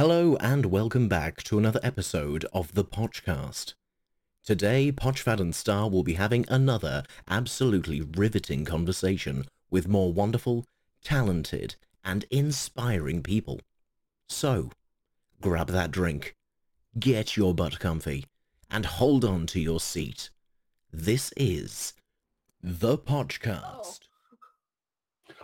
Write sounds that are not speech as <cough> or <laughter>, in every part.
Hello and welcome back to another episode of the PochCast. Today, Pochfad and Star will be having another absolutely riveting conversation with more wonderful, talented, and inspiring people. So, grab that drink, get your butt comfy, and hold on to your seat. This is the oh. Pochcast.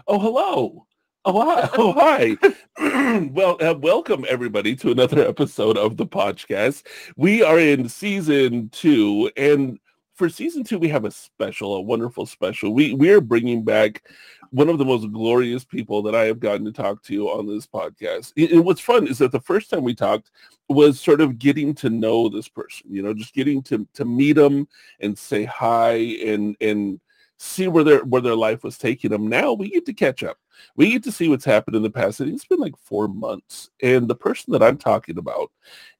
Oh, hello. <laughs> Oh, hi. Oh, <clears throat> hi. well, uh, welcome everybody to another episode of the podcast. We are in season two, and for season two, we have a special, a wonderful special. We we are bringing back one of the most glorious people that I have gotten to talk to on this podcast. And what's fun is that the first time we talked was sort of getting to know this person. You know, just getting to to meet them and say hi and and see where their where their life was taking them. Now we get to catch up. We get to see what's happened in the past. And it's been like four months. And the person that I'm talking about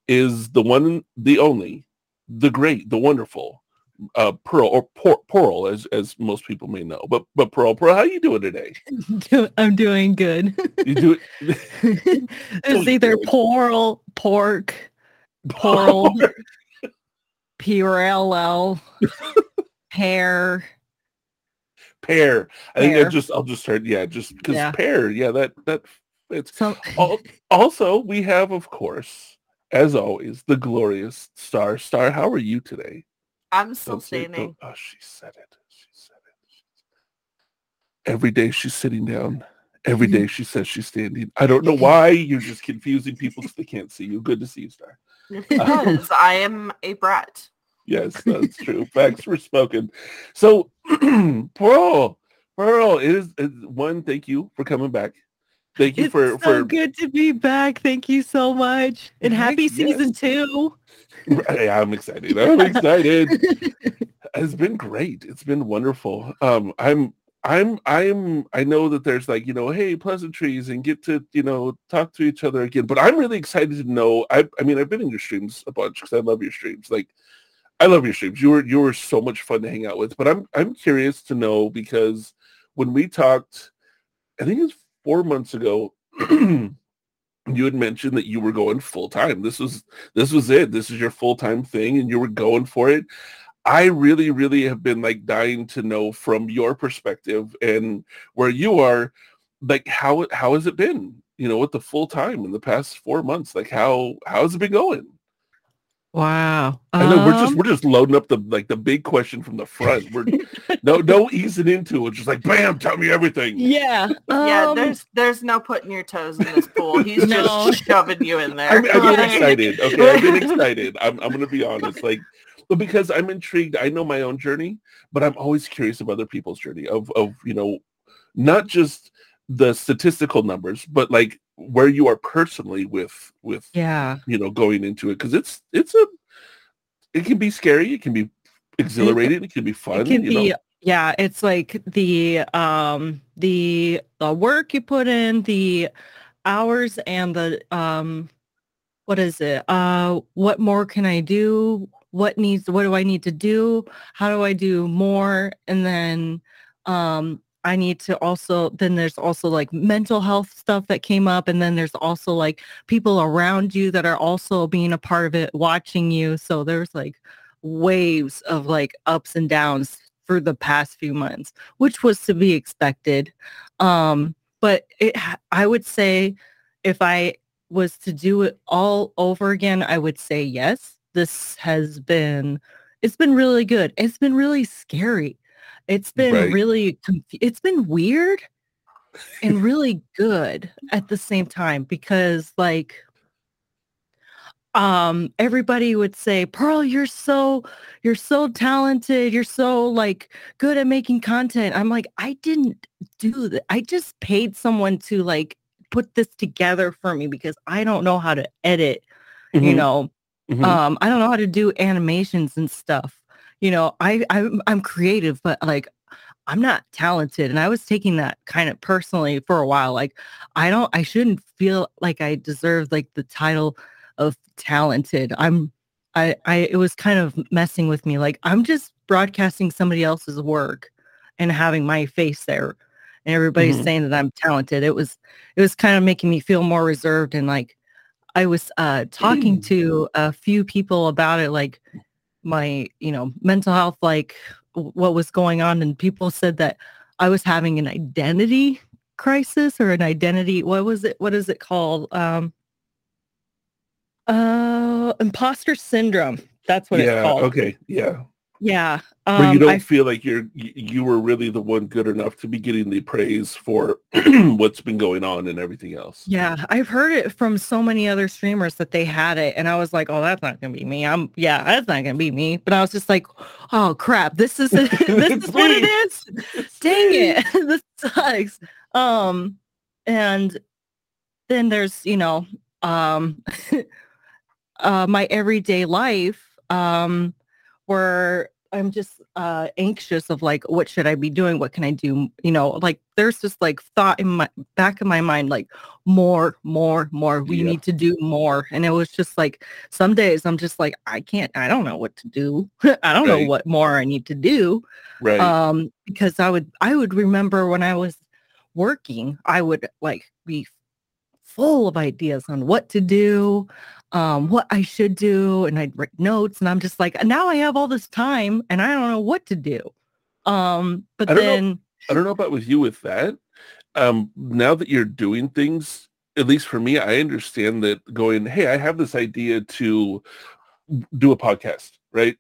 is the one, the only, the great, the wonderful uh, Pearl or Por- Pearl, as as most people may know. But but Pearl, Pearl, how are you doing today? <laughs> I'm doing good. You do it. <laughs> <laughs> it's either Pearl, pork, Pearl, P-R-L-L, hair pear. I think I just I'll just start yeah, just because yeah. pear, yeah, that that it's So, also, we have of course, as always, the glorious Star. Star, how are you today? I'm still standing. Oh, she said it. She said it. Every day she's sitting down. Every day mm-hmm. she says she's standing. I don't know <laughs> why you're just confusing people because they can't see you. Good to see you, Star. <laughs> Because um, I am a brat. Yes, that's true. Facts were spoken. So, <clears throat> Pearl, Pearl, it is, one. Thank you for coming back. Thank you it's for so for good to be back. Thank you so much, and happy yes. season two. I'm excited. I'm excited. it's been great. It's been wonderful. Um, I'm I'm I'm I know that there's like, you know, hey, pleasantries and get to, you know, talk to each other again. But I'm really excited to know. I I mean, I've been in your streams a bunch because I love your streams. Like I love your streams. You were you were so much fun to hang out with. But I'm I'm curious to know because when we talked, I think it was four months ago, <clears throat> you had mentioned that you were going full time. This was this was it. This is your full time thing, and you were going for it. I really, really have been like dying to know from your perspective and where you are, like how how has it been? You know, with the full time in the past four months, like how how has it been going? Wow. I know um, we're just um, we're just loading up the like the big question from the front. We're <laughs> no no easing into it. Just like bam, tell me everything. Yeah. yeah, um, there's there's no putting your toes in this pool. He's <laughs> no. just shoving you in there. I mean, I've been excited. Okay, I've been <laughs> excited. I'm I'm gonna be honest. Like but because I'm intrigued, I know my own journey, but I'm always curious of other people's journey of of, you know, not just the statistical numbers, but like where you are personally with with yeah. you know going into it because it's it's a it can be scary it can be exhilarating it can be fun it can be know? yeah it's like the um the the work you put in the hours and the um what is it? Uh what more can i do? What needs what do i need to do? How do i do more? And then um I need to also then there's also like mental health stuff that came up and then there's also like people around you that are also being a part of it watching you. So there's like waves of like ups and downs for the past few months which was to be expected. Um but it I would say if I was to do it all over again I would say yes this has been it's been really good. It's been really scary it's been right. really, it's been weird and really good at the same time because like um everybody would say pearl you're so you're so talented you're so like good at making content i'm like i didn't do that i just paid someone to like put this together for me because i don't know how to edit mm-hmm. you know mm-hmm. um i don't know how to do animations and stuff you know, I I'm, I'm creative, but like I'm not talented. And I was taking that kind of personally for a while. Like I don't I shouldn't feel like I deserve like the title of talented. I'm I I it was kind of messing with me. Like I'm just broadcasting somebody else's work and having my face there and everybody's mm-hmm. saying that I'm talented. It was it was kind of making me feel more reserved and like I was uh talking to a few people about it, like my, you know, mental health, like what was going on, and people said that I was having an identity crisis or an identity. What was it? What is it called? Um, uh, imposter syndrome. That's what it's yeah. called. Okay. Yeah. Yeah. Where you Um, don't I feel like you're you, were really the one good enough to be getting the praise for <clears throat> what's been going on and everything else. Yeah, I've heard it from so many other streamers that they had it, and I was like, "Oh, that's not gonna be me." I'm, yeah, that's not gonna be me. But I was just like, "Oh crap, this is <laughs> this is what it <laughs> is." Dang it, <laughs> this sucks. Um, and then there's you know, um, uh, my everyday life, um, where I'm just uh anxious of like what should I be doing? What can I do? You know, like there's just like thought in my back of my mind, like more, more, more. We Yeah. need to do more. And it was just like some days I'm just like, I can't, I don't know what to do. <laughs> I don't Right. know what more I need to do. Right. Um, because I would I would remember when I was working, I would like be full of ideas on what to do, um, what I should do, and I'd write notes, and I'm just like, now I have all this time, and I don't know what to do. Um, but I don't know. then, I don't know about with you with that. Um, now that you're doing things, at least for me, I understand that going, hey, I have this idea to do a podcast, right?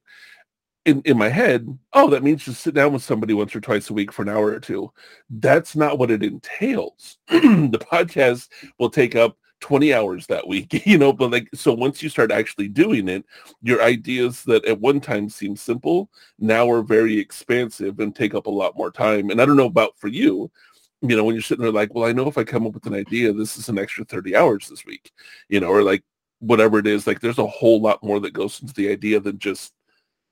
In in my head, oh, that means just sit down with somebody once or twice a week for an hour or two. That's not what it entails. <clears throat> the podcast will take up 20 hours that week, <laughs> you know, but like so once you start actually doing it, your ideas that at one time seemed simple now are very expansive and take up a lot more time. And I don't know about for you, you know, when you're sitting there like, well, I know if I come up with an idea, this is an extra 30 hours this week, you know, or like whatever it is, like there's a whole lot more that goes into the idea than just,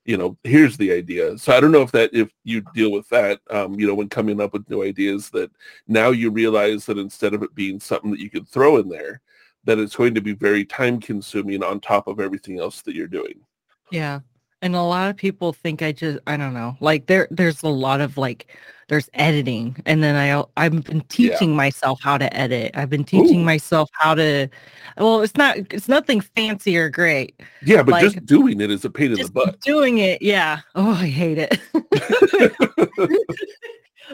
you know, here's the idea. So I don't know if that, if you deal with that, um, you know, when coming up with new ideas that now you realize that instead of it being something that you could throw in there, that it's going to be very time consuming on top of everything else that you're doing. yeah. And a lot of people think I just, I don't know, like there, there's a lot of like, there's editing. And then I I've been teaching myself how to edit. I've been teaching Ooh. myself how to, well, it's not, it's nothing fancy or great. Yeah, but Like, just doing it is a pain in the butt. doing it yeah oh i hate it <laughs>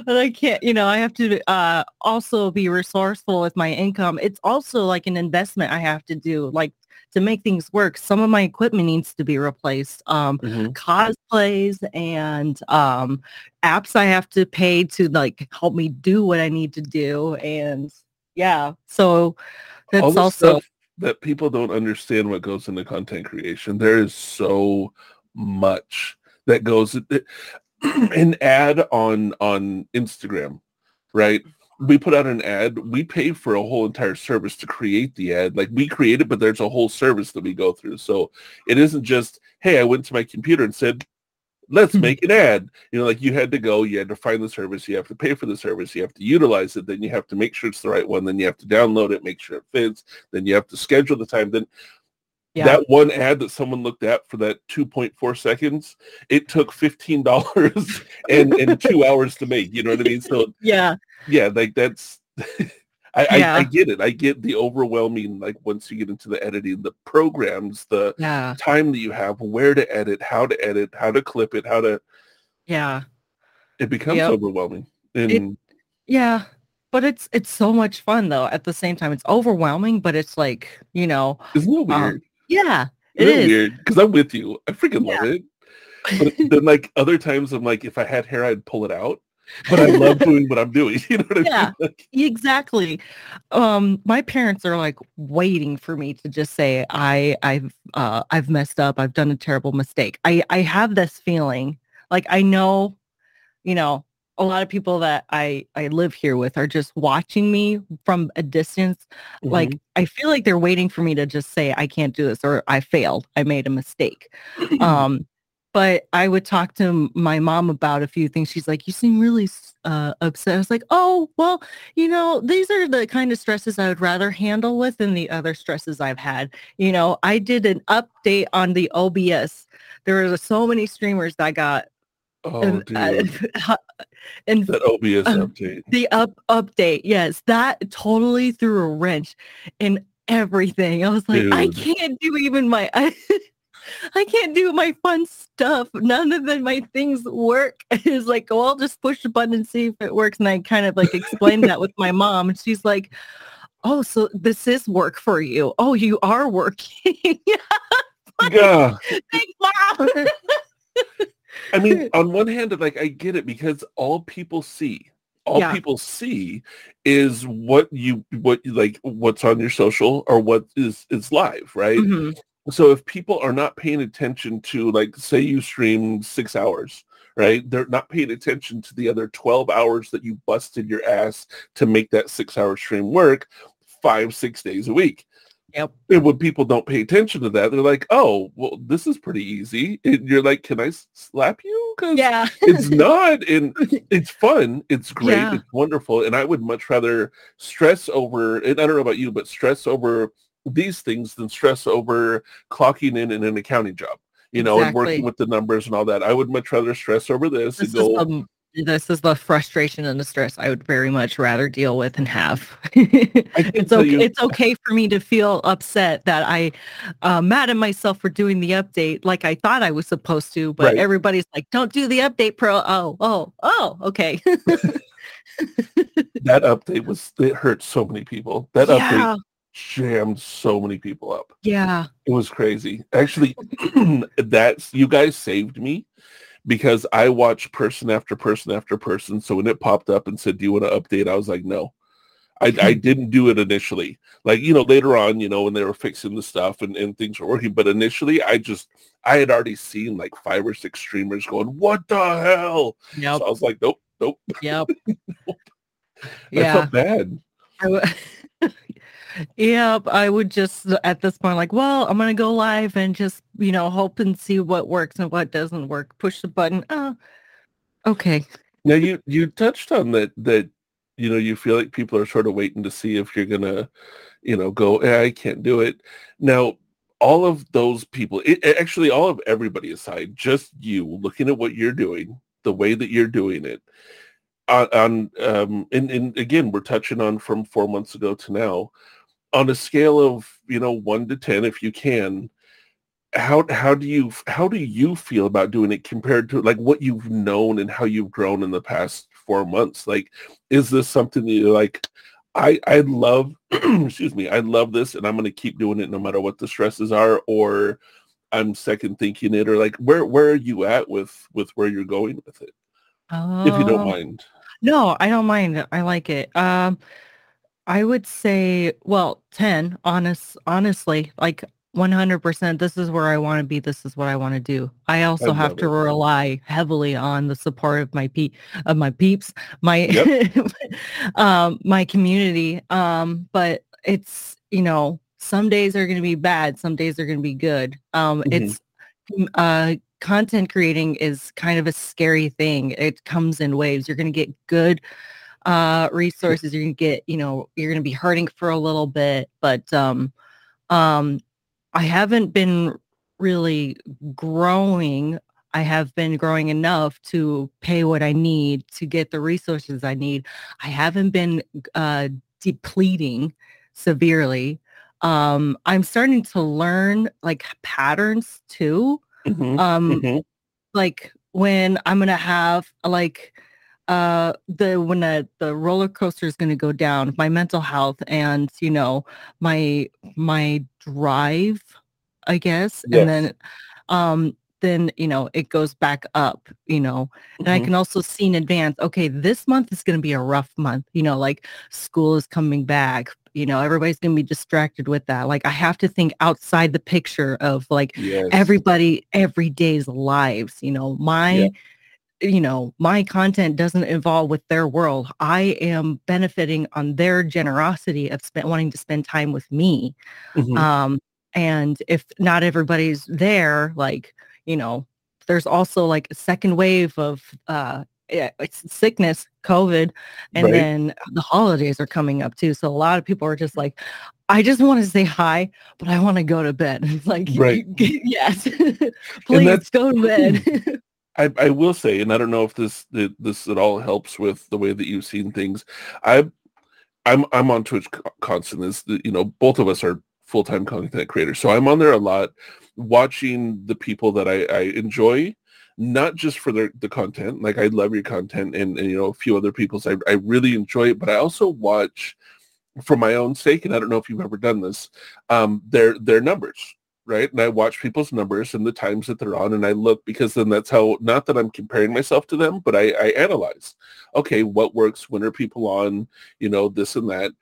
but i can't you know i have to uh also be resourceful with my income it's also like an investment i have to do like to make things work some of my equipment needs to be replaced um Mhm. cosplays and um apps i have to pay to like help me do what i need to do and yeah so that's all also that people don't understand what goes into content creation. There is so much that goes <clears throat> an ad on on Instagram, right? We put out an ad. We pay for a whole entire service to create the ad. Like we create it, but there's a whole service that we go through. So it isn't just, hey, I went to my computer and said, let's <laughs> make an ad. You know, like you had to go, you had to find the service, you have to pay for the service, you have to utilize it, then you have to make sure it's the right one, then you have to download it, make sure it fits, then you have to schedule the time. Then yeah that one ad that someone looked at for that 2.4 seconds, it took $15 <laughs> and, and two hours to make. You know what I mean? So yeah yeah, like that's <laughs> I, I, I get it. I get the overwhelming like once you get into the editing, the programs, the yeah time that you have, where to edit, how to edit, how to clip it, how to yeah it becomes Yep. overwhelming. And Yeah, but it's it's so much fun though. At the same time, it's overwhelming, but it's like you know, isn't it um, weird? Yeah, it is. weird? Because I'm with you. I freaking love it. But <laughs> then like other times I'm like, if I had hair, I'd pull it out. But I love <laughs> doing what I'm doing. <laughs> You know what I Yeah. mean? Like, exactly. Um, my parents are like waiting for me to just say I I've uh I've messed up. I've done a terrible mistake. I I have this feeling like I know, you know, a lot of people that I I live here with are just watching me from a distance like mhm. I feel like they're waiting for me to just say I can't do this or I failed. I made a mistake. <clears throat> um but I would talk to my mom about a few things. She's like, "You seem really uh, upset." I was like, "Oh, well, you know, these are the kind of stresses I would rather handle with than the other stresses I've had. You know, I did an update on the OBS. There were so many streamers that got oh, and, dude. uh, <laughs> and that OBS um, update. the up update, yes, that totally threw a wrench in everything. I was like, I can't do even my <laughs> I, can't do my fun stuff. None of the, my things work. <laughs> It's like, well, I'll just push the button and see if it works. And I kind of like explained that with my mom. And she's like, Oh, so this is work for you. Oh, you are working. Yeah. Thanks, mom. I mean, <laughs> on one hand, like I get it because all people see, all Yeah. people see is what you what you like what's on your social or what is is live, right? Mhm. So if people are not paying attention to like say you stream 6 hours, right? They're not paying attention to the other 12 hours that you busted your ass to make that 6-hour stream work 5 6 days a week. Yep. And when people don't pay attention to that, they're like, "Oh, well, this is pretty easy." And you're like, "Can I slap you?" 'Cause Yeah. it's <laughs> not and <laughs> it's fun it's great Yeah. it's wonderful and i would much rather stress over and i don't know about you but stress over these things than stress over clocking in in an accounting job you know and working with the numbers and all that i would much rather stress over this, This and go this is the frustration and the stress I would very much rather deal with and have. <laughs> It's okay. you- It's okay for me to feel upset that I uh, mad at myself for doing the update like I thought I was supposed to, but Right. everybody's like, "Don't do the update, pro." Oh, oh, oh, okay. <laughs> that update was it hurt so many people that yeah, update jammed so many people up yeah, It was crazy. Actually, <clears throat> that's you guys saved me because I watched person after person after person. So when it popped up and said, "Do you want to update?" I was like, "No." I, I hmm. didn't do it initially. Like, you know, later on, you know, when they were fixing the stuff and, and things were working. But initially, I just, I had already seen like five or six streamers going, what the hell? yep, So I was like, nope, nope. <laughs> yep. I yeah, felt bad. I w- <laughs> yep. I would just at this point like, well, I'm gonna go live and just you know hope and see what works and what doesn't work. Push the button. Oh, okay. Now you you touched on that that you know you feel like people are sort of waiting to see if you're gonna you know go eh, I can't do it. Now all of those people, it, it- actually all of everybody aside, just you looking at what you're doing, the way that you're doing it, on, on um, and and again we're touching on from four months ago to now, on a scale of you know one to ten, if you can, how how do you how do you feel about doing it compared to like what you've known and how you've grown in the past four months like is this something that you're like i i love <clears throat> excuse me i love this and i'm going to keep doing it no matter what the stresses are or i'm second thinking it or like where where are you at with with where you're going with it if you don't Oh. mind No, I don't mind. I like it. Um, I would say, well, 10, honest, honestly, like 100%, this is where I want to be. This is what I want to do. I also have to it. rely heavily on the support of my pe of my peeps, my Yep. <laughs> um my community. Um, but it's, you know, some days are going to be bad, some days are going to be good. Um, Mhm. it's mm, uh content creating is kind of a scary thing. It comes in waves. You're going to get good uh resources. You're to get, you know, you're to be hurting for a little bit, but um um I haven't been really growing. I have been growing enough to pay what I need to get the resources I need. I haven't been uh depleting severely. Um I'm starting to learn like patterns too Mhm, um mhm. like when i'm gonna have like uh the when the, the roller coaster is gonna go down my mental health and you know my my drive i guess Yes. and then um then you know it goes back up you know and i Mhm. can also see in advance okay this month is going to be a rough month you know like school is coming back you know everybody's going to be distracted with that like i have to think outside the picture of like yes everybody every day's lives you know my Yeah. You know my content doesn't involve with their world i am benefiting on their generosity of spend, wanting to spend time with me Mhm. um and if not everybody's there like you know there's also like a second wave of uh sickness covid and Right. then the holidays are coming up too so a lot of people are just like i just want to say hi but i want to go to bed it's <laughs> like Right. <laughs> yes <laughs> please go to bed <clears throat> I, I will say, and I don't know if this this at all helps with the way that you've seen things. I I'm I'm on Twitch constantly. This, you know, both of us are full time content creators, so I'm on there a lot, watching the people that I, I enjoy, not just for their the content. Like I love your content, and, and you know a few other people's. I I really enjoy it, but I also watch for my own sake, and I don't know if you've ever done this. Um, their their numbers right? And I watch people's numbers and the times that they're on, and I look because then that's how. Not that I'm comparing myself to them, but I, I analyze. Okay, what works? When are people on? You know, this and that.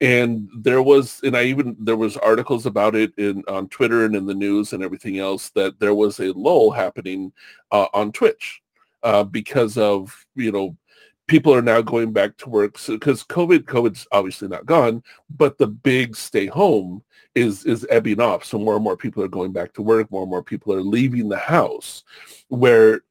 And there was, and I even there was articles about it in on Twitter and in the news and everything else that there was a lull happening uh, on Twitch uh, because of you know people are now going back to work because so, COVID, COVID's obviously not gone, but the big stay home is is ebbing off. So more and more people are going back to work. More and more people are leaving the house. Where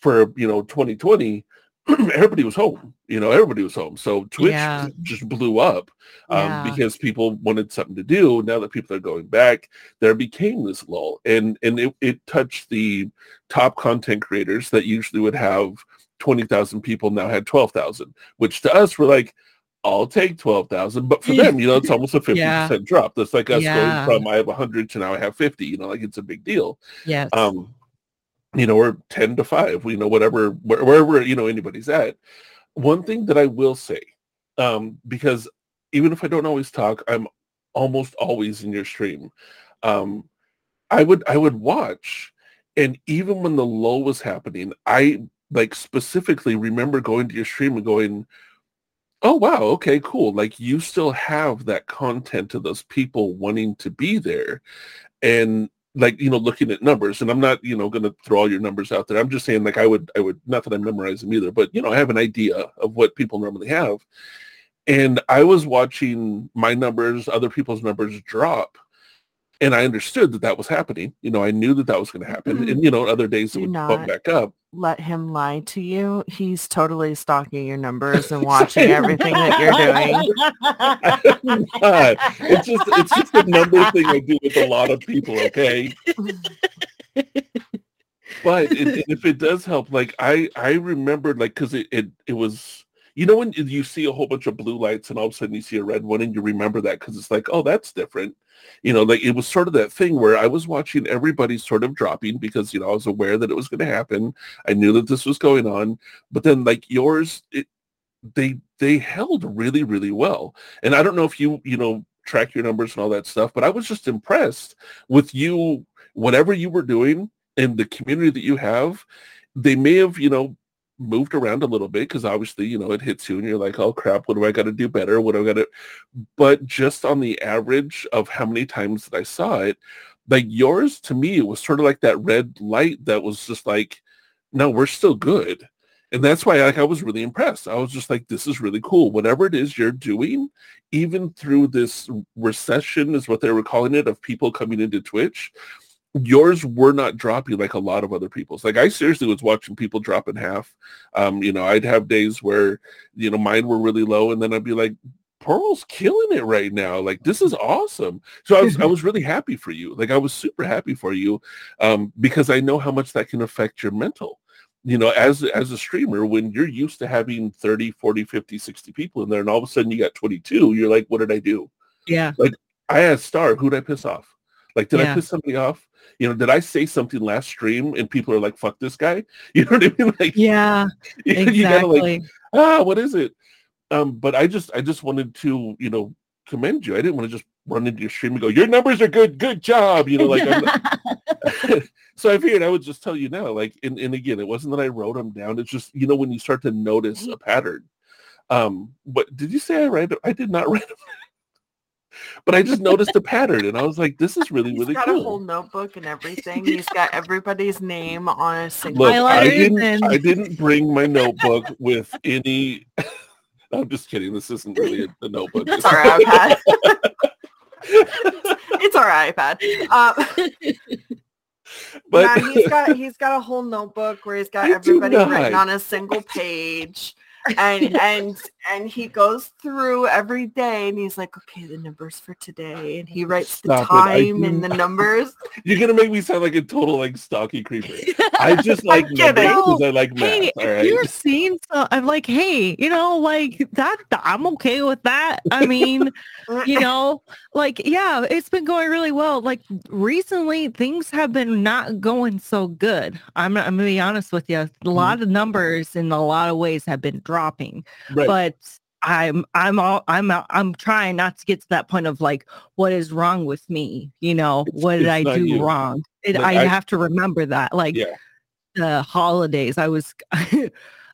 for you know 2020, <clears throat> everybody was home. You know, everybody was home. So Twitch yeah. just blew up um, yeah. because people wanted something to do. Now that people are going back, there became this lull, and and it, it touched the top content creators that usually would have 20,000 people now had 12,000, which to us were like, I'll take 12,000. But for them, you know, it's <laughs> almost a 50% drop. That's like us yeah. going from I have 100 to now I have 50, you know, like it's a big deal. Yes. Um, you know, we're 10 to 5, we know, whatever, wherever, you know, anybody's at. One thing that I will say, um, because even if I don't always talk, I'm almost always in your stream. Um, I would, I would watch and even when the low was happening, I like specifically remember going to your stream and going, oh wow, okay, cool. Like you still have that content to those people wanting to be there. And like, you know, looking at numbers, and I'm not, you know, gonna throw all your numbers out there. I'm just saying like I would I would not that I memorize them either, but you know, I have an idea of what people normally have. And I was watching my numbers, other people's numbers drop and I understood that that was happening. You know, I knew that that was going to happen. Mm-hmm. And you know, other days it would bump back up. Let him lie to you. He's totally stalking your numbers and <laughs> watching everything that you're doing. <laughs> it's just it's just a number thing I do with a lot of people. Okay. but it, if it does help, like I I remembered like because it, it it was you know when you see a whole bunch of blue lights and all of a sudden you see a red one and you remember that because it's like oh that's different. You know like it was sort of that thing where i was watching everybody sort of dropping because you know i was aware that it was going to happen. I knew that this was going on but then like yours it, they they held really really well. And i don't know if you you know track your numbers and all that stuff but i was just impressed with you whatever you were doing and the community that you have. They may have you know moved around a little bit because obviously, you know, it hits you and you're like, oh crap, what do I got to do better? What do I got to, but just on the average of how many times that I saw it, like yours to me, it was sort of like that red light that was just like, no, we're still good. And that's why like, I was really impressed. I was just like, this is really cool. Whatever it is you're doing, even through this recession is what they were calling it of people coming into Twitch, yours were not dropping like a lot of other people's. Like I seriously was watching people drop in half. Um, you know, I'd have days where, you know, mine were really low and then I'd be like, Pearl's killing it right now. Like this is awesome. So I was I <laughs> was really happy for you. Like I was super happy for you um, because I know how much that can affect your mental. You know, as as a streamer, when you're used to having 30, 40, 50, 60 people in there and all of a sudden you got 22, you're like, what did I do? Yeah. Like I asked Star, who'd I piss off? Like, did yeah. I piss somebody off? You know, did I say something last stream and people are like, fuck this guy? <laughs> You know what I mean? Like, yeah, you, <laughs> exactly. You gotta like, ah, what is it? Um, but I just, I just wanted to, you know, commend you. I didn't want to just run into your stream and go, your numbers are good, good job. You know, like, <laughs> so I figured I would just tell you now, like, and, and again, it wasn't that I wrote them down. It's just, you know, when you start to notice a pattern. Um, but did you say I write? I did not write them but I just noticed a pattern, and I was like, "This is really, He's really got cool." a whole notebook and everything. He's <laughs> got everybody's name on a single. Look, I didn't. I didn't bring my notebook <laughs> with any. <laughs> I'm just kidding. This isn't really a, a notebook. It's our iPad. it's our iPad. Uh, but yeah, he's got he's got a whole notebook where he's got I everybody written on a single page <laughs> and and and he goes through every day and he's like okay the numbers for today and he writes the Stop it. I time and the numbers <laughs> You're gonna make me sound like a total like stocky creeper. I <laughs> just like I'm numbers because I like math. Hey, all if you're seeing, so I'm like, hey, you know, like that. I'm okay with that. I mean, you know, like yeah, it's been going really well. Like recently, things have been not going so good. I'm, I'm gonna be honest with you. A Mm-hmm. lot of numbers in a lot of ways have been dropping, right. but. I'm I'm all I'm I'm trying not to get to that point of like what is wrong with me you know It's- what did I do you. wrong it, Like, I, I- have to remember that like yeah. the holidays i was <laughs>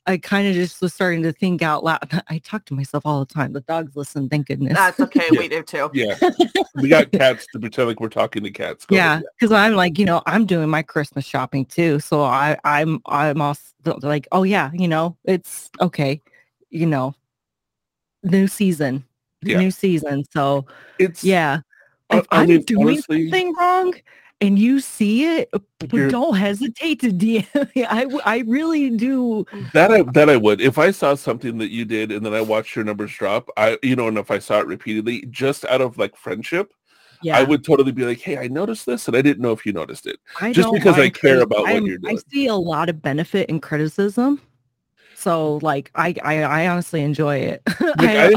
i kind of just was starting to think out loud i talk to myself all the time the dogs listen thank goodness that's okay Yeah. we do too Yeah. <laughs> we got cats to pretend like we're talking to cats. Go yeah ahead. because i'm like you know i'm doing my christmas shopping too so i i'm i'm also like oh yeah you know it's okay you know new season Yeah. new season so It's yeah I- if I i'm mean, doing honestly- something wrong and you see it You're- don't hesitate to DM. me. I really do That I that I would. If I saw something that you did and then I watched your numbers drop, I you know, and if I saw it repeatedly, just out of like friendship, yeah I would totally be like, Hey, I noticed this and I didn't know if you noticed it. I just because I mind care about what I'm- you're doing. I see a lot of benefit in criticism. So like I I, I honestly enjoy it. <laughs> I,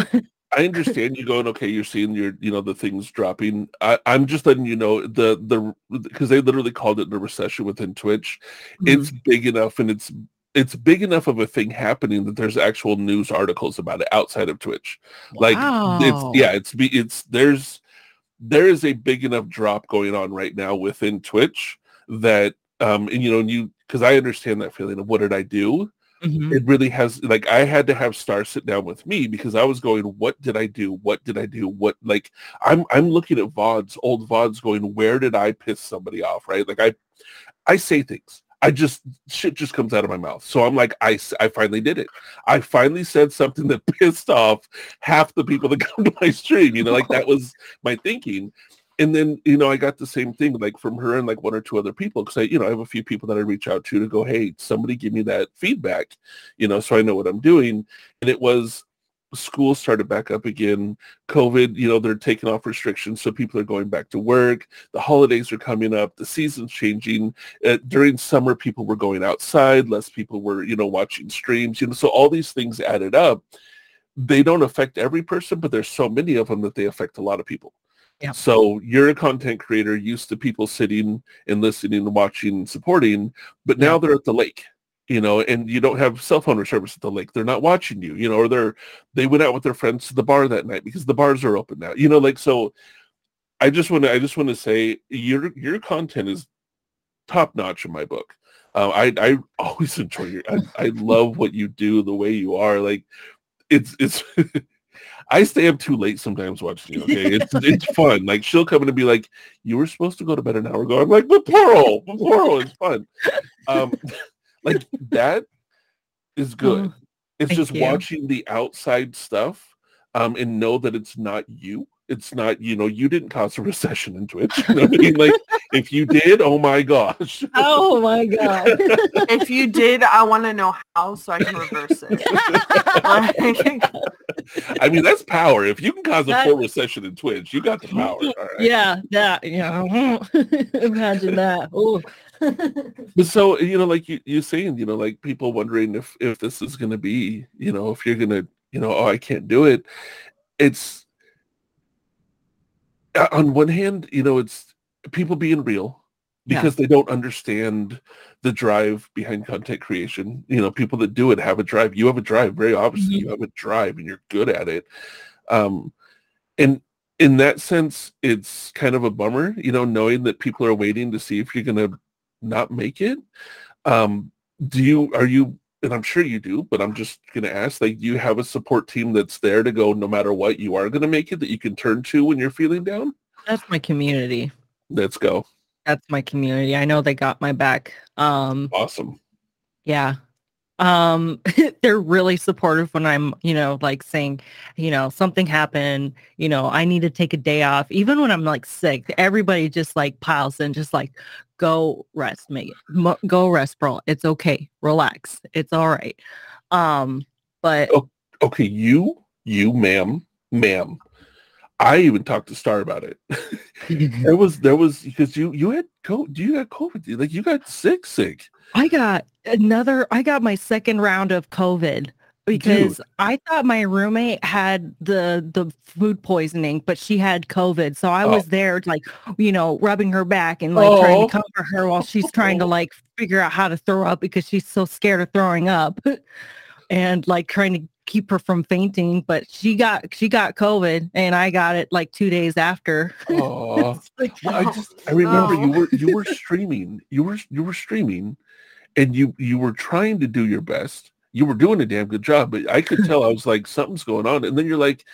I understand you going, okay, you're seeing your, you know, the things dropping. I, I'm just letting you know the the because they literally called it the recession within Twitch. Mm-hmm. It's big enough and it's it's big enough of a thing happening that there's actual news articles about it outside of Twitch. Like it's yeah, it's be it's there's there is a big enough drop going on right now within Twitch that um and you know and you because I understand that feeling of what did I do? Mhm. it really has like I had to have Star sit down with me because I was going, what did I do? What did I do? What like I'm I'm looking at VODs, old VODs going, where did I piss somebody off? Right? Like I I say things. I just shit just comes out of my mouth. So I'm like, I, I finally did it. I finally said something that <laughs> pissed off half the people that come to my stream. You know, like that <laughs> was my thinking. And then, you know, I got the same thing like from her and like one or two other people because I, you know, I have a few people that I reach out to to go, hey, somebody give me that feedback, you know, so I know what I'm doing. And it was school started back up again. COVID, you know, they're taking off restrictions, so people are going back to work. The holidays are coming up. The season's changing. Uh, during summer, people were going outside. Less people were, you know, watching streams. You know, so all these things added up. They don't affect every person, but there's so many of them that they affect a lot of people. Yeah. So you're a content creator used to people sitting and listening and watching and supporting, but now Yeah. they're at the lake you know, and you don't have cell phone service at the lake. They're not watching you, you know, or they're they went out with their friends to the bar that night because the bars are open now. You know, like so I just want to I just want to say your your content is top notch in my book. Uh, I I always <laughs> enjoy your I, I love what you do, the way you are. Like it's it's <laughs> I stay up too late sometimes watching you. <laughs> Okay, it's it's fun. Like she'll come in and be like, "You were supposed to go to bed an hour ago." I'm like, "But Pearl, but Pearl, it's fun." Um, <laughs> like that is good. Oh, it's just you. watching the outside stuff um, and know that it's not you. It's not, you know, you didn't cause a <laughs> recession in Twitch. You know what I mean? Like, if you did, oh my gosh. Oh my god. if you did, I want to know how so I can reverse it. Like, I mean, that's power. If you can cause a full recession in Twitch, you got the <laughs> power. All right. yeah, that yeah. <laughs> Imagine that. Oh. But so, you know, like you, you're saying, you know, like people wondering if, if this is going to be, you know, if you're going to, you know, oh, I can't do it. It's, uh, on one hand, you know, it's people being real Yeah. because they don't understand the drive behind content creation. You know, people that do it have a drive. You have a drive, very obviously. Mhm. You have a drive and you're good at it. Um, and in that sense, it's kind of a bummer, you know, knowing that people are waiting to see if you're going to not make it. Um, do you, are you, and I'm sure you do, but I'm just going to ask, like, do you have a support team that's there to go no matter what you are going to make it that you can turn to when you're feeling down? That's my community. Let's go. That's my community. I know they got my back. Um Awesome. yeah. Um <laughs> they're really supportive when I'm, you know, like saying, you know, something happened, you know, I need to take a day off. Even when I'm like sick, everybody just like piles in just like go rest, Megan. Mo- go rest, bro. It's okay. Relax. It's all right. Um But. Okay, you, you, ma'am, ma'am. I even talked to Star about it. <laughs> there was there was because you you had COVID. Do you got COVID. Like you got sick, sick. I got another I got my second round of COVID because I thought my roommate had the the food poisoning, but she had COVID. So I Oh. was there like, you know, rubbing her back and like trying Oh. to comfort her while she's trying to <laughs> like figure out how to throw up because she's so scared of throwing up <laughs> and like trying to keep her from fainting. But she got she got COVID and I got it like two days after. <laughs> Oh, like, well, I just I remember you were you were streaming. You were you were streaming, and you you were trying to do your best. You were doing a damn good job, but I could tell I was like something's going on. And then you're like,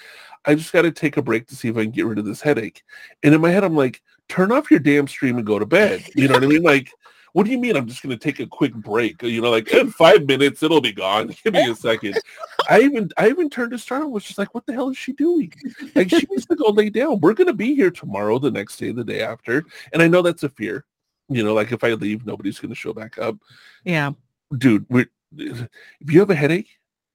I just got to take a break to see if I can get rid of this headache. And in my head, I'm like, turn off your damn stream and go to bed. You know what I mean? Like, what do you mean? I'm just going to take a quick break. You know, like in five minutes, it'll be gone. <laughs> Give me a second. I even I even turned to Star and was just like, what the hell is she doing? Like she needs to go lay down. We're gonna be here tomorrow, the next day, the day after. And I know that's a fear. You know, like if I leave, nobody's gonna show back up. yeah. Dude, we're if you have a headache,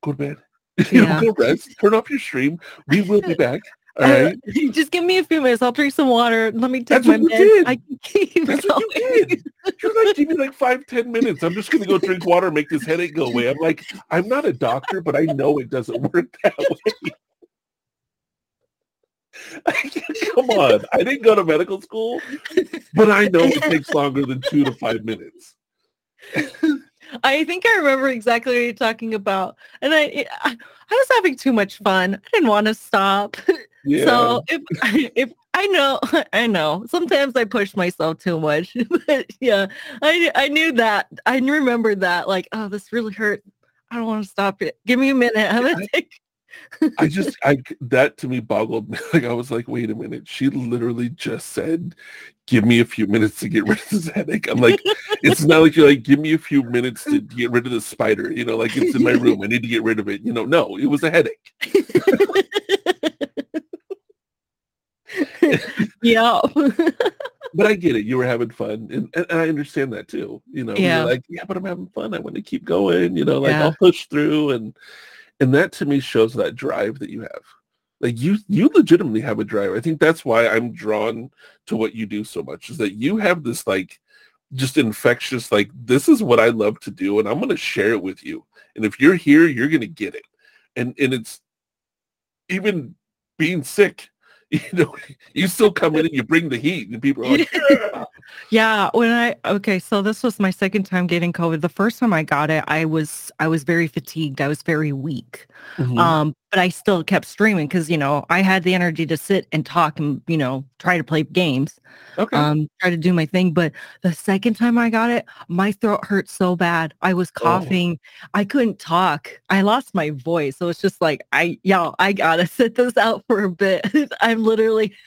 go to bed. <laughs> You know, Yeah. go rest. Turn off your stream. We will be back. All Uh. <laughs> Just give me a few minutes. I'll drink some water. Let me take That's my what you meds. did. I can keep That's what you going. did. You're like, give me like five, ten minutes. I'm just gonna go drink water, make this headache go away. I'm like, I'm not a doctor, but I know it doesn't <laughs> work that way. <laughs> Come on. I didn't go to medical school, but I know it takes longer than two to five minutes. I think I remember exactly what you're talking about. And I, I, I was having too much fun. I didn't want to stop. Yeah. So if if I know, <laughs> I know. Sometimes I push myself too much. <laughs> But yeah, I I knew that. I remembered that. Like, oh, this really hurt. I don't want to stop it. Give me a minute. I'm gonna take. I <laughs> just I that to me boggled me. Like I was like, wait a minute. She literally just said, give me a few minutes to get rid of this headache. I'm like, it's not like you're like, give me a few minutes to get rid of the spider. You know, like it's in my room. I need to get rid of it. You know, no, it was a headache. Yeah. <laughs> But I get it. You were having fun. And, and I understand that too. You know, Yeah. you're like, yeah, but I'm having fun. I want to keep going, you know, like Yeah. I'll push through and and that to me shows that drive that you have. Like you you legitimately have a drive. I think that's why I'm drawn to what you do so much is that you have this like just infectious like this is what I love to do and I'm going to share it with you. And if you're here, you're going to get it. And and it's even being sick, <laughs> you know, you still come in and you bring the heat and people are like. <laughs> Yeah, when I okay, so this was my second time getting COVID. The first time I got it, I was I was very fatigued. I was very weak. Mhm. Um, but I still kept streaming because you know I had the energy to sit and talk and you know try to play games, okay. um, try to do my thing. But the second time I got it, my throat hurt so bad. I was Oh. coughing. I couldn't talk. I lost my voice. So it's just like I y'all, I gotta <laughs> sit this out for a bit. <laughs> I'm literally <laughs>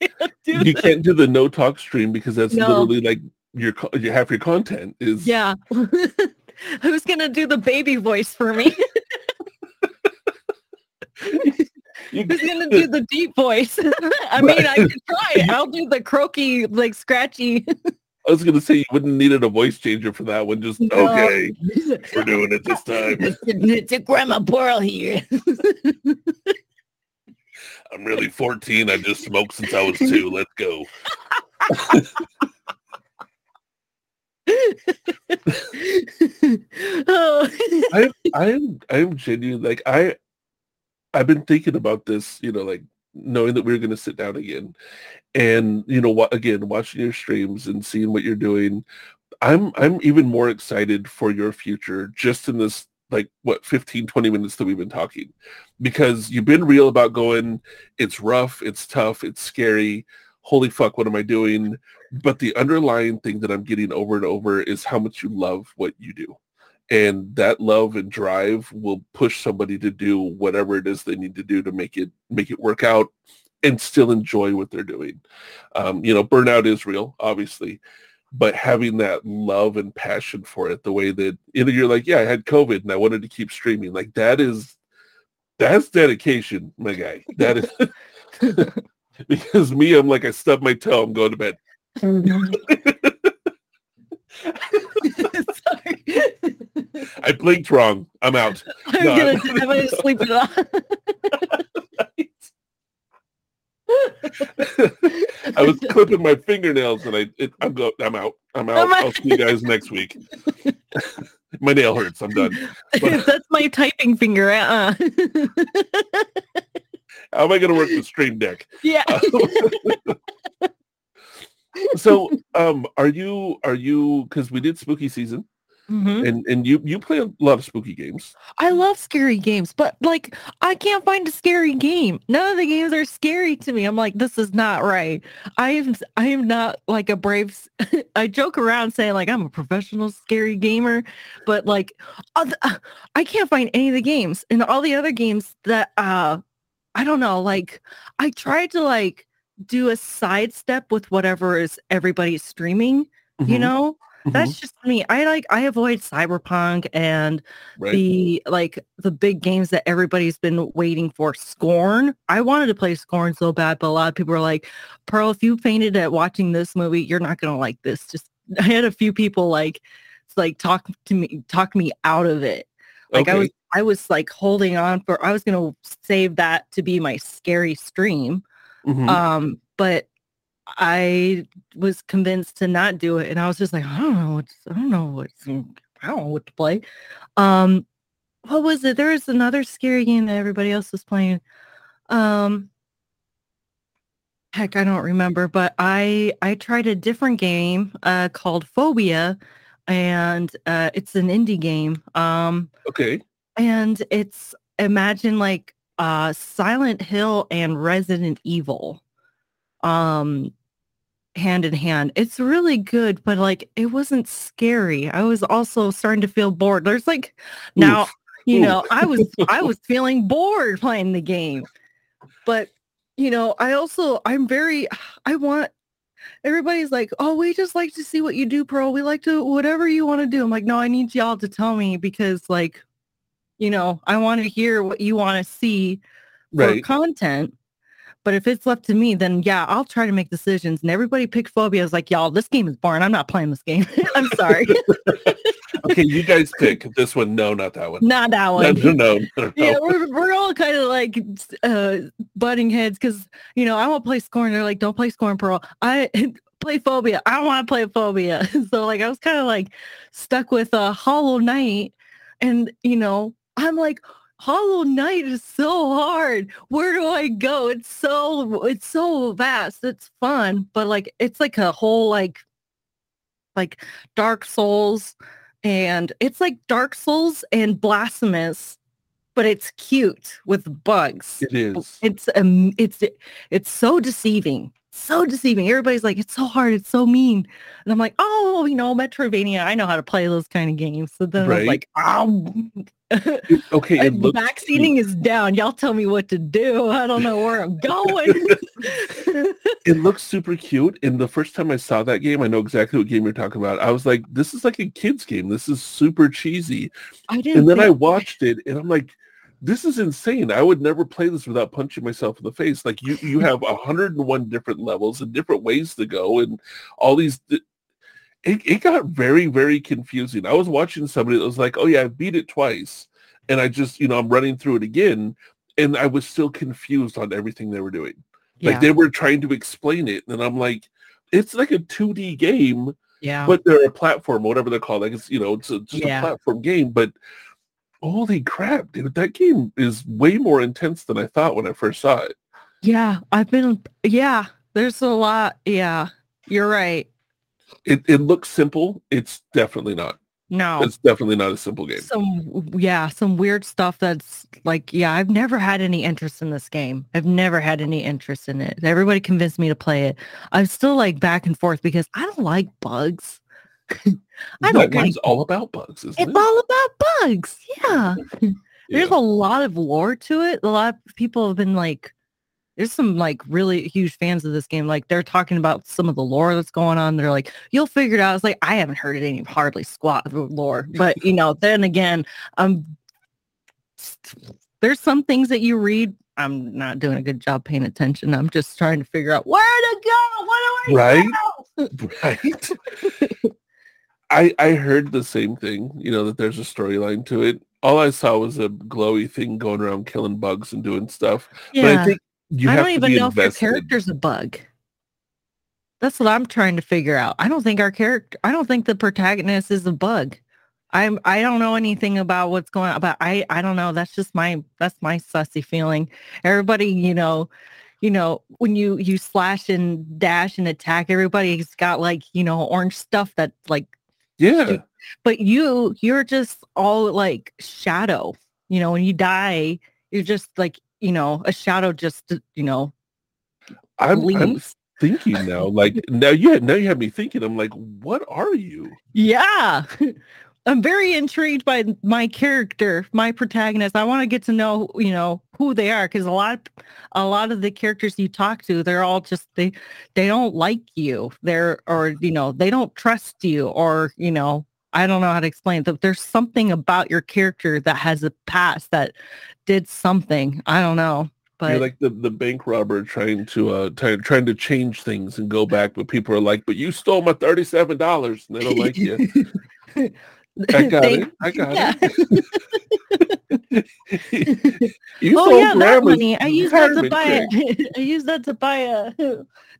can't do you this. can't do the no talk stream because that's No. literally like your co- you half your content is Yeah. <laughs> Who's gonna do the baby voice for me? <laughs> You- Who's gonna do the deep voice? <laughs> I mean, I can try it. I'll do the croaky, like scratchy. I was gonna say you wouldn't needed a voice changer for that one. Just No. okay, we're doing it this time. it's, Grandma Pearl here. I'm really 14. I just smoked since I was two. Let's go. oh. I I am I am genuine. Like I I've been thinking about this. You know, like knowing that we are going to sit down again, and you know what? Again, watching your streams and seeing what you're doing. I'm I'm even more excited for your future just in this like what 15 20 minutes that we've been talking. Because you've been real about going it's rough it's tough it's scary holy fuck what am i doing? But the underlying thing that i'm getting over and over is how much you love what you do. And that love and drive will push somebody to do whatever it is they need to do to make it make it work out and still enjoy what they're doing. Um, you know burnout is real obviously but having that love and passion for it the way that you know you're like yeah i had covid and i wanted to keep streaming like that is that's dedication my guy that is <laughs> because me i'm like i stub my toe i'm going to bed mm-hmm. <laughs> <laughs> I blinked wrong. I'm out. I'm No, gonna, I'm gonna sleep it off. I was clipping my fingernails and I it, I'm go I'm out. I'm out. I'll see you guys next week. <laughs> my nail hurts. I'm done. But- <laughs> That's my typing finger. Uh-uh. <laughs> How am I going to work the stream deck? yeah. so, um, are you are you because we did spooky season Mhm. and and you you play a lot of spooky games. I love scary games, but like I can't find a scary game. None of the games are scary to me. I'm like, this is not right. I am I am not like a brave. <laughs> I joke around saying like I'm a professional scary gamer, but like oth- I can't find any of the games and all the other games that uh I don't know. Like I tried to like do a sidestep with whatever is everybody's streaming. You Mhm, know, that's just me. I like I avoid cyberpunk and right. the like the big games that everybody's been waiting for scorn i wanted to play scorn so bad but a lot of people are like pearl if you fainted at watching this movie you're not gonna like this just <laughs> i had a few people like like talk to me talk me out of it like i was i was like holding on for i was gonna save that to be my scary stream Mhm. um but i was convinced to not do it and i was just like i don't know what's i don't know what's i don't know what to play. Um what was it? There was another scary game that everybody else was playing. Um heck i don't remember but i i tried a different game uh called phobia and uh it's an indie game um okay. and it's imagine like uh silent hill and resident evil. Um hand in hand. It's really good but like it wasn't scary. I was also starting to feel bored. There's like now Oof. you Oof. know i was i was <laughs> feeling bored playing the game but you know i also i'm very i want everybody's like oh we just like to see what you do pearl. We like to whatever you want to do. I'm like no i need y'all to tell me because like you know i want to hear what you want to see for content but if it's left to me then yeah i'll try to make decisions and everybody picked phobia I was like y'all this game is boring i'm not playing this game <laughs> i'm sorry <laughs> Okay. You guys pick this one. No, not that one. not that one <laughs> no, no, no. yeah, we're, we're all kind of like uh butting heads because you know I want to play Scorn. They're like, don't play Scorn, Pearl. I play Phobia. I want to play Phobia. so like I was kind of like stuck with uh, Hollow Knight, and you know I'm like. Hollow Knight is so hard. Where do I go? It's so it's so vast. It's fun, but like it's like a whole like like Dark Souls and it's like Dark Souls and Blasphemous, but it's cute with bugs. It is. It's um, it's it's so deceiving, so deceiving. Everybody's like, it's so hard, it's so mean, and I'm like, oh, you know, Metroidvania, I know how to play those kind of games. So then I Right. was like, oh, It- okay. It vaccinating is down. Y'all tell me what to do. I don't know where I'm going. <laughs> it looks super cute. And the first time I saw that game, I know exactly what game you're talking about. I was like, this is like a kid's game. This is super cheesy. I didn't. And then I watched it and I'm like, this is insane. I would never play this without punching myself in the face. Like you, you have 101 different levels and different ways to go and all these. It, it got very, very confusing. I was watching somebody that was like, oh yeah, I beat it twice. And I just, you know, I'm running through it again. And I was still confused on everything they were doing. Like they were trying to explain it. And I'm like, it's like a 2D game, yeah. but they're a platform, whatever they're called. Like it's, you know, it's a, just Yeah. a platform game. But holy crap, dude, that game is way more intense than I thought when I first saw it. Yeah, I've been yeah, there's a lot. Yeah. You're right. It it looks simple. It's definitely not. No. It's definitely not a simple game. Some yeah, some weird stuff that's like yeah, I've never had any interest in this game. I've never had any interest in it. Everybody convinced me to play it. I'm still like back and forth because I don't like bugs. <laughs> I that don't like all about bugs, isn't it's it? all about bugs. Yeah. <laughs> There's a lot of lore to it. A lot of people have been like, there's some like really huge fans of this game. Like they're talking about some of the lore that's going on. They're like, you'll figure it out. It's like, I haven't heard it any hardly squat of lore. <laughs> But you know, then again, um there's some things that you read. I'm not doing a good job paying attention. I'm just trying to figure out where to go. What do I Right? do? right. <laughs> I I heard the same thing. You know that there's a storyline to it. All I saw was a glowy thing going around killing bugs and doing stuff. But I Yeah. think you I don't even know if your character's a bug. That's what I'm trying to figure out. I don't think our character I don't think the protagonist is a bug. I'm I don't know anything about what's going on, but I I don't know. That's just my that's my sussy feeling. Everybody, you know, you know, when you you slash and dash and attack, everybody's got like, you know, orange stuff that like Yeah, but you you're just all like shadow. You know, when you die, you're just like, you know, a shadow just you know, I'm, I'm thinking now. Like <laughs> now, you now you have me thinking. I'm like, what are you? Yeah. <laughs> I'm very intrigued by my character, my protagonist. I want to get to know, you know, who they are because a lot a lot of the characters you talk to, they're all just they they don't like you. They're or you know, they don't trust you or, you know, I don't know how to explain it. There's something about your character that has a past that did something. I don't know. But You're like the, the bank robber trying to uh try, trying to change things and go back, but people are like, "But you stole my thirty seven dollars," and they don't like you. <laughs> I got they- it. I got yeah. it. <laughs> you oh yeah, that money. I <laughs> use that to buy it. I use that to buy a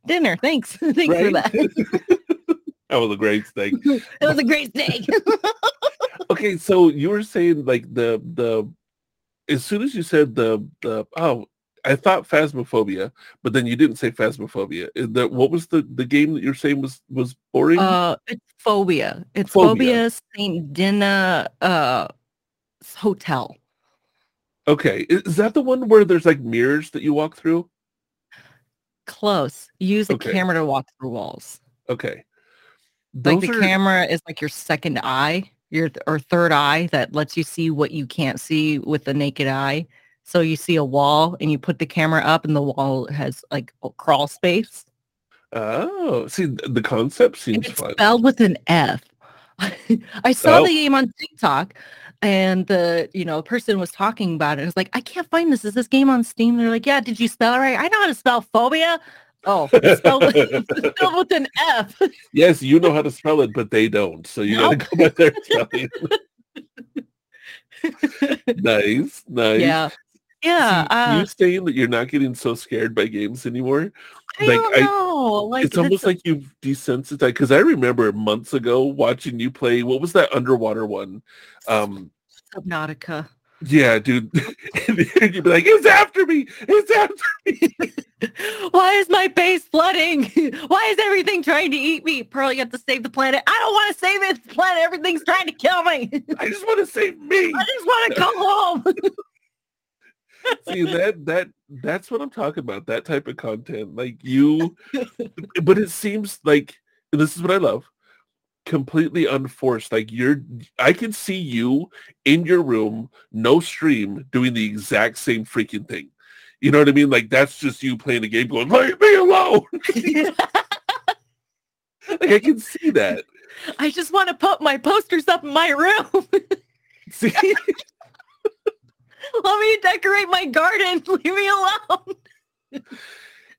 dinner. Thanks. Thanks for that. That was a great thing. <laughs> it was a great steak. <laughs> Okay, so you were saying like the the as soon as you said the the oh I thought phasmophobia, but then you didn't say phasmophobia. Is that what was the the game that you're saying was was boring? uh it's phobia. It's Phobia. phobia, Saint Dina uh hotel. okay, is, is that the one where there's like mirrors that you walk through? Close. Use a Okay. camera to walk through walls. Okay, Like the are camera is like your second eye, your or third eye that lets you see what you can't see with the naked eye. So you see a wall and you put the camera up and the wall has like a crawl space. oh see the concept And seems it's fun. spelled with an F. <laughs> I saw Oh. the game on TikTok and the, you know, person was talking about it. I was like, I can't find this. Is this game on Steam? They're like, yeah, did you spell it right? I know how to spell phobia. Oh, <laughs> spelled with, spelled with an F. <laughs> yes, you know how to spell it, but they don't. So you gotta go by their spelling. <laughs> nice, nice. yeah. Yeah. See, Uh, you saying that you're not getting so scared by games anymore? I like, don't I- know. Like it's almost like you've desensitized. Because I remember months ago watching you play. What was that underwater one? Um, Subnautica. Yeah, dude. <laughs> and you'd be like, "It's after me! It's after me!" <laughs> Why is my base flooding? <laughs> Why is everything trying to eat me? Pearl, you have to save the planet. I don't want to save this planet. Everything's trying to kill me. I just want to save me. I just want to go home. See that that that's what I'm talking about. That type of content, like you. but it seems like this is what I love. Completely unforced. Like you're, I can see you in your room, no stream, doing the exact same freaking thing. You know what I mean? Like that's just you playing a game, going, "Leave me alone." <laughs> like I can see that. <laughs> I just want to put my posters up in my room. <laughs> See, Let me decorate my garden. Leave me alone.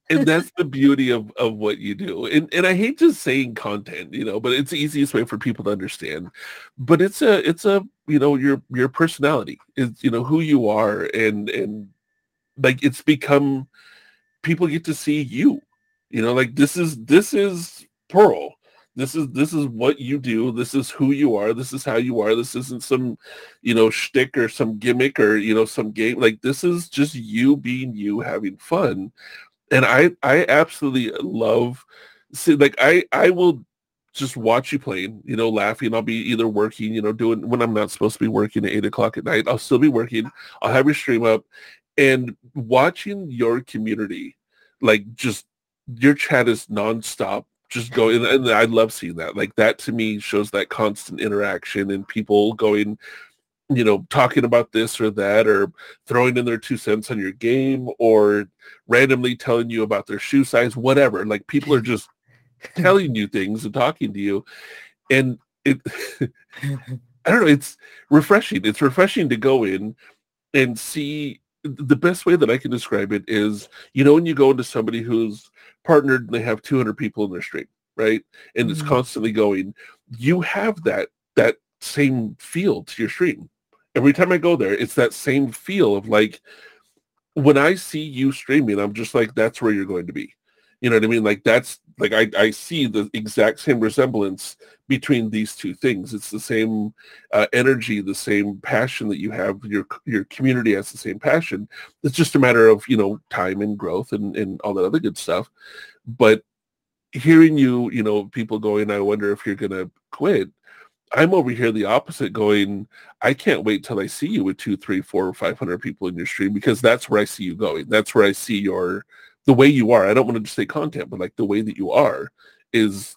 And that's the beauty of of what you do. And and i hate just saying content you know but it's the easiest way for people to understand. But it's a it's a you know your your personality. Is you know who you are and and like it's become people get to see you. You know like this is this is pearl. This is this is what you do. This is who you are. This is how you are. This isn't some you know shtick or some gimmick or you know some game. Like this is just you being you having fun and I I absolutely love see like I I will just watch you playing, you know, laughing. I'll be either working, you know, doing when I'm not supposed to be working at eight o'clock at night. I'll still be working. I'll have your stream up and watching your community, like just your chat is nonstop, just going and I love seeing that. Like that to me shows that constant interaction and people going, you know, talking about this or that or throwing in their two cents on your game or randomly telling you about their shoe size, whatever. Like people are just <laughs> telling you things and talking to you. And it <laughs> I don't know, it's refreshing. It's refreshing to go in and see the best way that I can describe it is, you know, when you go into somebody who's partnered and they have 200 people in their stream, right? And it's Mhm. constantly going. You have that that same feel to your stream. Every time I go there, it's that same feel of like when I see you streaming, I'm just like, that's where you're going to be. You know what I mean? Like that's like I, I see the exact same resemblance between these two things. It's the same uh, energy, the same passion that you have. Your your community has the same passion. It's just a matter of you know time and growth and and all that other good stuff. But hearing you, you know, people going, I wonder if you're gonna quit. I'm over here the opposite, going, I can't wait till I see you with two, three, four, or five hundred people in your stream because that's where I see you going. That's where I see your the way you are. I don't want to just say content, but like the way that you are is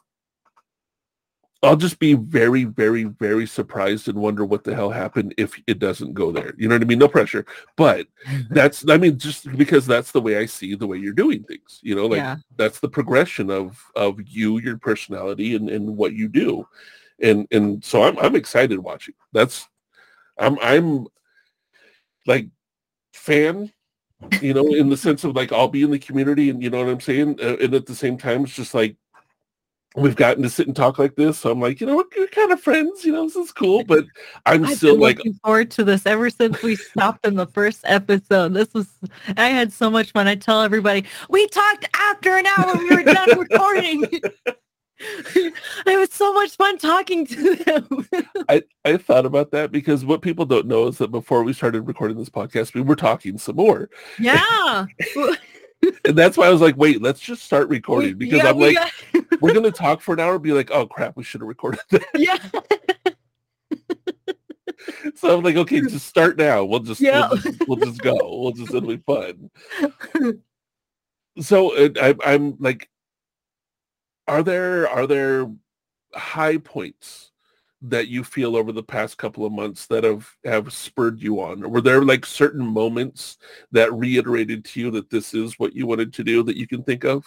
I'll just be very, very, very surprised and wonder what the hell happened if it doesn't go there. You know what I mean? No pressure. But <laughs> that's I mean, just because that's the way I see the way you're doing things. You know, like yeah. that's the progression of of you, your personality and, and what you do. And and so I'm I'm excited watching. That's I'm I'm like fan you know, in the sense of like I'll be in the community and you know what I'm saying? Uh, and at the same time, it's just like we've gotten to sit and talk like this. So I'm like, you know, we're, kind of friends, you know, this is cool, but I'm I've still like, looking forward to this ever since we stopped in the first episode. This was I had so much fun. I tell everybody we talked after an hour we were done recording. <laughs> <laughs> it was so much fun talking to them. <laughs> I, I thought about that because what people don't know is that before we started recording this podcast, we were talking some more. yeah. <laughs> And that's why I was like, wait, let's just start recording because Yeah, I'm we like, got- we're going to talk for an hour and be like, oh crap, we should have recorded that. yeah. So I'm like, okay, just start now. We'll just, Yeah. we'll, just we'll just go. We'll just, it'll be fun. so I, I'm like, are there are there high points that you feel over the past couple of months that have have spurred you on? Or were there like certain moments that reiterated to you that this is what you wanted to do that you can think of?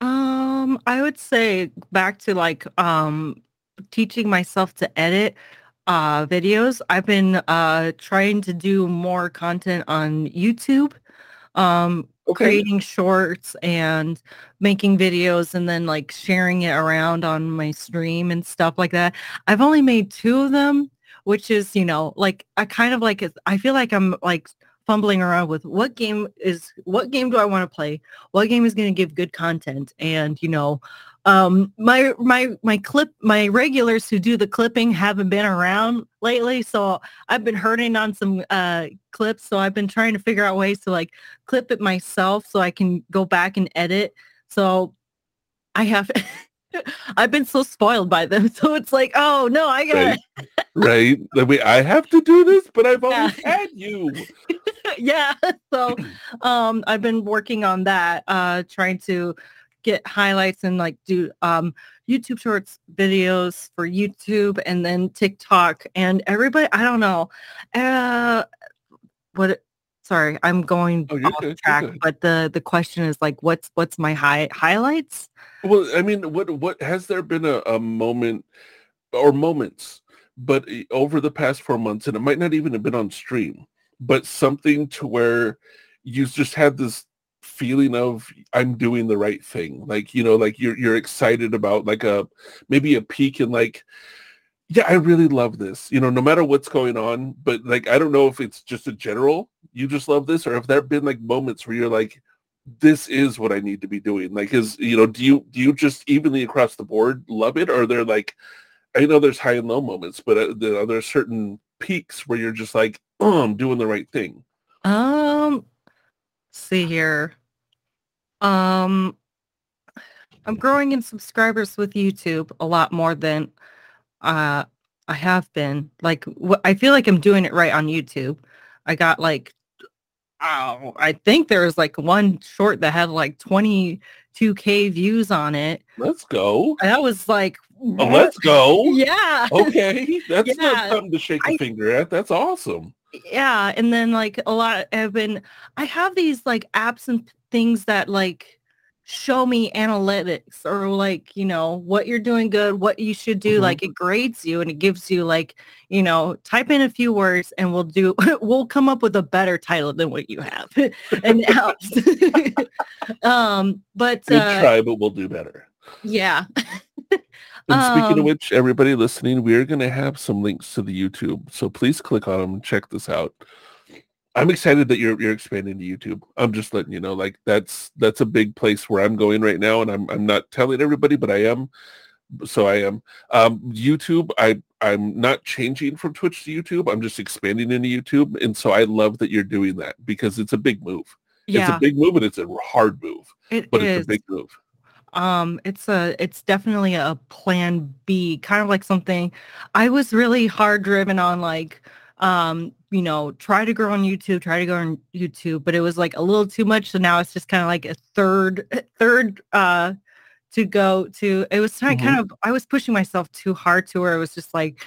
Um, I would say back to like um teaching myself to edit uh videos. I've been uh trying to do more content on YouTube. Um Okay. creating shorts and making videos and then like sharing it around on my stream and stuff like that. I've only made two of them, which is, you know, like I kind of like I feel like I'm like fumbling around with what game is what game do I want to play? What game is going to give good content? And, you know, um my my my clip my regulars who do the clipping haven't been around lately, so I've been hurting on some uh clips, so I've been trying to figure out ways to like clip it myself so I can go back and edit. So I have <laughs> I've been so spoiled by them. <laughs> So it's like, oh no, I got Right. <laughs> Like, wait, I have to do this, but I've always Yeah. had you. yeah. So <clears throat> um I've been working on that, uh trying to get highlights and like do um YouTube shorts videos for YouTube and then TikTok and everybody I don't know. Uh what sorry, I'm going Oh, off good, track, but the the question is like what's what's my high highlights? Well, I mean, what what has there been a, a moment or moments, but over the past four months, and it might not even have been on stream, but something to where you just had this feeling of I'm doing the right thing. Like, you know, like you're you're excited about like a maybe a peak in like, yeah, I really love this. You know, no matter what's going on, but like I don't know if it's just a general, you just love this, or if there have been like moments where you're like, this is what I need to be doing. Like, is you know, do you do you just evenly across the board love it, or are there like, I know there's high and low moments, but uh, are there certain peaks where you're just like, oh, <clears throat> I'm doing the right thing. Um, see here. Um, I'm growing in subscribers with YouTube a lot more than uh I have been. Like, wh- I feel like I'm doing it right on YouTube. I got like, oh, I think there was like one short that had like 22k views on it. Let's go. And that was like, Oh, let's go. <laughs> yeah. Okay, <laughs> that's Yeah, not something to shake a I- finger at. That's awesome. Yeah and then like a lot have been i have these like apps and things that like show me analytics or like you know what you're doing good what you should do Mhm. like it grades you and it gives you like you know type in a few words and we'll do <laughs> we'll come up with a better title than what you have <laughs> and it helps <laughs> um but uh, try, but we'll do better. yeah And speaking of Um, which, everybody listening, we are going to have some links to the YouTube. So please click on them and check this out. I'm excited that you're you're expanding to YouTube. I'm just letting you know, like that's that's a big place where I'm going right now, and I'm I'm not telling everybody, but I am. So I am. Um, YouTube, I I'm not changing from Twitch to YouTube. I'm just expanding into YouTube, and so I love that you're doing that because it's a big move. Yeah. It's a big move, and it's a hard move, it but is. it's a big move. Um it's a it's definitely a plan b kind of like something i was really hard driven on like um you know try to grow on youtube try to go on youtube but it was like a little too much so now it's just kind of like a third <laughs> third uh to go to it was kind Mhm. kind of i was pushing myself too hard to where it was just like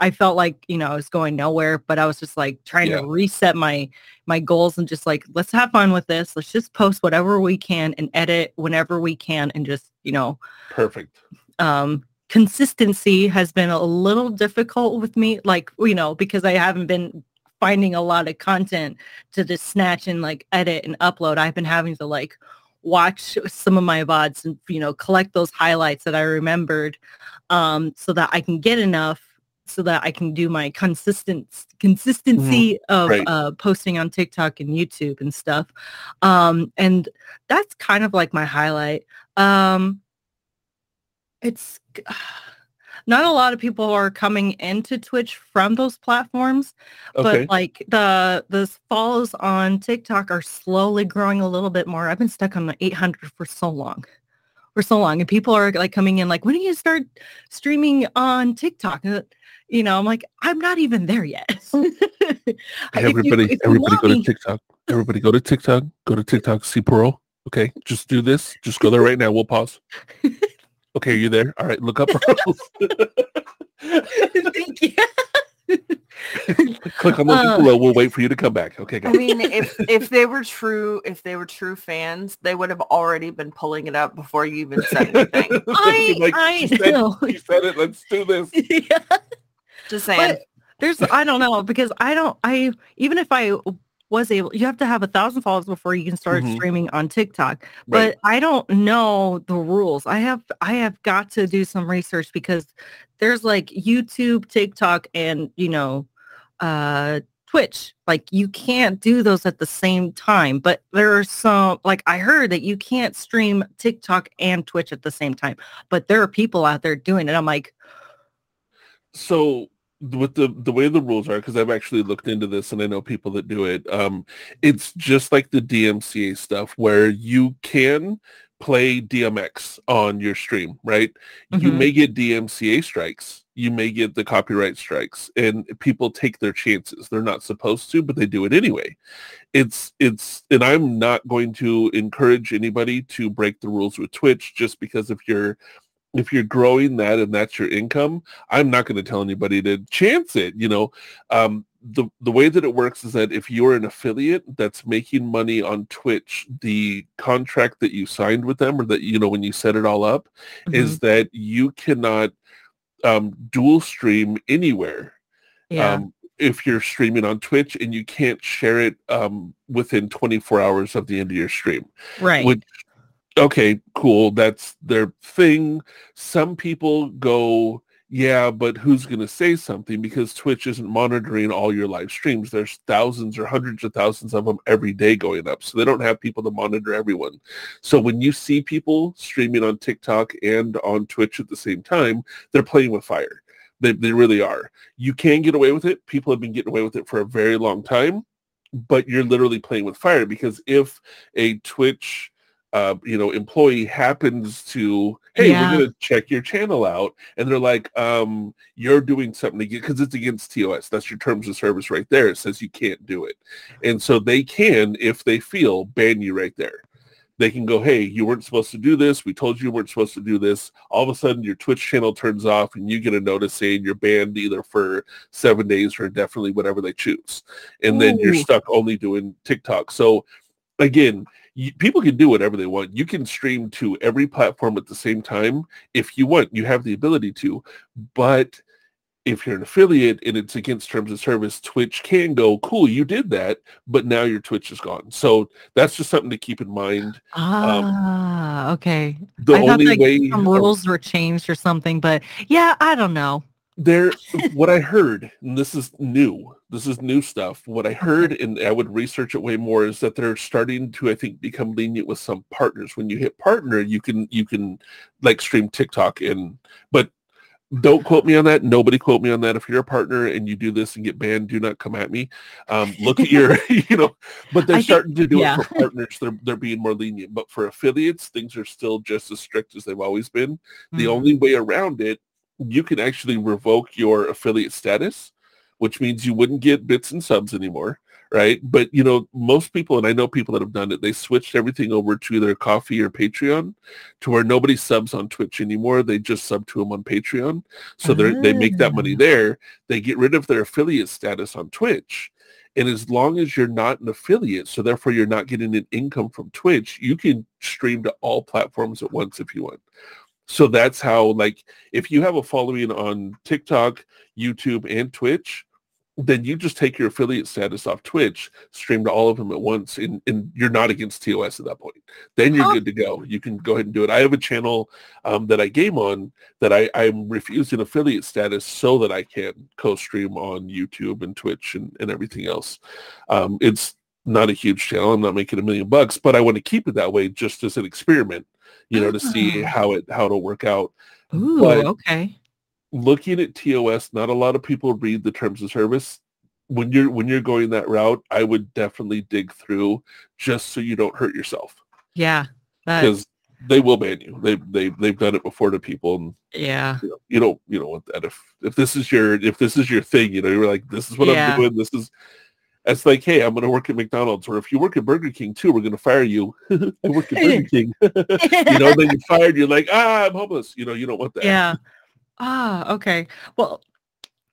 i felt like you know i was going nowhere but i was just like trying Yeah. to reset my my goals and just like let's have fun with this let's just post whatever we can and edit whenever we can and just you know Perfect. um consistency has been a little difficult with me like you know because i haven't been finding a lot of content to just snatch and like edit and upload i've been having to like watch some of my vods and you know collect those highlights that i remembered um so that i can get enough so that i can do my consistent consistency of Right. uh posting on tiktok and youtube and stuff um and that's kind of like my highlight um it's <sighs> not a lot of people are coming into Twitch from those platforms, Okay. but like the the follows on TikTok are slowly growing a little bit more. I've been stuck on the 800 for so long. For so long, and people are like coming in like, when do you start streaming on TikTok? Uh, You know, I'm like, I'm not even there yet. <laughs> If everybody, you everybody want go to TikTok. Everybody go to TikTok. Go to TikTok. See Pearl. Okay, just do this. Just go there right now. We'll pause. Okay, are you there? All right, look up Pearls. <laughs> Thank you. Click on the link Uh, below. We'll wait for you to come back. Okay, I mean, if if they were true, if they were true fans, they would have already been pulling it up before you even said anything. <laughs> I- Like, I she said- know. she said it. Let's do this. yeah. Just saying. But there's I don't know because I don't I even if I was able you have to have a thousand followers before you can start Mhm. streaming on TikTok. Right. But I don't know the rules. I have I have got to do some research because there's like YouTube, TikTok, and you know, uh Twitch. Like you can't do those at the same time. But there are some like I heard that you can't stream TikTok and Twitch at the same time. But there are people out there doing it. I'm like, so with the the way the rules are because i've actually looked into this and i know people that do it um it's just like the dmca stuff where you can play dmx on your stream right? You Mhm. may get dmca strikes you may get the copyright strikes and people take their chances. They're not supposed to but they do it anyway. It's it's and i'm not going to encourage anybody to break the rules with twitch just because if you're if you're growing that and that's your income i'm not going to tell anybody to chance it you know um, the the way that it works is that if you're an affiliate that's making money on twitch the contract that you signed with them or that you know when you set it all up is mhm, that you cannot um, dual stream anywhere yeah. um, if you're streaming on Twitch and you can't share it um, within 24 hours of the end of your stream. right. Which, okay, cool. That's their thing. Some people go, yeah, but who's going to say something? Because Twitch isn't monitoring all your live streams. There's thousands or hundreds of thousands of them every day going up. So they don't have people to monitor everyone. So when you see people streaming on TikTok and on Twitch at the same time, they're playing with fire. They, they really are. You can get away with it. People have been getting away with it for a very long time, but you're literally playing with fire because if a Twitch uh, you know, employee happens to, hey, Yeah. we're going to check your channel out. And they're like, um, you're doing something because it's against TOS. That's your terms of service right there. It says you can't do it. And so they can, if they feel, ban you right there. They can go, hey, you weren't supposed to do this. We told you you weren't supposed to do this. All of a sudden, your Twitch channel turns off and you get a notice saying you're banned either for seven days or indefinitely, whatever they choose. And then you're stuck only doing TikTok. So again, you, people can do whatever they want. You can stream to every platform at the same time if you want. You have the ability to, but if you're an affiliate and it's against terms of service, Twitch can go, cool, you did that, but now your Twitch is gone. So that's just something to keep in mind. Ah, okay. The I thought only like way some rules were changed or something, but yeah, I don't know. There what i heard and this is new this is new stuff. What i heard and i would research it way more is that they're starting to i think become lenient with some partners. When you hit partner you can you can like stream tiktok and but don't quote me on that. Nobody quote me on that. If you're a partner and you do this and get banned do not come at me. Um, look at your <laughs> you know but they're I think- starting to do yeah. it for partners. They're, they're being more lenient. But for affiliates things are still just as strict as they've always been. The Mm. only way around it, you can actually revoke your affiliate status, which means you wouldn't get bits and subs anymore, right? But you know, most people, and I know people that have done it, they switched everything over to their Ko-fi or Patreon, to where nobody subs on Twitch anymore. They just sub to them on Patreon, so they they make that money Ah. there. They get rid of their affiliate status on Twitch. And as long as you're not an affiliate, so therefore you're not getting an income from Twitch, you can stream to all platforms at once if you want. So that's how, like, if you have a following on TikTok, YouTube, and Twitch, then you just take your affiliate status off Twitch, stream to all of them at once, and, and you're not against TOS at that point. Then you're good to go. You can go ahead and do it. I have a channel um, that I game on that I, I'm refusing affiliate status so that I can co-stream on YouTube and Twitch and, and everything else. Um, it's not a huge channel. I'm not making a million bucks, but I want to keep it that way just as an experiment, you know, to see Ah. how it how it'll work out Ooh, but- okay. looking at TOS, not a lot of people read the terms of service. When you're when you're going that route, I would definitely dig through just so you don't hurt yourself Yeah. Because they will ban you. They they they've done it before to people, and yeah. you know, you don't you don't want that. If if this is your if this is your thing, you know, you're like this is what Yeah. I'm doing. This is. It's like, hey, I'm going to work at McDonald's, or if you work at Burger King too, we're going to fire you. <laughs> I work at Burger <laughs> King, you know. Then you're fired. You're like, ah, I'm homeless. You know, you don't want that. Yeah. Ah, okay. Well,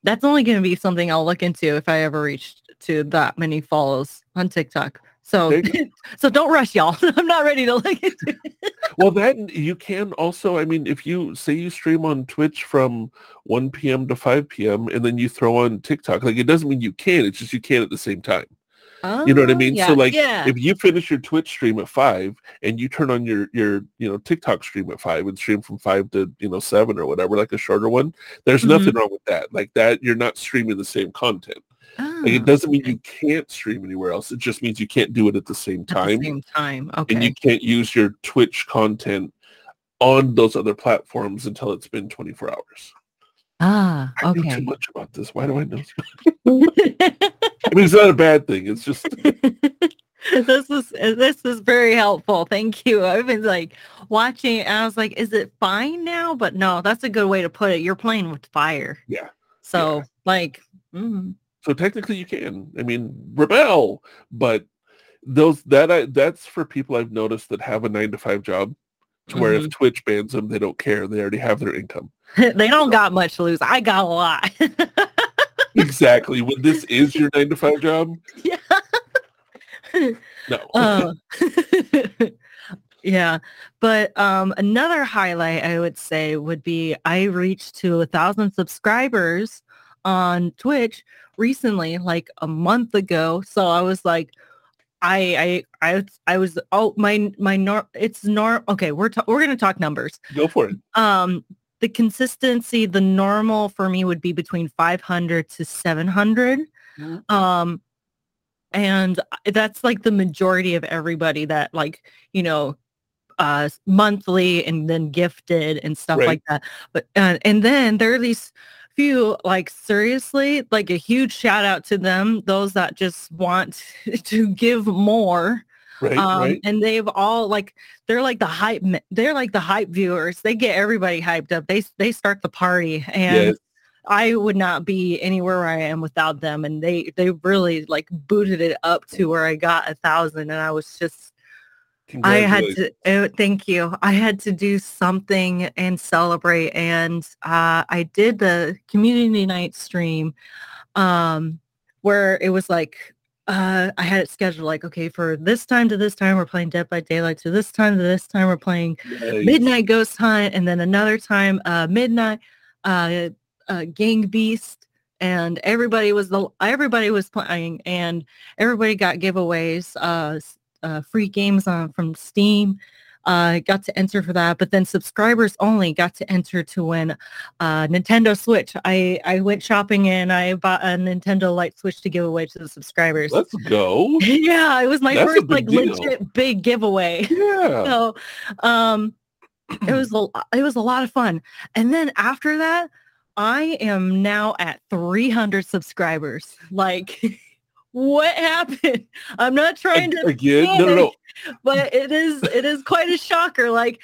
that's only going to be something I'll look into if I ever reach to that many follows on TikTok. So, <laughs> so don't rush, y'all. <laughs> I'm not ready to look into it. Well, then you can also, I mean, if you say you stream on Twitch from 1 p.m. to 5 p.m. and then you throw on TikTok, like it doesn't mean you can, it's just you can at the same time. You know what I Oh, mean? yeah, So like yeah. if you finish your Twitch stream at 5 and you turn on your your, you know, TikTok stream at 5 and stream from 5 to, you know, 7 or whatever, like a shorter one, there's Mhm. nothing wrong with that. Like that you're not streaming the same content. Like it Ah, doesn't mean you can't stream anywhere else. It just means you can't do it at the same At the time same time. okay. and you can't use your Twitch content on those other platforms until it's been 24 hours. Ah, I know too much about this. Why do I know? I mean, it's not a bad thing. It's just <laughs> this is this is very helpful. Thank you. I've been like watching and I was like, is it fine now? But no, that's a good way to put it. You're playing with fire. Yeah. So like mm, so technically you can. I mean, rebel, but those that I that's for people I've noticed that have a nine to five job. To where Mm-hmm. if Twitch bans them, they don't care. They already have their income. <laughs> they don't got much to lose. I got a lot. <laughs> Exactly. when this is your nine to five job, yeah. no. Uh, <laughs> yeah. But um another highlight I would say would be I reached to a thousand subscribers on Twitch recently, like a month ago. So I was like, I I I I was oh my my nor it's norm okay we're ta- we're gonna talk numbers. Go for it. Um the consistency the normal for me would be between 500 to 700 Mhm. um and that's like the majority of everybody that like you know uh monthly and then gifted and stuff Right. like that but uh, and then there are these few like seriously like a huge shout out to them those that just want <laughs> to give more Right, um, right. and they've all like they're like the hype they're like the hype viewers they get everybody hyped up they they start the party and Yes. i would not be anywhere where i am without them and they they really like booted it up to where i got a thousand and i was just i had to uh, thank you i had to do something and celebrate and uh i did the community night stream um where it was like uh, I had it scheduled like, okay, for this time to this time, we're playing Dead by Daylight. To this time to this time, we're playing Nice. Midnight Ghost Hunt. And then another time, uh, midnight, uh, uh, Gang Beast, and everybody was the everybody was playing, and everybody got giveaways, uh, free games on from Steam. Uh, got to enter for that, but then subscribers only got to enter to win uh, Nintendo Switch. I I went shopping and I bought a Nintendo Light Switch to give away to the subscribers. Let's go. <laughs> yeah, it was my That's first like deal. legit big giveaway. <laughs> Yeah. so um it was a, it was a lot of fun and then after that i am now at 300 subscribers like <laughs> what happened? I'm not trying to Again, no, no, no. <laughs> but it is it is quite a shocker like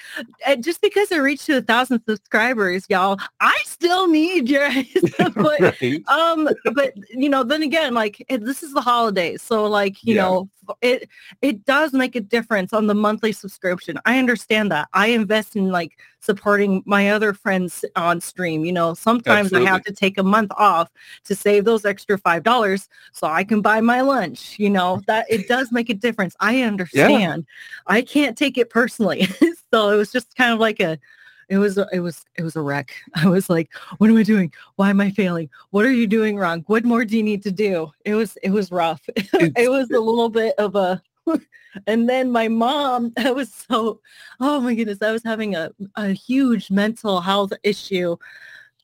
just because i reached to a thousand subscribers y'all i still need your <laughs> <laughs> support right. um but you know then again like this is the holidays so like you Yeah. know it it does make a difference on the monthly subscription. I understand that. I invest in like supporting my other friends on stream you know sometimes i have to take a month off to save those extra five dollars so i can buy my lunch you know that it does make a difference. I understand i can't take it personally. <laughs> So it was just kind of like a it was it was it was a wreck. <laughs> I was like what am i doing? Why am i failing? What are you doing wrong? What more do you need to do? It was it was rough. <laughs> It was a little bit of a and then my mom i was so oh my goodness i was having a, a huge mental health issue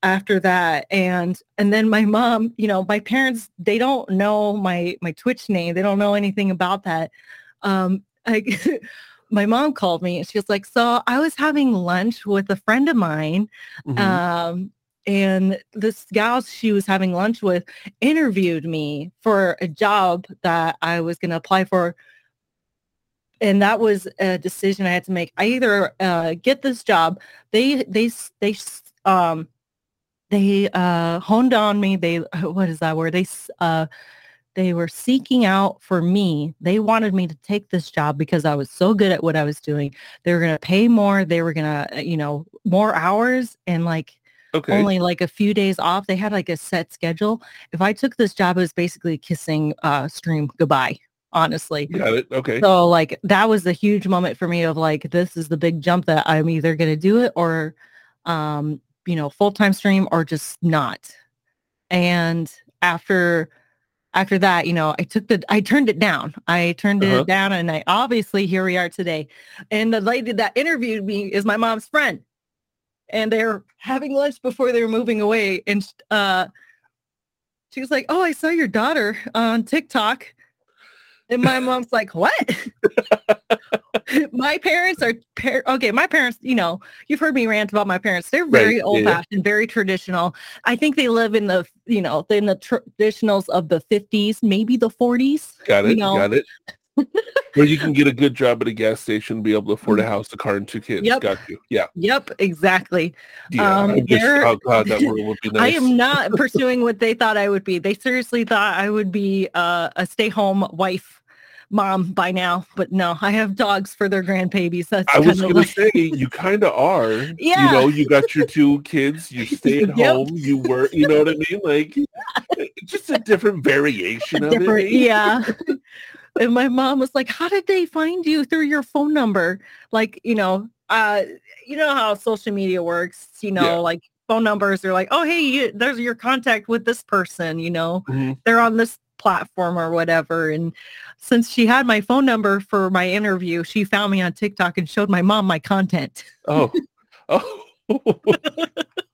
after that. And and then my mom you know my parents they don't know my my twitch name. They don't know anything about that. Um I, <laughs> my mom called me and she was like so i was having lunch with a friend of mine Mhm. um, and this gal she was having lunch with interviewed me for a job that I was going to apply for. And that was a decision I had to make. I either uh, get this job. They they they um they uh honed on me. They <laughs> what is that word? They uh they were seeking out for me. They wanted me to take this job because I was so good at what I was doing. They were going to pay more. They were going to, you know, more hours and like okay. only like a few days off. They had like a set schedule. If I took this job, it was basically kissing uh stream goodbye, honestly. Got it. Okay. So like that was a huge moment for me of like this is the big jump that I'm either going to do it or um you know full-time stream or just not. And after after that, you know, I took the I turned it down. I turned Uh-huh. it down and I obviously here we are today. And the lady that interviewed me is my mom's friend. And they're having lunch before they were moving away and uh she was like, "Oh, I saw your daughter on TikTok." And my mom's like, "What?" <laughs> my parents are par- okay. My parents, you know, you've heard me rant about my parents. They're very Right, old-fashioned, very traditional. I think they live in the, you know, in the traditionals of the 50s, maybe the 40s. Got you it. know. Got it. <laughs> Where you can get a good job at a gas station, be able to afford a house, a car, and two kids. Yep. Got you. Yeah. Yep, exactly. Yeah. Um, I wish, oh God, that <laughs> world would be nice. I am not <laughs> pursuing what they thought I would be. They seriously thought I would be uh, a stay-home wife, mom by now, but no, I have dogs for their grandbabies. That's I was of gonna like, say you kind of are. Yeah. You know, you got your two kids. You stay at Yep. home. You work. You know what I mean? Like, just a different variation of different. it. Yeah. And my mom was like, "How did they find you through your phone number?" Like, you know, uh, you know how social media works. You know, Yeah. like phone numbers are like, "Oh, hey, you, there's your contact with this person." You know, Mhm. they're on this platform or whatever. And since she had my phone number for my interview, she found me on TikTok and showed my mom my content. Oh. Oh. <laughs> <laughs>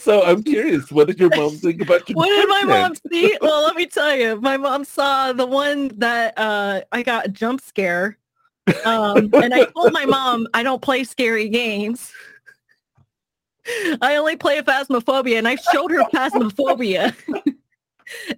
so I'm curious, what did your mom think about your <laughs> What did my mom see? Well, let me tell you, my mom saw the one that uh, I got a jump scare. Um, and I told my mom I don't play scary games. I only play Phasmophobia, and I showed her Phasmophobia. <laughs>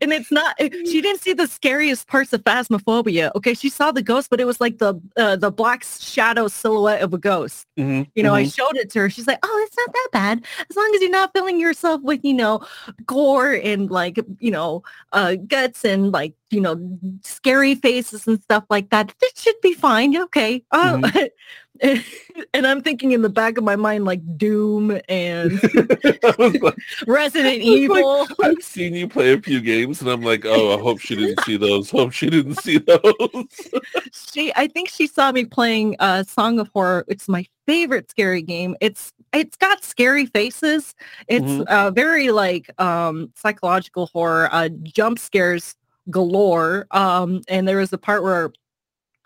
and it's not she didn't see the scariest parts of phasmophobia okay? She saw the ghost but it was like the uh, the black shadow silhouette of a ghost. Mhm, you know i mhm. showed it to her. She's like oh it's not that bad. As long as you're not filling yourself with you know gore and like you know uh guts and like you know scary faces and stuff like that it should be fine okay? Oh <laughs> <laughs> and I'm thinking in the back of my mind like Doom and <laughs> like, <laughs> Resident was like, Evil. I've seen you play a few games, and I'm like, oh, I hope she didn't see those. Hope she didn't see those. she I think she saw me playing uh Song of Horror. It's my favorite scary game. It's it's got scary faces. It's Mhm. uh very like um psychological horror, uh jump scares galore. Um and there was a part where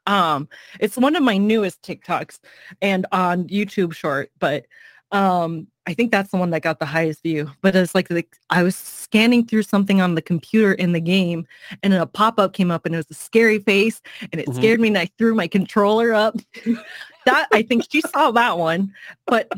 um it's one of my newest TikToks and on YouTube short, but um I think that's the one that got the highest view. But it's like the, I was scanning through something on the computer in the game and then a pop-up came up and it was a scary face and it Mhm. scared me and I threw my controller up. <laughs> that I think she saw that one, but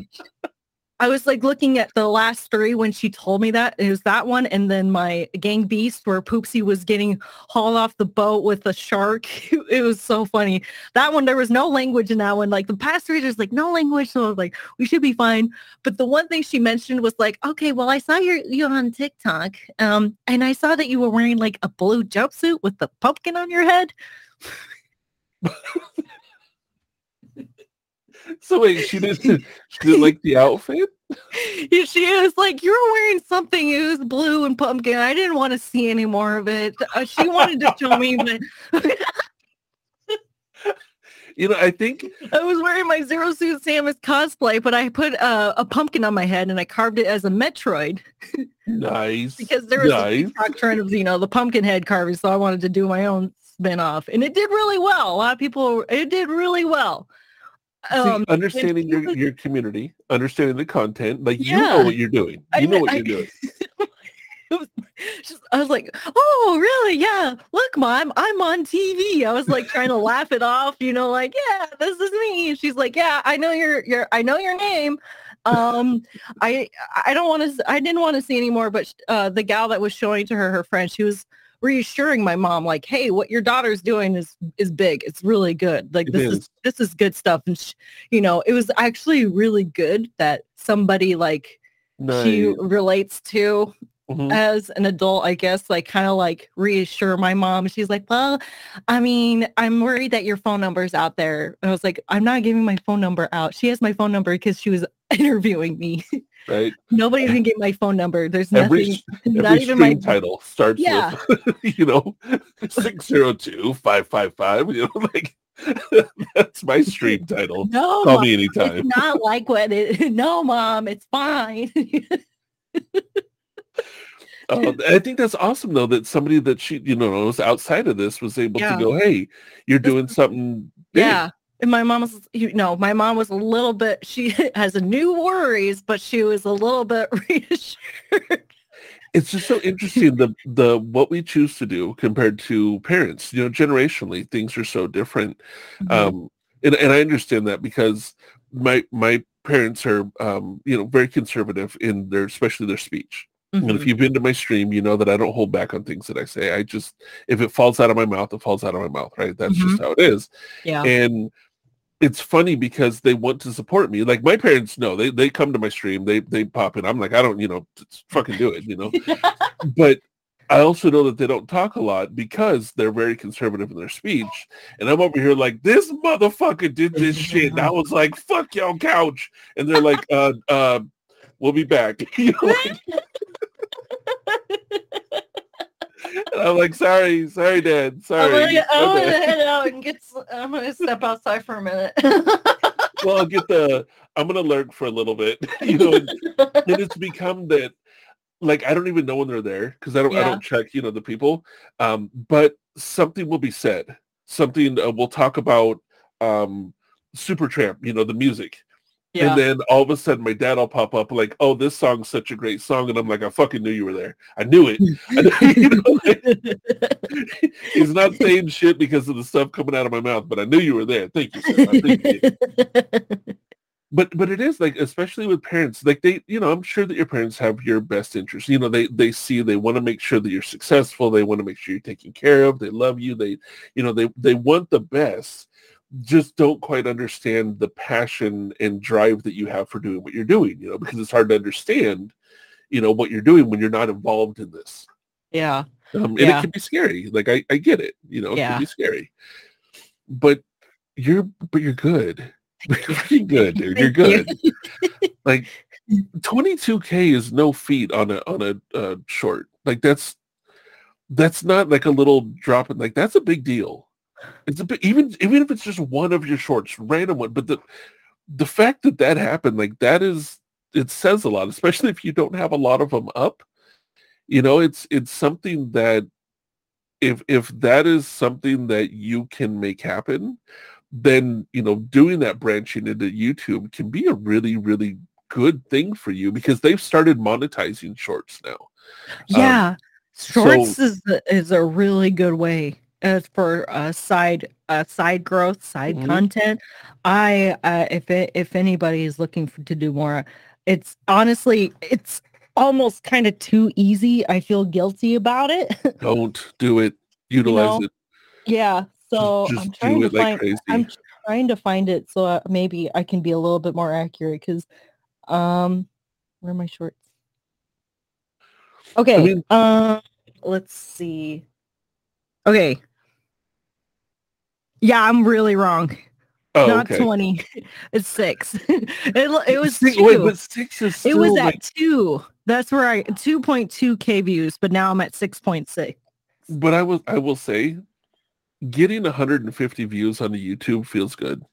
I was like looking at the last three when she told me that it was that one, and then my gang beast where Poopsie was getting hauled off the boat with a shark. <laughs> It was so funny. That one there was no language in that one. Like the past three, there's like no language, so I was like we should be fine. But the one thing she mentioned was like, okay, well I saw you on TikTok, um, and I saw that you were wearing like a blue jumpsuit with the pumpkin on your head. <laughs> So wait, she didn't. She didn't like the outfit. <laughs> Yeah, she was like, "You're wearing something. It was blue and pumpkin. I didn't want to see any more of it. Uh, she wanted to show me, but <laughs> You know, I think I was wearing my Zero Suit Samus cosplay. But I put uh, a pumpkin on my head and I carved it as a Metroid nice because there was a nice. TikTok trend of you know the pumpkin head carving. So I wanted to do my own spin off, and it did really well. A lot of people, it did really well. See, Um, understanding your, was- your community, understanding the content, like you know what you're doing. I You know what I- you're doing. <laughs> Was just- I was like, oh, really? Yeah. Look, mom, I'm on TV. I was like trying to <laughs> laugh it off, you know, like, yeah, this is me. She's like, yeah, I know your, your, I know your name. Um, I, I don't want to, I didn't want to see anymore, but uh, the gal that was showing to her, her friend, she was reassuring my mom, like, hey, what your daughter's doing is, is big. It's really good. Like It this is. is. this is good stuff. And, sh- you know, it was actually really good that somebody like Nice. she relates to Mhm. as an adult, I guess, like kind of like reassure my mom. She's like, well, I mean, I'm worried that your phone number's out there. And I was like, I'm not giving my phone number out. She has my phone number because she was <laughs> interviewing me. Right. Nobody's <laughs> gonna get my phone number. There's Every nothing, <laughs> every not even my title starts Yeah. with you know 602-555. You know, like that's my stream title. No, Call Mom, me it's anytime. not like what it. No, mom, it's fine. Uh, <laughs> I think that's awesome though that somebody that she you know was outside of this was able Yeah. to go, hey, you're doing something big. Yeah. And my mom was, you know, my mom was a little bit, she <laughs> has a new worries, but she was a little bit <laughs> reassured. it's just so interesting the the what we choose to do compared to parents you know generationally things are so different Mm-hmm. um and, and i understand that because my my parents are um you know very conservative in their especially their speech and if Mhm. you've been to my stream you know that i don't hold back on things that i say i just if it falls out of my mouth it falls out of my mouth right that's just how it is Yeah. and it's funny because they want to support me like my parents know they they come to my stream they they pop in i'm like i don't you know fucking do it you know <laughs> but I also know that they don't talk a lot because they're very conservative in their speech. And I'm over here like, this motherfucker did this shit. And I was like, fuck your couch. And they're like, uh, uh, we'll be back. <laughs> You know, like- <laughs> and I'm like, sorry, sorry, Dad. I'm Sorry. gonna, I'm gonna head out and get, I'm gonna step outside for a minute. <laughs> well, I'll get the, I'm going to lurk for a little bit, <laughs> you know, and, and it's become that like I don't even know when they're there because I don't I don't check you know the people um but something will be said something uh, we'll talk about um Supertramp you know the music yeah. and then all of a sudden my dad will pop up like oh this song's such a great song and I'm like I fucking knew you were there. I knew it. <laughs> <laughs> You know, like, he's not saying shit because of the stuff coming out of my mouth but I knew you were there. Thank you sir. I appreciate <laughs> it but but it is like especially with parents like they you know i'm sure that your parents have your best interest. You know they they see they want to make sure that you're successful. They want to make sure you're taken care of. They love you. They you know they they want the best just don't quite understand the passion and drive that you have for doing what you're doing you know because it's hard to understand you know what you're doing when you're not involved in this yeah. um, and Yeah. it can be scary like i i get it you know it Yeah. can be scary but you're but you're good <laughs> Pretty good, dude. You're <laughs> good. Like 22k is no feat on a on a uh, short. Like that's that's not like a little drop in. Like that's a big deal. It's a big even even if it's just one of your shorts, random one. But the the fact that that happened, like that is it says a lot, especially if you don't have a lot of them up. You know, it's it's something that if if that is something that you can make happen, then you know doing that branching into YouTube can be a really really good thing for you because they've started monetizing shorts now. Um, yeah, so- shorts is a- is a really good way as for uh, side uh, side growth, side Mhm. content. I uh, if it, if anybody is looking for, to do more, it's honestly it's almost kind of too easy. I feel guilty about it. <laughs> Don't do it. Utilize know, it. yeah, so just I'm do trying to like find. I'm trying to find it so uh, maybe I can be a little bit more accurate because um where are my shorts? Okay. mean- um let's see. Okay. Yeah, I'm really wrong. Oh, Not okay. 20. <laughs> It's 6. <laughs> it it was Six, 2. wait, but six is still, it still was like, at 2. That's where I 2.2k views, but now I'm at 6.6. but I will I will say getting 150 views on the YouTube feels good.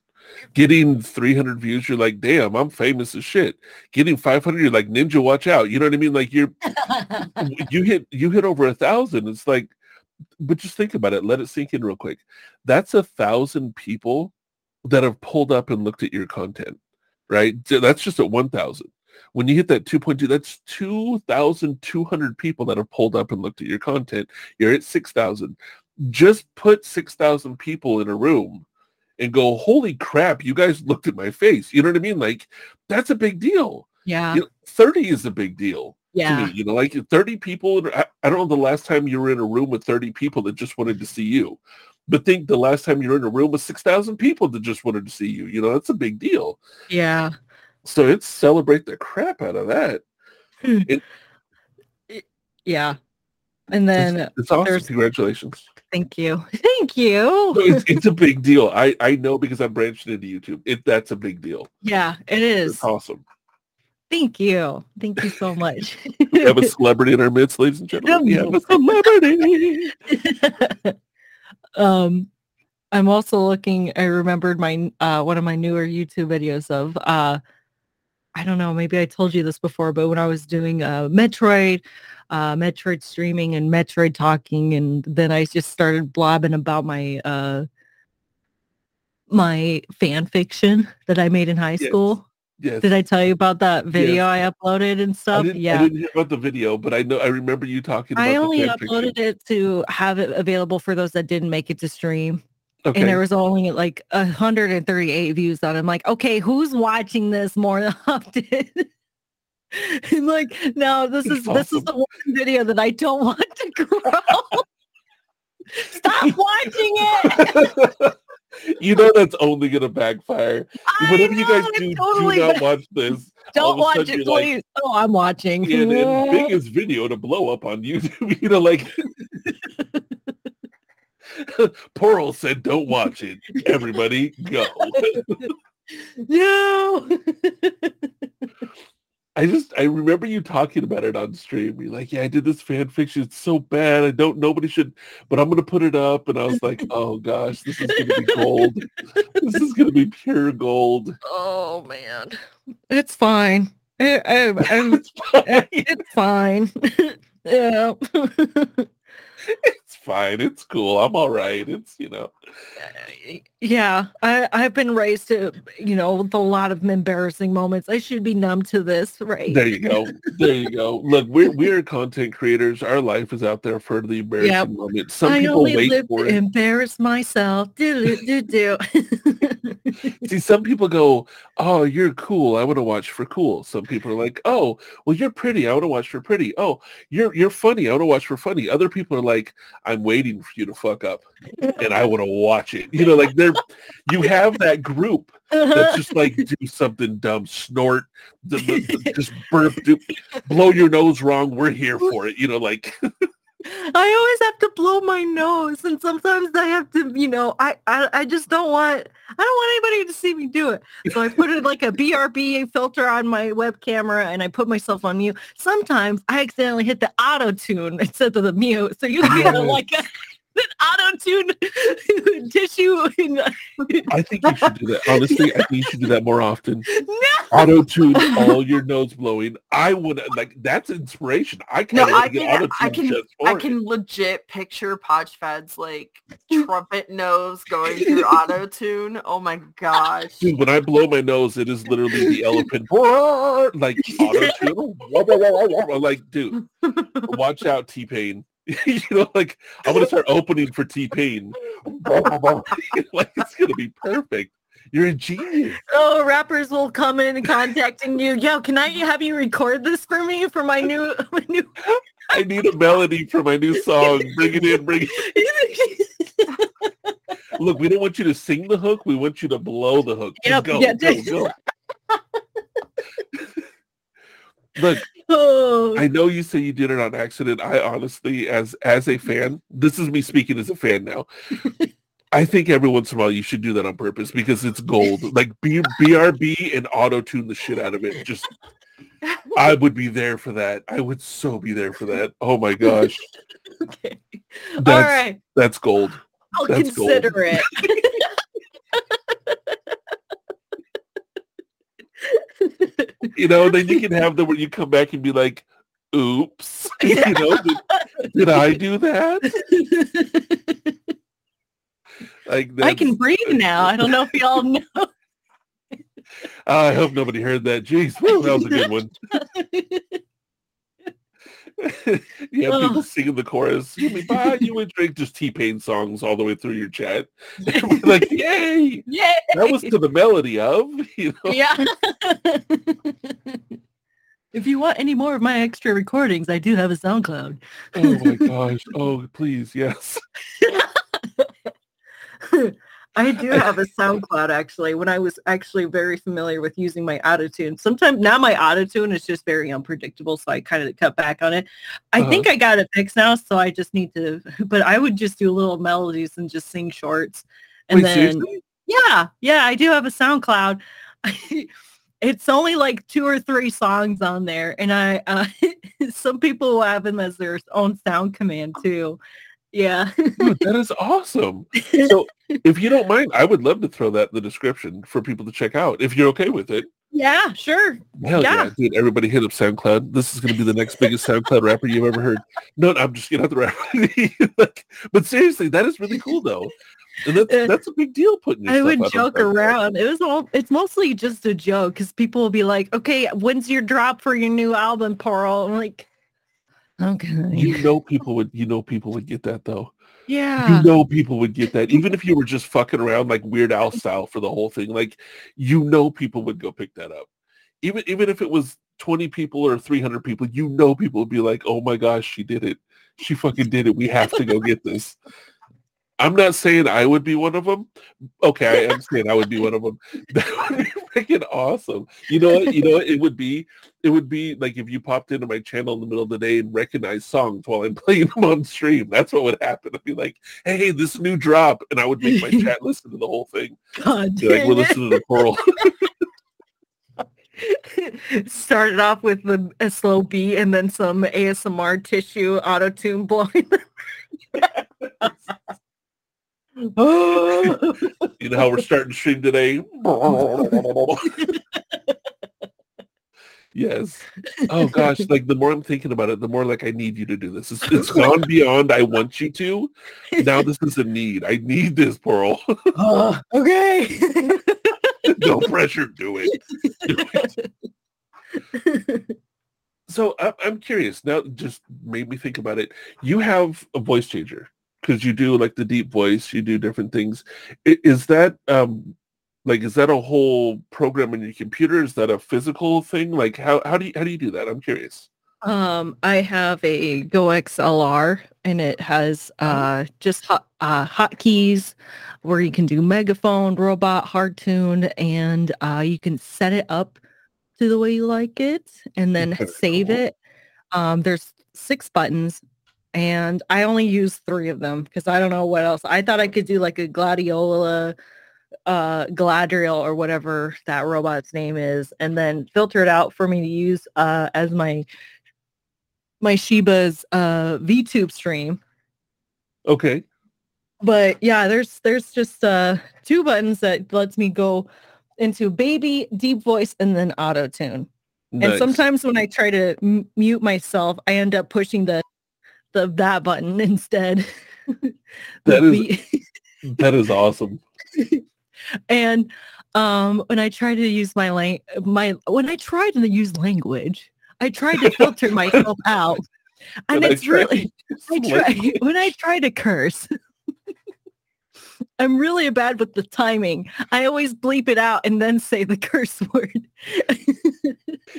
Getting 300 views, you're like, damn, I'm famous as shit. Getting 500, you're like, ninja, watch out. You know what I mean? Like you're, <laughs> you hit, you hit over a thousand. It's like, but just think about it. Let it sink in real quick. That's a thousand people that have pulled up and looked at your content, right? That's just at 1,000. When you hit that 2.2, that's 2,200 people that have pulled up and looked at your content. You're at 6,000. Just put 6,000 people in a room and go, holy crap, you guys looked at my face. You know what I mean? Like, that's a big deal. yeah. You know, 30 is a big deal Yeah. me. You know, like 30 people, I, I don't know the last time you were in a room with 30 people that just wanted to see you. But think the last time you were in a room with 6,000 people that just wanted to see you. You know, that's a big deal. Yeah. So it's celebrate the crap out of that. Hmm. it, Yeah. And then It's, it's awesome. Congratulations. thank you. <laughs> Thank you. No, it's, it's a big deal. I, I know because I'm branched into YouTube. It That's a big deal. Yeah, it is. It's awesome. Thank you. Thank you so much. <laughs> We have a celebrity in our midst, ladies and gentlemen. We have a <laughs> celebrity. <laughs> um I'm also looking I remembered my uh one of my newer YouTube videos of uh I don't know, maybe I told you this before, but when I was doing uh Metroid uh Metroid streaming and Metroid talking and then I just started blobbing about my uh my fan fiction that I made in high Yes. school. Yes. Did I tell you about that video I uploaded and I stuff? didn't, yeah. I didn't hear about the video, but I know I remember you talking about I only fiction. uploaded it to have it available for those that didn't make it to stream. Okay. And there was only like 138 views on it. I'm like, okay, who's watching this more than <laughs> often? <laughs> and like, no, this is That's this is the one video that I don't <laughs> want to grow. Stop watching it. <laughs> you know that's only gonna backfire. I Whatever you guys know, do, totally, do not <laughs> watch this. don't watch it, you're like, please. oh, I'm watching. And, and <laughs> biggest video to blow up on YouTube. You know, like Pearl said, "Don't watch it." Everybody, go. no. I just I remember you talking about it on stream. You're like, "Yeah, I did this fan fiction. It's so bad. I don't. Nobody should, but I'm gonna put it up." And I was like, <laughs> "Oh gosh, this is gonna be gold. this is gonna be pure gold." Oh man, it's fine. I, I, I'm, It's fine. Eh, it's fine. <laughs> yeah. <laughs> It's fine. It's cool. I'm all right. It's you know. Yeah. I, I've been raised to, you know, with a lot of embarrassing moments. I should be numb to this, right? There you go. There you go. Look, we're we're content creators. Our life is out there for the embarrassing Yep. moment. Some I people only wait live for to it. embarrass myself. Do do do do. See, some people go, "Oh, you're cool. I want to watch for cool." Some people are like, "Oh, well, you're pretty. I want to watch for pretty." Oh, you're you're funny. I want to watch for funny. Other people are like, "I'm waiting for you to fuck up, and I want to watch it." You know, like they're you have that group that's uh-huh. just like do something dumb, snort, d- d- <laughs> just burp, do, blow your nose wrong. We're here for it. You know, like <laughs> I always have to blow my nose, and sometimes I have to, you know, I, I, I just don't want, I don't want anybody to see me do it. So I put it like a BRB filter on my web camera, and I put myself on mute. Sometimes I accidentally hit the auto tune instead of the mute, so you get like a, an auto tune <laughs> tissue. In, I think you should do that. Honestly, I think you should do that more often. <laughs> no, Auto tune all your nose blowing. I would like that's inspiration. I No, can't I get can, I can, I it. can legit picture Podchfad's like <laughs> trumpet nose going through auto tune. Oh my gosh. Dude, when I blow my nose, it is literally the elephant like auto tune. Like, dude, watch out, T Pain. <laughs> you know, like I'm gonna start opening for T Pain. <laughs> like it's gonna be perfect. You're a genius. Oh, rappers will come in contacting you. Yo, can I have you record this for me for my new <laughs> my new I need a melody for my new song. Bring it in, bring it. In. Look, we don't want you to sing the hook. We want you to blow the hook. Yep, go, yeah, go, go. Look, <laughs> oh, I know you say you did it on accident. I honestly, as as a fan, this is me speaking as a fan now. <laughs> I think every once in a while you should do that on purpose because it's gold. Like B, BRB and auto tune the shit out of it. Just, I <laughs> would be there for that. I would so be there for that. Oh my gosh, okay. All that's right. that's gold. I'll that's gold. consider it. You know, then you can have them where you come back and be like, "Oops," <laughs> you know, did, did I do that? Like, I can breathe now. I don't know if y'all know. <laughs> I hope nobody heard that. Jeez, that was a good one. <laughs> <laughs> yeah, people Ugh. singing the chorus. Let me buy you a drink. Just T Pain songs all the way through your chat. <laughs> Like, <laughs> yay! yeah. That was to the melody of, you know. Yeah. if you want any more of my extra recordings, I do have a SoundCloud. Oh my gosh. Oh, please, yes. I do have a <laughs> SoundCloud actually. When I was actually very familiar with using my autotune, sometimes now my autotune is just very unpredictable, so I kind of cut back on it. I Uh-huh. think I got it fixed now, so I just need to. <laughs> But I would just do little melodies and just sing shorts, and Wait, then seriously? yeah, yeah, I do have a SoundCloud. <laughs> it's only like two or three songs on there, and I uh, some people will have them as their own sound command too. Yeah. Dude, that is awesome. So <laughs> if you don't mind, I would love to throw that in the description for people to check out. If you're okay with it. yeah, sure. Hell yeah. Yeah. dude! Everybody hit up SoundCloud. This is going to be the next biggest SoundCloud rapper you've ever heard. No, no I'm just kidding. Not the rapper. <laughs> like, but seriously, that is really cool though, and that's Uh, that's a big deal. Putting I would joke around. It was all it's mostly just a joke because people will be like, Okay, when's your drop for your new album, Pearl? I'm like, Okay. You <laughs> know people would. You know people would get that though. yeah. You know people would get that, even if you were just fucking around like Weird Al mm. style for the whole thing. Like, you know, people would go pick that up. Even even if it was twenty people or three hundred people, you know, people would be like, "Oh my gosh, she did it! She fucking did it! We have to go get this." I'm not saying I would be one of them. Okay, I am saying I would be one of them. <laughs> That would be freaking awesome. You know what? You know what? It would be. It would be like if you popped into my channel in the middle of the day and recognized songs while I'm <laughs> playing them on stream. That's what would happen. I'd be like, "Hey, this new drop," and I would make my <laughs> chat listen to the whole thing. God Be like, "We're listening to Pearl." <laughs> Started off with the, a slow beat and then some ASMR tissue auto tune blowing. <gasps> you know how we're starting to stream today. <laughs> yes. Oh gosh, like the more I'm thinking about it, the more like I need you to do this. It's, it's gone beyond I want you to. Now this is a need. I need this, Pearl. oh, <gasps> okay. <laughs> no pressure. Do it. Do it. So I'm curious now. Just made me think about it. You have a voice changer because you do like the deep voice. You do different things. Is that um like is that a whole program in your computer? Is that a physical thing? Like how how do you how do you do that? I'm curious. Um, I have a GoXLR and it has uh just hot uh hotkeys where you can do megaphone, robot, hard tune, and uh you can set it up to the way you like it and then save it. Um, there's six buttons and I only use three of them because I don't know what else. I thought I could do like a gladiola, uh, Galadriel or whatever that robot's name is, and then filter it out for me to use uh, as my my Shiba's uh, VTube stream. Okay. But yeah, there's there's just uh, two buttons that lets me go into baby, deep voice, and then auto tune. Nice. And sometimes when I try to m- mute myself, I end up pushing the the that button instead. <laughs> That The is- <laughs> that is awesome. <laughs> and um when I try to use my lang- my when I try to use language, I try to filter myself out. And When I it's try- really I try when I try to curse. I'm really bad with the timing. I always bleep it out and then say the curse word.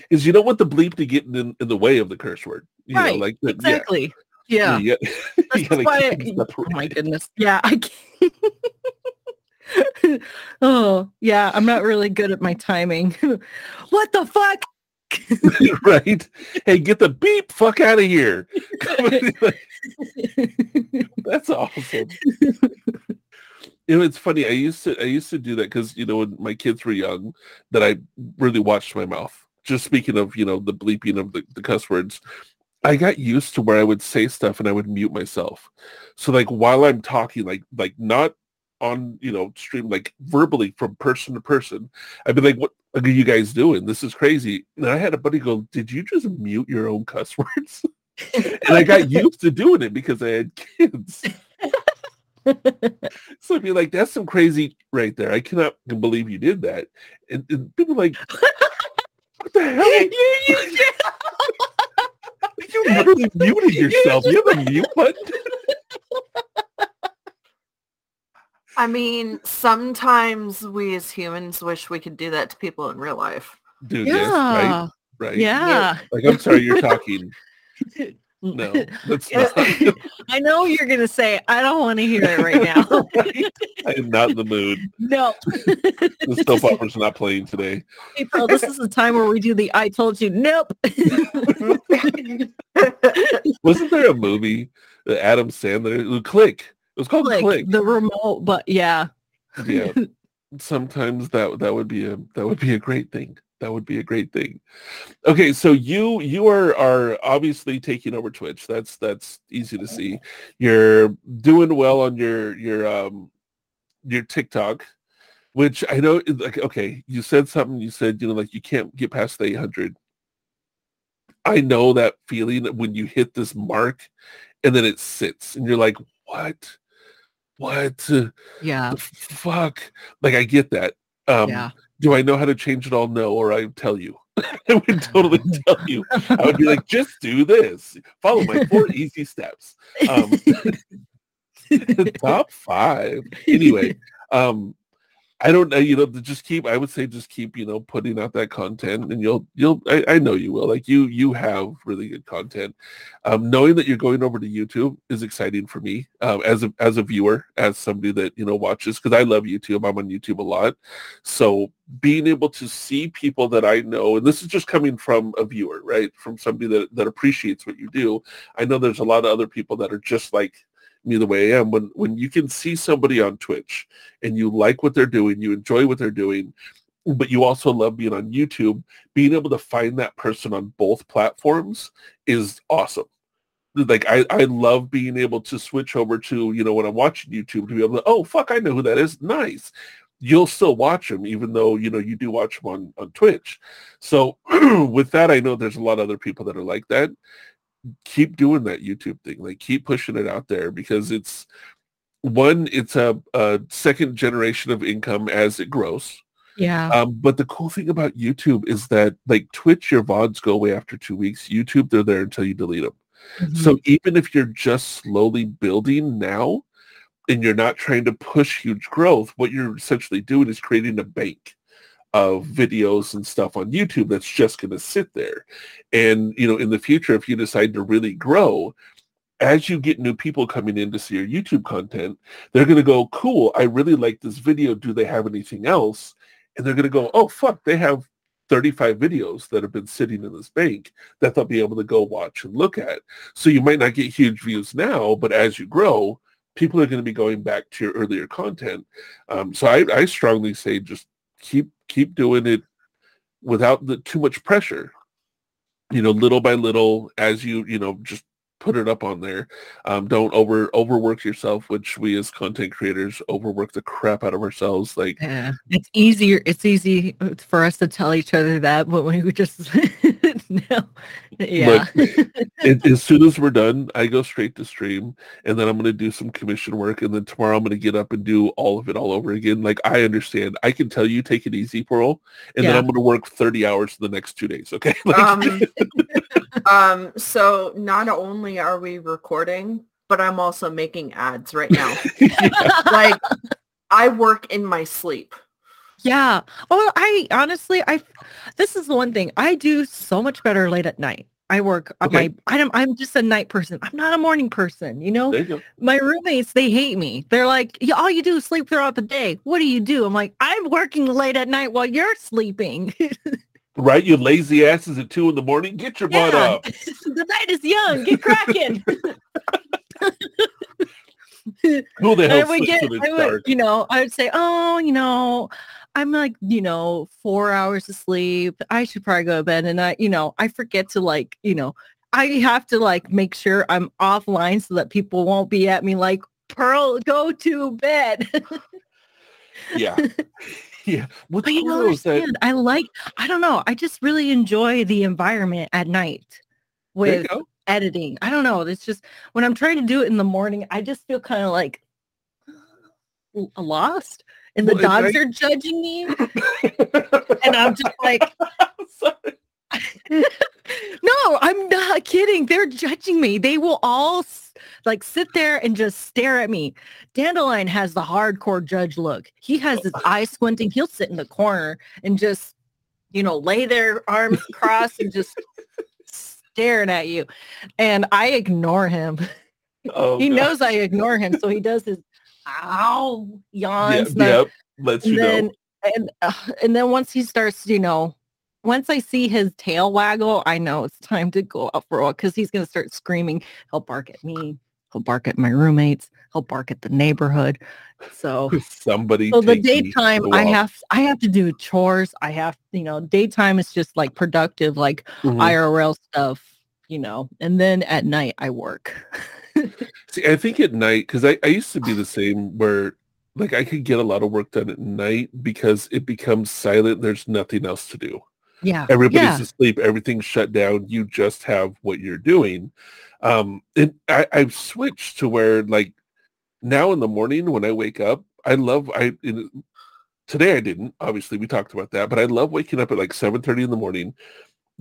is you don't want the bleep to get in, in the way of the curse word. You Right, know, like that- exactly. Yeah. You, got- <laughs> you That's why I- oh my goodness. Yeah, I can't. <laughs> oh, yeah, I'm not really good at my timing. <laughs> what the fuck? right? Hey, get the beep fuck out of here. That's awesome. You know, it's funny. I used to I used to do that because you know when my kids were young, that I really watched my mouth. Just speaking of you know the bleeping of the, the cuss words, I got used to where I would say stuff and I would mute myself. So like while I'm talking, like like not on you know stream like verbally from person to person, I'd be like, "What are you guys doing? This is crazy." And I had a buddy go, "Did you just mute your own cuss words?" and I got used to doing it because I had kids. So I'd be like, that's some crazy right there. I cannot believe you did that. And, and people are like, what the hell? You, <laughs> you, You literally muted yourself. You have a mute button? <laughs> I mean, sometimes we as humans wish we could do that to people in real life. Dude, yes, right? yeah. Right. Yeah. Like, I'm sorry, you're talking. <laughs> No, that's <laughs> not. <laughs> I know you're going to say, I don't want to hear it right now. <laughs> I am not in the mood. no. The soap opera's not playing today. April, this is the time where we do the I told you. Nope. Wasn't there a movie that Adam Sandler, Click? It was called like Click. the remote, but yeah. Yeah. sometimes that that would be a that would be a great thing that would be a great thing. Okay so you you are are obviously taking over twitch. That's that's easy to see. You're doing well on your your um your tiktok which i know like okay you said something you said you know like you can't get past the 800 i know that feeling when you hit this mark and then it sits and you're like what? What? Yeah. fuck? Like i get that. Um yeah. Do i know how to change it all? No or i tell you. <laughs> I would totally <laughs> tell you. I would be like just do this. Follow my four <laughs> easy steps. Um top five. Anyway um i don't know you know just keep i would say just keep you know putting out that content and you'll you'll i, I know you will like you you have really good content. Um knowing that you're going over to youtube is exciting for me um as a as a viewer as somebody that you know watches because i love youtube i'm on youtube a lot. So being able to see people that i know and this is just coming from a viewer right? From somebody that that appreciates what you do. I know there's a lot of other people that are just like me the way I am. When when you can see somebody on Twitch and you like what they're doing, you enjoy what they're doing, but you also love being on YouTube, being able to find that person on both platforms is awesome. Like I, I love being able to switch over to, you know, when I'm watching YouTube to be able to, oh fuck, I know who that is. Nice. You'll still watch them even though, you know, you do watch them on, on Twitch. So <clears throat> with that, I know there's a lot of other people that are like that keep doing that YouTube thing. Like keep pushing it out there because it's one, it's a, a second generation of income as it grows. Yeah. Um, but the cool thing about YouTube is that like Twitch, your VODs go away after two weeks. YouTube, they're there until you delete them. Mhm. So even if you're just slowly building now and you're not trying to push huge growth, what you're essentially doing is creating a bank of videos and stuff on YouTube that's just going to sit there. And, you know, in the future, if you decide to really grow, as you get new people coming in to see your YouTube content, they're going to go, cool, I really like this video. Do they have anything else? And they're going to go, oh, fuck, they have 35 videos that have been sitting in this bank that they'll be able to go watch and look at. So you might not get huge views now, but as you grow, people are going to be going back to your earlier content. Um, so I, I strongly say just keep keep doing it without the too much pressure. You know, little by little, as you you know, just put it up on there. Um, don't over overwork yourself, which we as content creators overwork the crap out of ourselves. Like Yeah, it's easier. It's easy uh, for us to tell each other that, but when we just <laughs> no, yeah, <laughs> it, as soon as we're done, I go straight to stream, and then I'm going to do some commission work, and then tomorrow I'm going to get up and do all of it all over again. Like I understand, I can tell you take it easy, Pearl, and then I'm going to work 30 hours the next two days. Okay, <laughs> like, Um, <laughs> um, so not only are we recording, but I'm also making ads right now. like I work in my sleep. yeah. Oh, I honestly, I this is the one thing I do so much better late at night. I work on Okay. my I'm I'm just a night person. I'm not a morning person, you know? you. My roommates, they hate me. They're like, yeah, all you do is sleep throughout the day. What do you do? I'm like, I'm working late at night while you're sleeping. Right, you lazy asses at two in the morning. Get your butt up. <laughs> the night is young. Get cracking. Who the <laughs> hell we sleeps get, I would, you know, I would say, oh, you know, I'm like, you know, four hours of sleep. I should probably go to bed. And I, you know, I forget to like, you know, I have to like make sure I'm offline so that people won't be at me like, Pearl, go to bed. Yeah, <laughs> yeah. What's but you don't though that. I like, I don't know. I just really enjoy the environment at night with editing. I don't know. It's just when I'm trying to do it in the morning, I just feel kind of like lost. And the Well, dogs I- are judging me. <laughs> And I'm just like, <laughs> <laughs> no, I'm not kidding. They're judging me. They will all like sit there and just stare at me. Dandelion has the hardcore judge look. He has his eyes squinting. He'll sit in the corner and just, you know, lay their arms crossed and just staring at you. And I ignore him. Oh, he God. knows I ignore him. So he does his ow Yeah, yawns. I- yep. Lets you then know. and uh, and then once he starts, you know, once I see his tail waggle, I know it's time to go out for a walk because he's gonna start screaming. He'll bark at me. He'll bark at my roommates. He'll bark at the neighborhood. So, <laughs> Somebody. so the daytime, I have I have to do chores. I have, you know, daytime is just like productive, like Mhm. IRL stuff, you know, and then at night I work. <laughs> <laughs> See, I think at night, because I, I used to be the same where like I could get a lot of work done at night because it becomes silent. There's nothing else to do. yeah. Everybody's yeah. asleep. Everything's shut down. You just have what you're doing. Um, and I, I've switched to where like now in the morning when I wake up, I love, I, in, today I didn't, obviously we talked about that, but I love waking up at like 7.30 in the morning,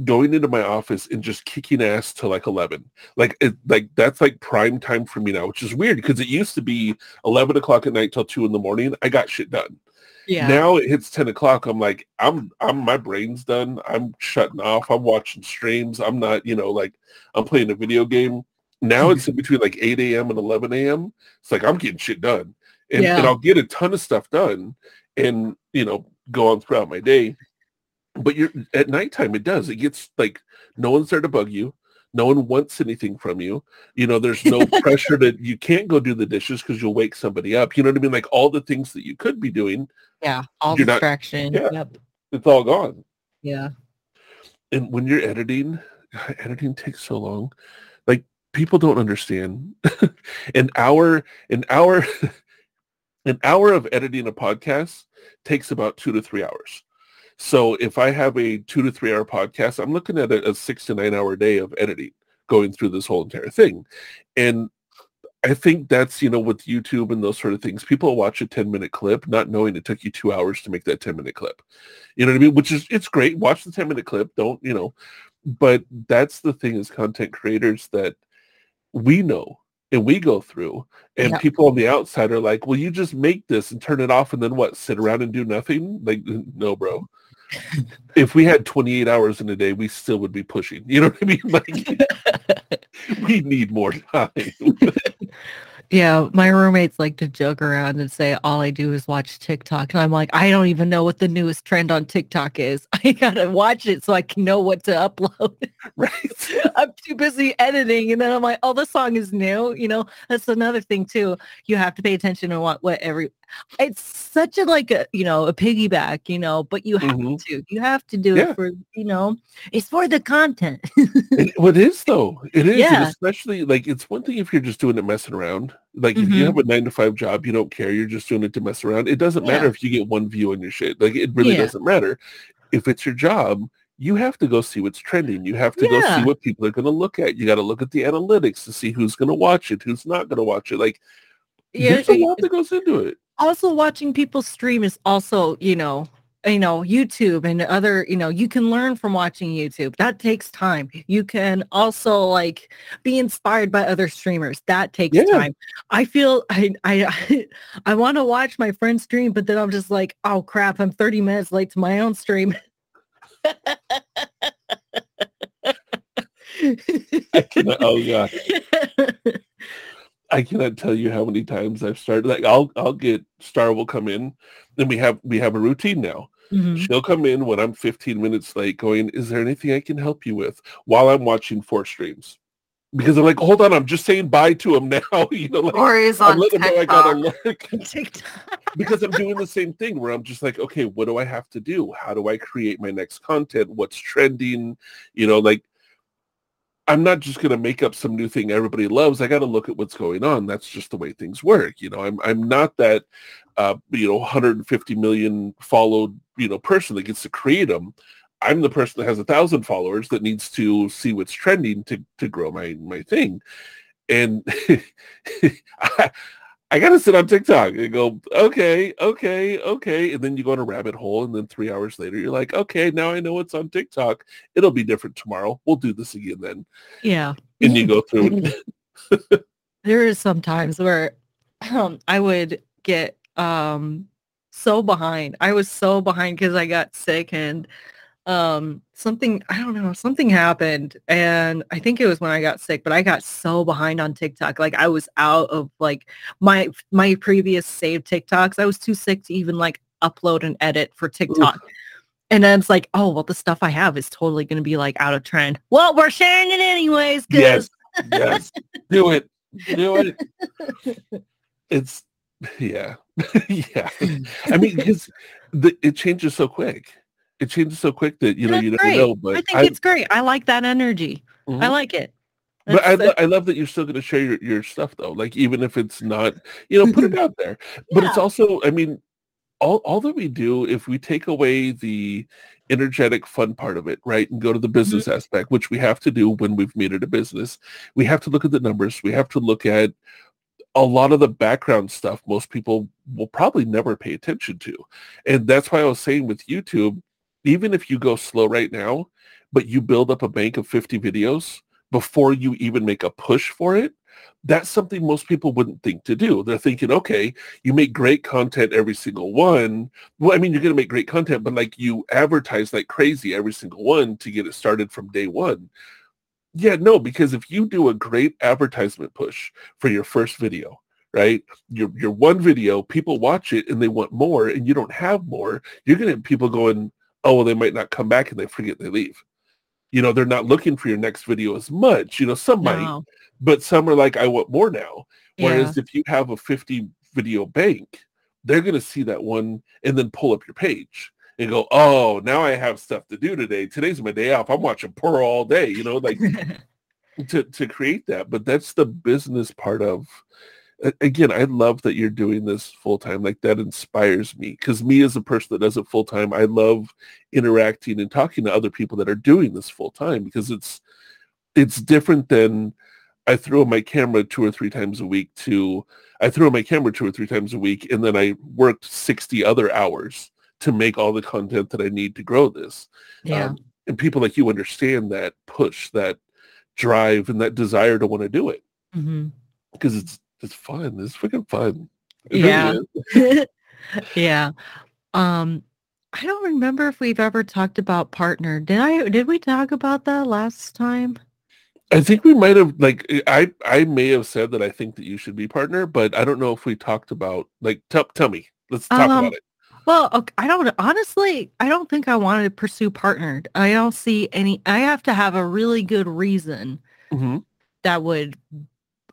going into my office and just kicking ass till like 11 like it like that's like prime time for me now which is weird because it used to be 11 o'clock at night till 2 in the morning i got shit done. Yeah. now it hits 10 o'clock i'm like i'm i'm my brain's done i'm shutting off i'm watching streams i'm not you know like i'm playing a video game. Now it's <laughs> in between like 8 a.m and 11 a.m it's like i'm getting shit done. And, Yeah. and i'll get a ton of stuff done and you know go on throughout my day but you're at nighttime it does it gets like no one's there to bug you no one wants anything from you you know there's no <laughs> pressure that you can't go do the dishes because you'll wake somebody up you know what i mean like all the things that you could be doing yeah. All You're not- distraction. Yeah. Yep. it's all gone Yeah. and when you're editing <sighs> editing takes so long like people don't understand <laughs> an hour an hour <laughs> an hour of editing a podcast takes about two to three hours so if i have a two to three hour podcast i'm looking at a, a six to nine hour day of editing going through this whole entire thing. And i think that's you know with youtube and those sort of things people watch a 10 minute clip not knowing it took you two hours to make that 10 minute clip. You know what i mean? Which is it's great watch the 10 minute clip don't you know but that's the thing as content creators that we know and we go through and Yeah. people on the outside are like well you just make this and turn it off and then what sit around and do nothing? Like no bro if we had 28 hours in a day we still would be pushing you know what i mean <laughs> like <laughs> we need more time Yeah, my roommates like to joke around and say all I do is watch TikTok. And I'm like, I don't even know what the newest trend on TikTok is. <laughs> I gotta watch it so I can know what to upload. Right. I'm too busy editing. And then I'm like, oh, this song is new. You know, that's another thing too. You have to pay attention to what, what every it's such a like a you know a piggyback you know but you have Mhm. to you have to do Yeah. it for you know it's for the content It, well, it is though. It <laughs> is, Yeah. especially like it's one thing if you're just doing it messing around. Like if you have a nine to five job, you don't care. You're just doing it to mess around. It doesn't matter Yeah. if you get one view on your shit. Like it really Yeah. doesn't matter. If it's your job, you have to go see what's trending. You have to go see what people are going to look at. You got to look at the analytics to see who's going to watch it, who's not going to watch it. Like yeah there's a lot that goes into it. Also watching people stream is also you know you know youtube and other you know you can learn from watching youtube. That takes time. You can also like be inspired by other streamers. That takes Yeah. time. I feel i i <laughs> i want to watch my friend stream but then i'm just like oh crap i'm 30 minutes late to my own stream. Oh god, <laughs> I cannot tell you how many times I've started. Like I'll I'll get Star will come in, and we have we have a routine now. Mhm. She'll come in when I'm 15 minutes late going, is there anything I can help you with while I'm watching four streams? Because I'm like, hold on, I'm just saying bye to him <laughs> now. you know, like Or he's I'm on letting him I gotta TikTok. look <laughs> TikTok. because I'm doing the same thing where I'm just like, okay, what do I have to do? How do I create my next content? What's trending? You know, like I'm not just going to make up some new thing everybody loves. I got to look at what's going on. That's just the way things work. You know, I'm I'm not that uh, you know 150 million followed you know person that gets to create them. I'm the person that has a thousand followers that needs to see what's trending to to grow my my thing. And <laughs> I, I got to sit on TikTok and go, okay, okay, okay. And then you go on a rabbit hole. And then three hours later, you're like, okay, now I know what's on TikTok. It'll be different tomorrow. We'll do this again then. yeah And you go through it. <laughs> <laughs> there is some times where um, I would get um so behind. I was so behind because I got sick and um something I don't know something happened and I think it was when I got sick but I got so behind on TikTok like I was out of like my my previous saved TikToks I was too sick to even like upload and edit for TikTok and then it's like oh well the stuff I have is totally going to be like out of trend well we're sharing it anyways yes, yes. Do it. Do it. It's, <laughs> yeah. <laughs> yeah. I mean, because it changes so quick. It changes so quick that, you know, That's you never know. But I think it's great. I like that energy. I Mhm. like it. But I, lo- I love that you're still going to share your, your stuff though. Like even if it's not, you know, put it out there. But it's also, I mean, all all that we do, if we take away the energetic fun part of it, right, and go to the business Mm-hmm. aspect, which we have to do when we've made it a business, we have to look at the numbers. We have to look at a lot of the background stuff most people will probably never pay attention to. And that's why I was saying with YouTube, even if you go slow right now, but you build up a bank of 50 videos before you even make a push for it, that's something most people wouldn't think to do. They're thinking, okay, you make great content every single one. Well, I mean, you're going to make great content, but like you advertise like crazy every single one to get it started from day one. Yeah, no, because if you do a great advertisement push for your first video, right? Your your one video, people watch it and they want more and you don't have more, you're gonna have people going, Oh, well, they might not come back and they forget they leave. You know, they're not looking for your next video as much. You know, some might, but some are like, I want more now. Yeah. Whereas if you have a 50 video bank, they're going to see that one and then pull up your page and go, oh, now I have stuff to do today. Today's my day off. I'm watching Pearl all day, you know, like <laughs> to, to create that. But that's the business part of, again, I love that you're doing this full time. Like that inspires me because me as a person that does it full time, I love interacting and talking to other people that are doing this full time because it's, it's different than I throw my camera two or three times a week to I throw my camera two or three times a week and then I worked 60 other hours to make all the content that I need to grow this. yeah. Um, and people like you understand that push, that drive and that desire to want to do it hmm because it's it's fun. It's freaking fun. It Yeah. really <laughs> <laughs> yeah. Um, I don't remember if we've ever talked about partner. Did I? Did we talk about that last time? I think we might have like I I may have said that I think that you should be partner, but I don't know if we talked about like tell tell me. Let's talk Um, about it. Well, ok- I don't honestly. I don't think I wanted to pursue partnered. I don't see any. I have to have a really good reason hmm that would,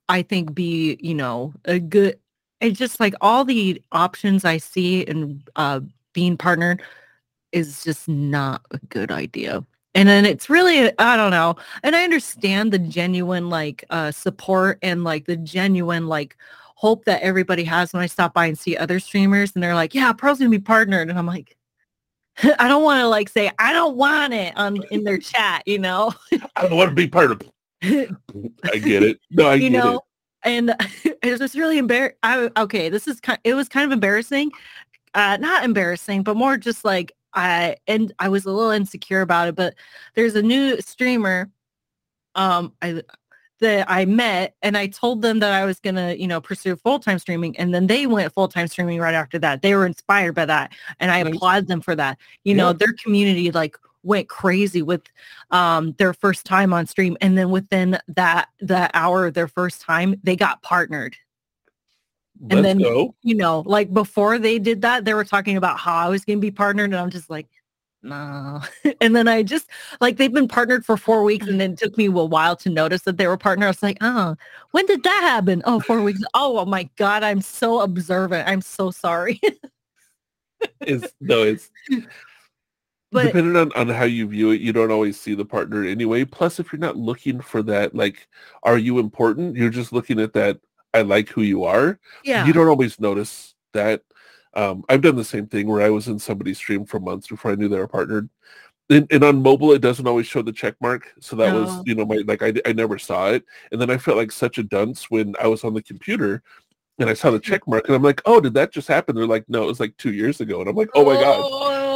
I think, be you know a good. It's just like all the options I see in uh, being partnered is just not a good idea. And then it's really I don't know. And I understand the genuine like uh, support and like the genuine like hope that everybody has when I stop by and see other streamers and they're like, yeah, Pearl's gonna be partnered. And I'm like, <laughs> I don't want to like say I don't want it on in their <laughs> chat, you know. I don't want to be part of it. I get it. No, I get it. you get know, it. and <laughs> it was really embarrassing. I okay, this is kind. It was kind of embarrassing, uh, not embarrassing, but more just like I and I was a little insecure about it. But there's a new streamer, um, I that I met, and I told them that I was gonna, you know, pursue full time streaming, and then they went full time streaming right after that. They were inspired by that, and I Nice. applaud them for that. You know, their community like went crazy with um their first time on stream and then within that that hour of their first time they got partnered. Let's then- go. you know like before they did that they were talking about how i was going to be partnered and i'm just like no <laughs> and then i just like they've been partnered for four weeks and then it took me a while to notice that they were partnered i was like oh when did that happen? Oh four weeks oh, oh my god i'm so observant. I'm so sorry. <laughs> It's no, it's but depending on, on how you view it, you don't always see the partner anyway. Plus, if you're not looking for that, like, are you important? You're just looking at that. I like who you are. yeah You don't always notice that. Um, I've done the same thing where I was in somebody's stream for months before I knew they were partnered. And, and on mobile, it doesn't always show the check mark. So that was, you know, my like I, I never saw it. And then I felt like such a dunce when I was on the computer and I saw the check mark and I'm like, oh, did that just happen? They're like, no, it was like two years ago. And I'm like, oh my god.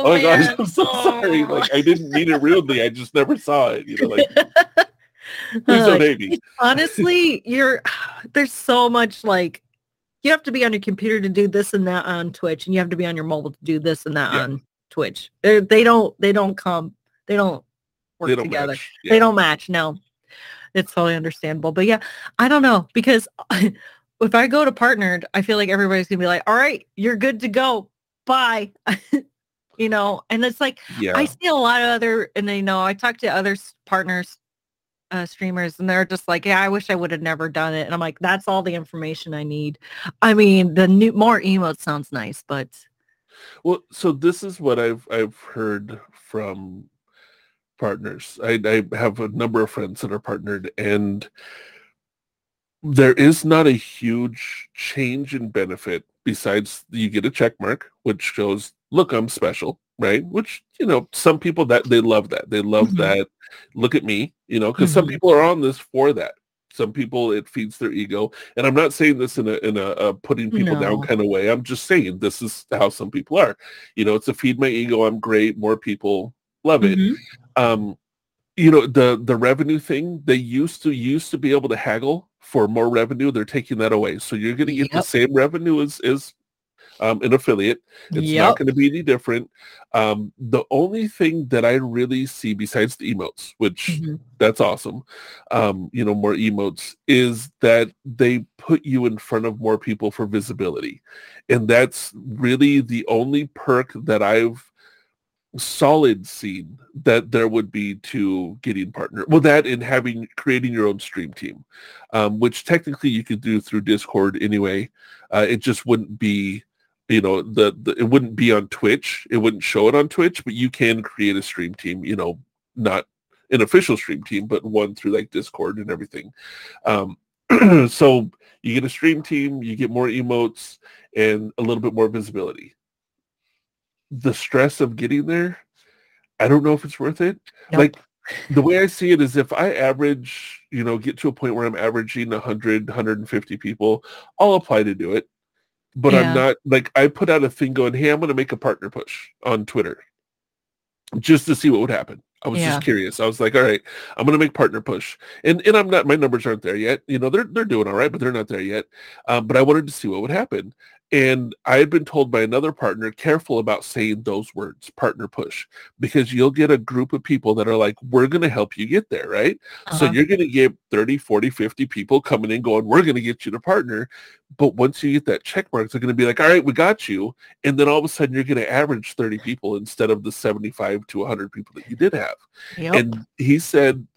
Oh, Oh my gosh, man. I'm so oh, sorry. Oh. Like I didn't mean it rudely. I just never saw it. You know, like please don't hate me. honestly you're <sighs> there's so much like you have to be on your computer to do this and that on twitch and you have to be on your mobile to do this and that Yeah. on twitch They're, they don't they don't come they don't work They don't together match. they don't match no it's totally understandable but yeah i don't know because <laughs> if i go to partnered i feel like everybody's gonna be like all right you're good to go bye <laughs> you know and it's like Yeah. I see a lot of other, and they know I talk to other partners, uh, streamers, and they're just like, "Yeah, I wish I would have never done it." And I'm like, "That's all the information I need." I mean, the new more emotes sounds nice, but Well, so this is what I've I've heard from partners. I, I have a number of friends that are partnered, and there is not a huge change in benefit besides you get a check mark, which shows, look, I'm special, right? Which you know, some people that they love that they love Mhm. that. Look at me, you know, because some Mhm. people are on this for that. Some people it feeds their ego, and I'm not saying this in a in a, a putting people down kind of way. I'm just saying this is how some people are. You know, it's a feed my ego. I'm great. More people love it. Mhm. Um, you know, the the revenue thing. They used to used to be able to haggle for more revenue. They're taking that away. So you're going to get the same revenue as as um, an affiliate. It's not going to be any different. Um, the only thing that I really see besides the emotes, which Mhm. that's awesome, um, you know, more emotes, is that they put you in front of more people for visibility. And that's really the only perk that I've solid seen that there would be to getting partner. Well, that and having creating your own stream team, um, which technically you could do through Discord anyway. Uh, it just wouldn't be you know the, the it wouldn't be on twitch. It wouldn't show it on twitch but you can create a stream team you know not an official stream team but one through like discord and everything. Um <clears throat> so you get a stream team you get more emotes and a little bit more visibility. The stress of getting there i don't know if it's worth it. Nope. like the way i see it is if i average you know get to a point where i'm averaging 100 150 people i'll apply to do it but Yeah. I'm not like I put out a thing going, hey, I'm going to make a partner push on Twitter just to see what would happen. I was Yeah. just curious. I was like, all right, I'm going to make partner push, and and I'm not. My numbers aren't there yet. You know, they're they're doing all right, but they're not there yet. Um, but I wanted to see what would happen, And I had been told by another partner, careful about saying those words, partner push, because you'll get a group of people that are like, we're going to help you get there, right? So Uh-huh. you're going to get 30, 40, 50 people coming in going, we're going to get you to partner. But once you get that check mark, they're going to be like, all right, we got you. And then all of a sudden you're going to average 30 people instead of the 75 to 100 people that you did have. Yep. And he said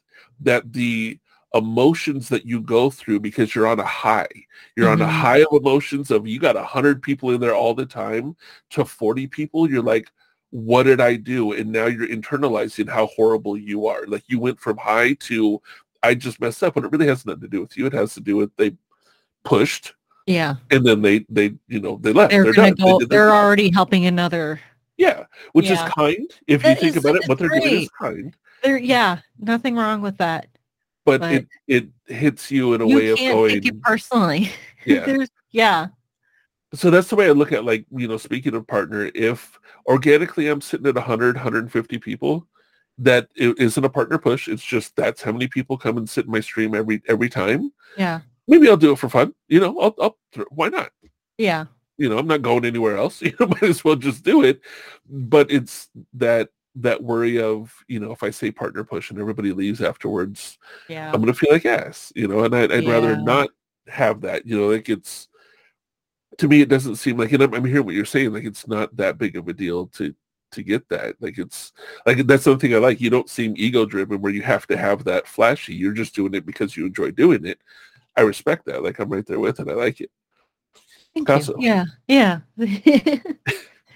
that the emotions that you go through because you're on a high, you're on a Mhm. high of emotions of you got 100 people in there all the time to 40 people, you're like, what did I do? And now you're internalizing how horrible you are. Like you went from high to I just messed up, and it really has nothing to do with you. It has to do with they pushed yeah. and then they they you know they left. They're, They're, done. They go. their They're already helping another. yeah, which Yeah. is kind if That you think about it. What they're doing is kind. They're yeah. Nothing wrong with that. But, But it it hits you in a you way of going take it personally. <laughs> yeah yeah. so that's the way i look at like you know speaking of partner if organically i'm sitting at 100 150 people that it isn't a partner push it's just that's how many people come and sit in my stream every every time Yeah. maybe i'll do it for fun you know i'll, I'll throw- why not Yeah. you know i'm not going anywhere else <laughs> you know might as well just do it but it's that that worry of you know if i say partner push and everybody leaves afterwards Yeah. I'm gonna feel like ass, you know, and I'd, I'd rather not have that, you know, like it's to me it doesn't seem like, and I'm, I'm hearing what you're saying, like it's not that big of a deal to to get that, like it's like that's something I like. You don't seem ego driven where you have to have that flashy. You're just doing it because you enjoy doing it. I respect that. Like I'm right there with it. I like it. Thank Picasso. you. Yeah. Yeah. <laughs>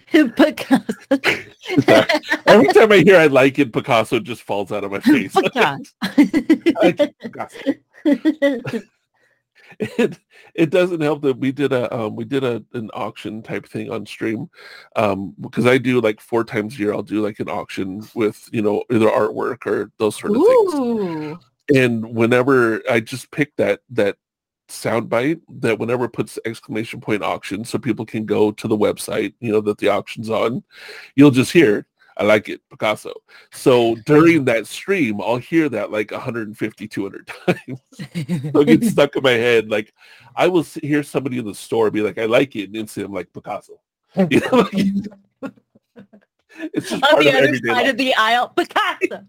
<laughs> Picasso. Every time I hear I like it, Picasso just falls out of my face. <laughs> Picasso. <laughs> Like it, Picasso. it it doesn't help that we did a um, we did a an auction type thing on stream um because I do like four times a year I'll do like an auction with you know either artwork or those sort of things and whenever I just pick that that sound bite that whenever it puts exclamation point auction so people can go to the website you know that the auction's on you'll just hear I like it Picasso so during that stream I'll hear that like 150 200 <laughs> times it'll get stuck in my head. Like I will hear somebody in the store be like, "I like it," and instantly I'm like Picasso. <laughs> You know, like, it's just On part the of other side life. of the aisle, Picasso.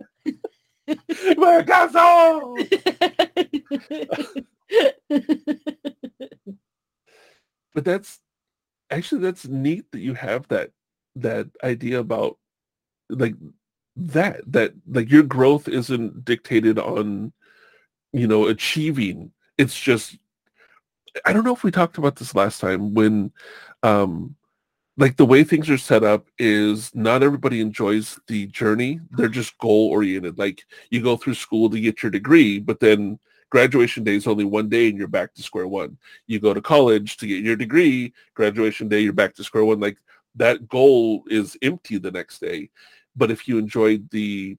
<laughs> Picasso. But that's actually that's neat that you have that that idea about like that that like your growth isn't dictated on you know achieving. It's just i don't know if we talked about this last time when um like the way things are set up is not everybody enjoys the journey. They're just goal oriented like you go through school to get your degree but then graduation day is only one day and you're back to square one. You go to college to get your degree graduation day you're back to square one. Like that goal is empty the next day. But if you enjoyed the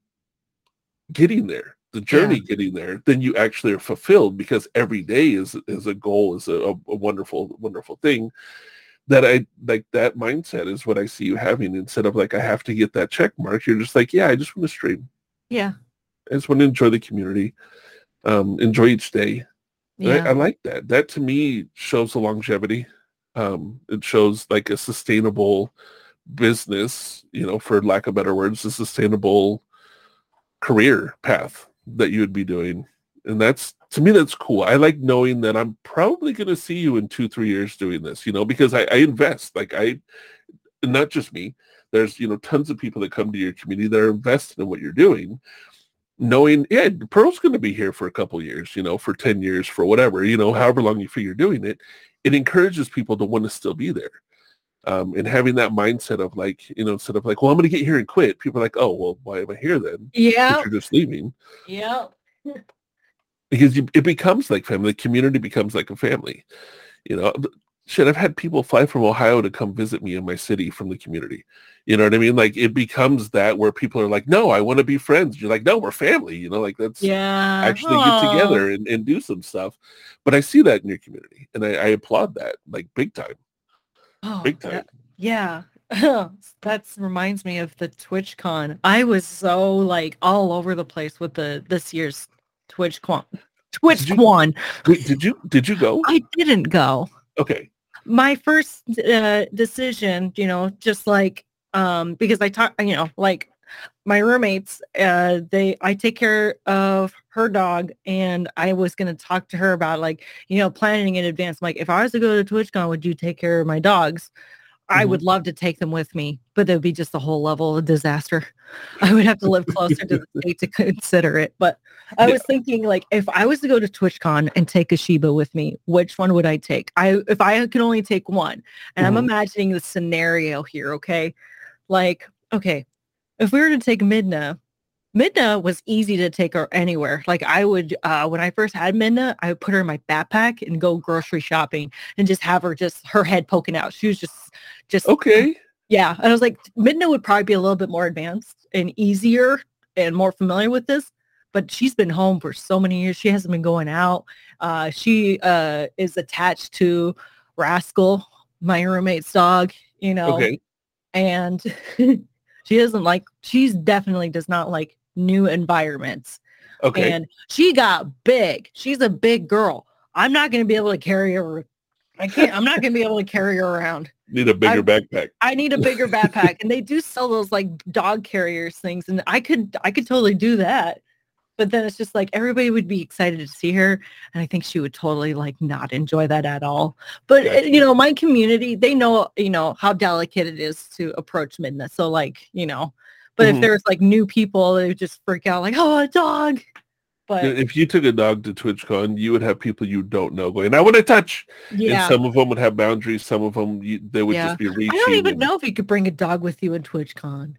getting there the journey getting there then you actually are fulfilled because every day is is a goal is a, a, a wonderful wonderful thing. That i like that mindset is what i see you having. Instead of like i have to get that check mark you're just like yeah i just want to stream. Yeah. i just want to enjoy the community um enjoy each day And I, I like that. That to me shows the longevity. Um it shows like a sustainable business you know for lack of better words a sustainable career path that you would be doing. And that's to me that's cool. I like knowing that i'm probably going to see you in two three years doing this you know because I, I invest. Like i not just me. There's you know tons of people that come to your community that are invested in what you're doing knowing yeah pearl's going to be here for a couple years you know for 10 years for whatever you know however long you figure doing it it encourages people to want to still be there um, and having that mindset of like you know instead of like well i'm going to get here and quit people are like oh well why am i here then Yeah. you're just leaving Yeah. because you, it becomes like family. The community becomes like a family. You know, shit. I've had people fly from Ohio to come visit me in my city from the community. You know what I mean? Like it becomes that where people are like, "No, I want to be friends." You're like, "No, we're family." You know, like that's Yeah. actually Aw. get together and, and do some stuff. But I see that in your community, and I, I applaud that like big time, Oh, big that- time. Yeah. <laughs> that reminds me of the TwitchCon. I was so like all over the place with the this year's TwitchCon. you- TwitchCon. Wait, did you did you go? I didn't go. Okay, my first uh, decision, you know, just like um because I talk, you know, like my roommates, uh, they I take care of her dog, and I was gonna talk to her about like you know planning in advance. Like if I was to go to TwitchCon, would you take care of my dogs? I would love to take them with me, but it would be just a whole level of disaster. <laughs> I would have to live closer to the <laughs> state to consider it. But I Yeah. was thinking like if I was to go to TwitchCon and take a Shiba with me, which one would I take? I if I could only take one, and I'm Mhm. imagining the scenario here, okay? Like, okay, if we were to take Midna, Midna was easy to take her anywhere. Like I would, uh, when I first had Midna, I would put her in my backpack and go grocery shopping and just have her just her head poking out. She was just, just Okay. yeah. And I was like, Midna would probably be a little bit more advanced and easier and more familiar with this. But she's been home for so many years. She hasn't been going out. Uh, she uh, is attached to Rascal, my roommate's dog. You know, Okay. and <laughs> she doesn't like she's definitely does not like new environments. Okay. and she got big. She's a big girl. I'm not going to be able to carry her i can't i'm not going to be able to carry her around. Need a bigger I- backpack. i need a bigger backpack. And they do sell those like dog carriers things and i could i could totally do that. But then it's just like everybody would be excited to see her and i think she would totally like not enjoy that at all. But Gotcha. you know my community they know you know how delicate it is to approach Midna so like you know but Mhm. if there's like new people they would just freak out like oh a dog but If you took a dog to TwitchCon, you would have people you don't know going, I want to touch. yeah And some of them would have boundaries. Some of them, you, they would Yeah. just be reaching. i don't even and- know if you could bring a dog with you in twitchcon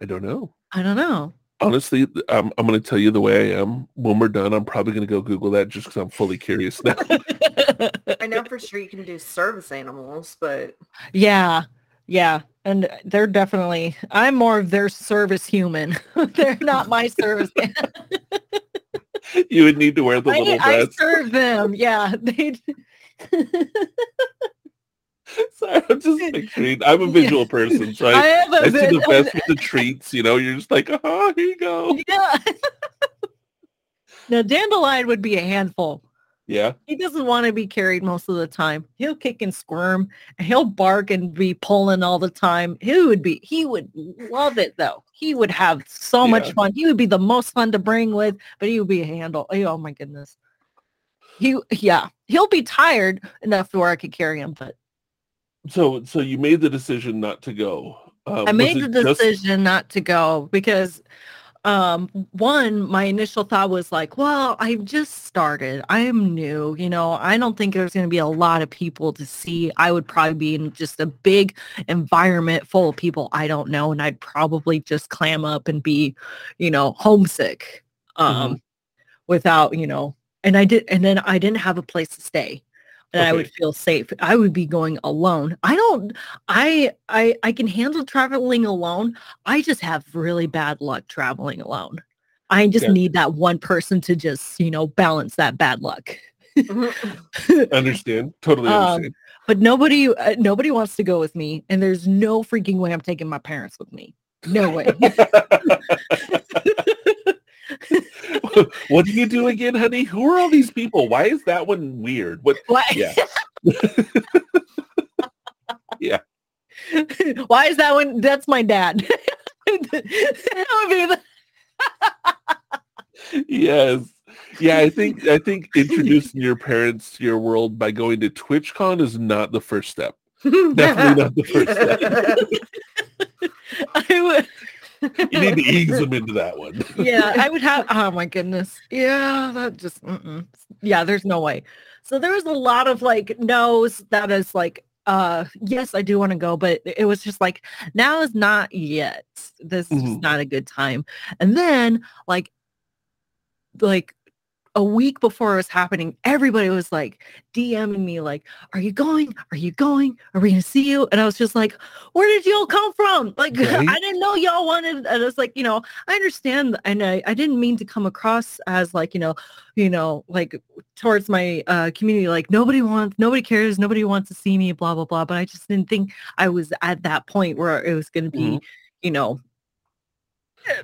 I don't know. i don't know Honestly, I'm, I'm going to tell you the way I am. When we're done, I'm probably going to go Google that just because I'm fully curious <laughs> now. I know for sure you can do service animals, but Yeah, yeah. And they're definitely, I'm more of their service human. <laughs> they're not my service. <laughs> you would need to wear the little I, I serve them. Yeah. They, <laughs> Sorry, I'm just picturing. I'm a visual person, so I I, have a I see the best with the treats. You know, you're just like, oh, here you go. Yeah. now, Dandelion would be a handful. Yeah. He doesn't want to be carried most of the time. He'll kick and squirm. He'll bark and be pulling all the time. He would be. He would love it though. He would have so much fun. He would be the most fun to bring with, but he would be a handle. Oh my goodness. He yeah. He'll be tired enough to where I could carry him, but So, so you made the decision not to go. Um, I made the just- decision not to go because um one my initial thought was like well i've just started. I am new you know i don't think there's going to be a lot of people to see. I would probably be in just a big environment full of people i don't know and i'd probably just clam up and be you know homesick um without you know and i did and then i didn't have a place to stay and i would feel safe i would be going alone i don't i i i can handle traveling alone I just have really bad luck traveling alone. I just Yeah. need that one person to just, you know, balance that bad luck. <laughs> Understand? Totally Um, understand. but nobody uh, nobody wants to go with me and there's no freaking way I'm taking my parents with me. No way. <laughs> <laughs> <laughs> what do you do again, honey? Who are all these people? Why is that one weird? What? Why? <laughs> Yeah. <laughs> Yeah. Why is that one? That's my dad. That the- Yes. Yeah, I think I think introducing your parents to your world by going to TwitchCon is not the first step. Definitely not the first step. I would. You need to <laughs> ease them into that one. <laughs> yeah, I would have. Oh my goodness. Yeah, that just. Mm-mm. Yeah, there's no way. So there was a lot of like no's. That is like, uh, yes, I do want to go, but it was just like now is not yet. This is just Mhm. not a good time. And then like, like a week before it was happening, everybody was like DMing me like, "Are you going? Are you going? Are we gonna see you?" And I was just like, "Where did y'all come from? Like, <laughs> Right. I didn't know y'all wanted." And it's like, you know, I understand, and I, I didn't mean to come across as like, you know, you know, like towards my uh, community, like nobody wants, nobody cares, nobody wants to see me, blah blah blah. But I just didn't think I was at that point where it was going to be, Mhm. you know,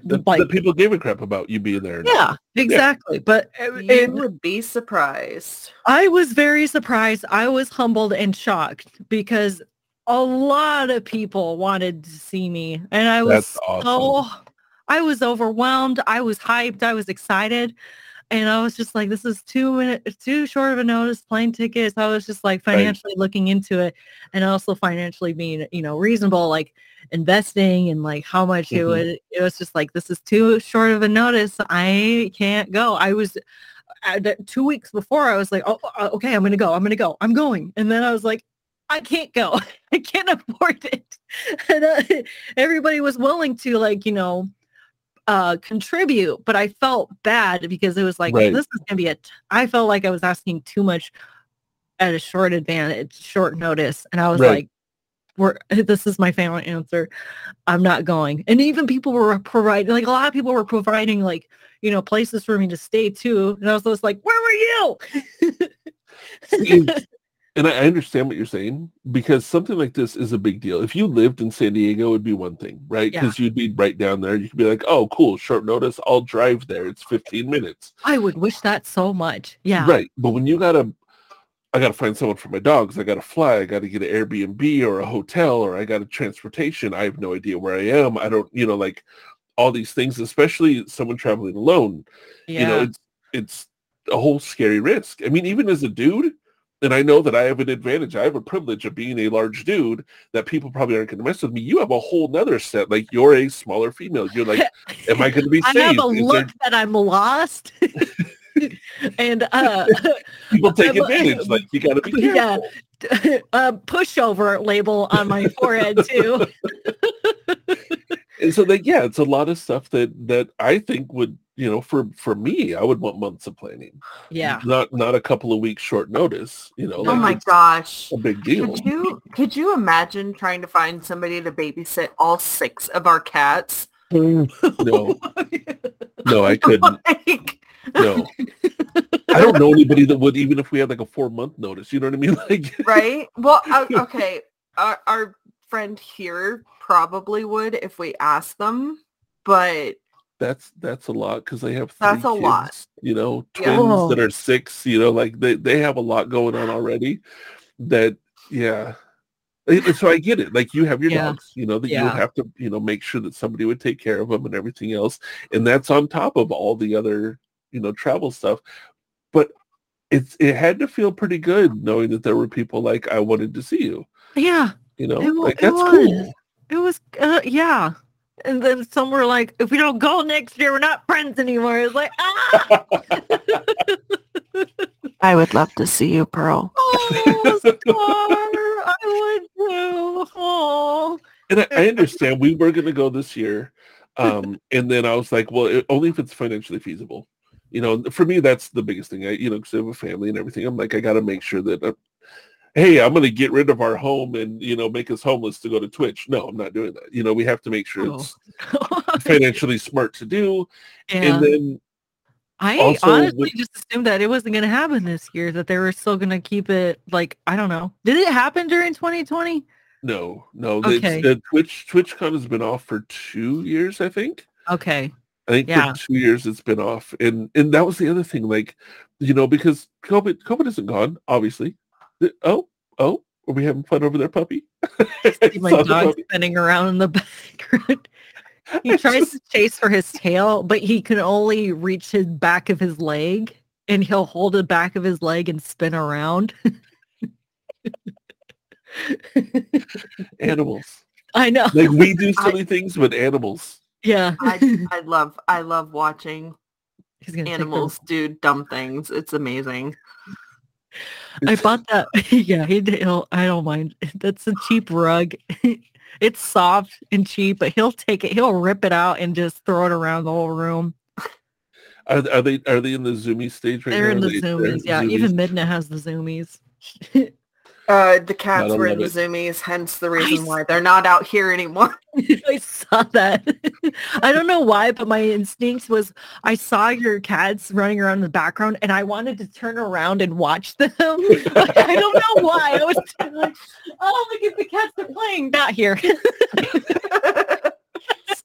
The, like the people gave a crap about you being there. or not. yeah, exactly. But it, You it- would be surprised. I was very surprised. I was humbled and shocked because a lot of people wanted to see me, and I was That's awesome. so I was overwhelmed. I was hyped. I was excited. And I was just like, this is too minute, too short of a notice, plane tickets. I was just like Right. financially looking into it and also financially being, you know, reasonable, like investing and like how much it Mhm. would, it was just like, this is too short of a notice. I can't go. I was that two weeks before I was like, oh, uh, okay, I'm going to go. I'm going to go. I'm going. And then I was like, I can't go. <laughs> I can't <laughs> afford it. <laughs> And uh, everybody was willing to like, you know, uh, contribute, but I felt bad because it was like, Right. this is going to be a, t- I felt like I was asking too much at a short advantage, short notice. And I was Right. like, we're, <laughs> this is my final answer. I'm not going. And even people were providing, like a lot of people were providing like, you know, places for me to stay too. And I was just like, where were you? See, <laughs> and I understand what you're saying because something like this is a big deal. If you lived in San Diego, it would be one thing, right? Yeah. Because you'd be right down there. You could be like, oh, cool, short notice. I'll drive there. It's 15 minutes. I would wish that so much. Yeah. Right. But when you gotta, I gotta find someone for my dogs. I gotta fly. I gotta get an Airbnb or a hotel or I got a transportation. I have no idea where I am. I don't, you know, like all these things, especially someone traveling alone. Yeah. You know, it's it's a whole scary risk. I mean, even as a dude, and I know that I have an advantage. I have a privilege of being a large dude that people probably aren't going to mess with me. You have a whole nother set. Like you're a smaller female. You're like, am I going to be <laughs> I safe? have a Is there- look that I'm lost. <laughs> and uh <laughs> people take I'm advantage. Like you got to be careful. yeah, a pushover label on my forehead too. And so like, yeah, it's a lot of stuff that that I think would, you know, for for me, I would want months of planning. Yeah. Not not a couple of weeks short notice. You know, Oh like my gosh. a big deal. Could you could you imagine trying to find somebody to babysit all six of our cats? No, <laughs> no, I couldn't. Like, No. I don't know anybody that would, even if we had like a four month notice. You know what I mean? <laughs> Like, right? Well, uh, <laughs> okay. Our, our friend here probably would if we asked them, but that's that's a lot because they have three That's a kids, lot. You know, Yeah. twins oh. that are six. You know, like they they have a lot going on already. That yeah. So I get it. Like you have your Yeah. dogs, you know, that you Yeah. would have to, you know, make sure that somebody would take care of them and everything else. And that's on top of all the other, you know, travel stuff. But it's it had to feel pretty good knowing that there were people like I wanted to see you. yeah. You know, It like it that's was. cool. It was uh, yeah. And then some were like, if we don't go next year, we're not friends anymore. It's like, ah, I would love to see you, Pearl. <laughs> oh, Scar, I would too. Oh, And I, I understand we were going to go this year, um, and then I was like, well, it, only if it's financially feasible. You know, for me, that's the biggest thing. I, you know, because I have a family and everything. I'm like, I got to make sure that, uh, hey, I'm going to get rid of our home and you know make us homeless to go to Twitch. No, I'm not doing that. You know, we have to make sure Oh. it's financially smart to do. yeah. And then I honestly with- just assumed that it wasn't going to happen this year. That they were still going to keep it like I don't know. Did it happen during 2020? no, no, Okay. uh, Twitch TwitchCon has been off for two years, I think. Okay. I think Yeah. for two years it's been off, and and that was the other thing, like you know, because COVID COVID isn't gone, obviously. The- oh, oh, are we having fun over there, puppy? I <laughs> My dog puppy. spinning around in the <laughs> background. <laughs> He tries just- to chase for his tail, but he can only reach his back of his leg, and he'll hold the back of his leg and spin around. animals. I know. Like we do I- silly things, with animals. Yeah. I, I love I love watching He's gonna take the- animals do dumb things. It's amazing. I bought that. <laughs> Yeah, he, he'll, I don't mind. <laughs> That's a cheap rug. <laughs> it's soft and cheap, but he'll take it. He'll rip it out and just throw it around the whole room. Are, are they are they in the zoomy stage right They're now? in the They- they're zoomies. Yeah, zoomies? even Midna has the zoomies. Uh, the cats were in love the it. zoomies, hence the reason s- why they're not out here anymore. <laughs> I saw that. <laughs> I don't know why, but my instinct was I saw your cats running around in the background and I wanted to turn around and watch them. <laughs> Like, I don't know why. I was like, oh, look at the cats are playing. Not here.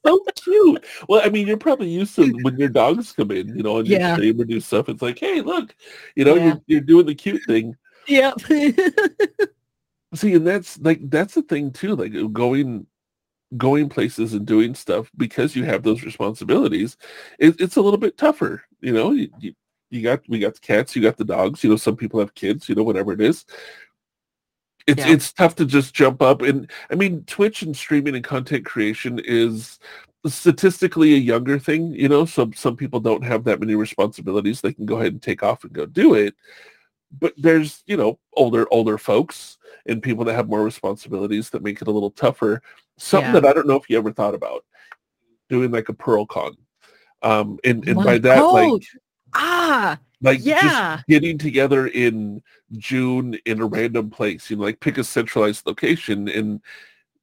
so cute. Well, I mean, you're probably used to when your dogs come in, you know, and you Yeah. stream or do stuff. It's like, hey, look, you know, Yeah. you're, you're doing the cute thing. Yep. <laughs> See, and that's like that's the thing too. Like uh, going going places and doing stuff because you have those responsibilities. It, it's a little bit tougher, you know. You, you, you got we got the cats, you got the dogs. You know, some people have kids. You know, whatever it is. It's Yeah. it's tough to just jump up and I mean Twitch and streaming and content creation is statistically a younger thing, you know, so some people don't have that many responsibilities. They can go ahead and take off and go do it. But there's, you know, older older folks and people that have more responsibilities that make it a little tougher. Something Yeah. that I don't know if you ever thought about doing like a Pearl Con. Um and, and by that oh, like ah, like yeah. just getting together in June in a random place, you know, like pick a centralized location and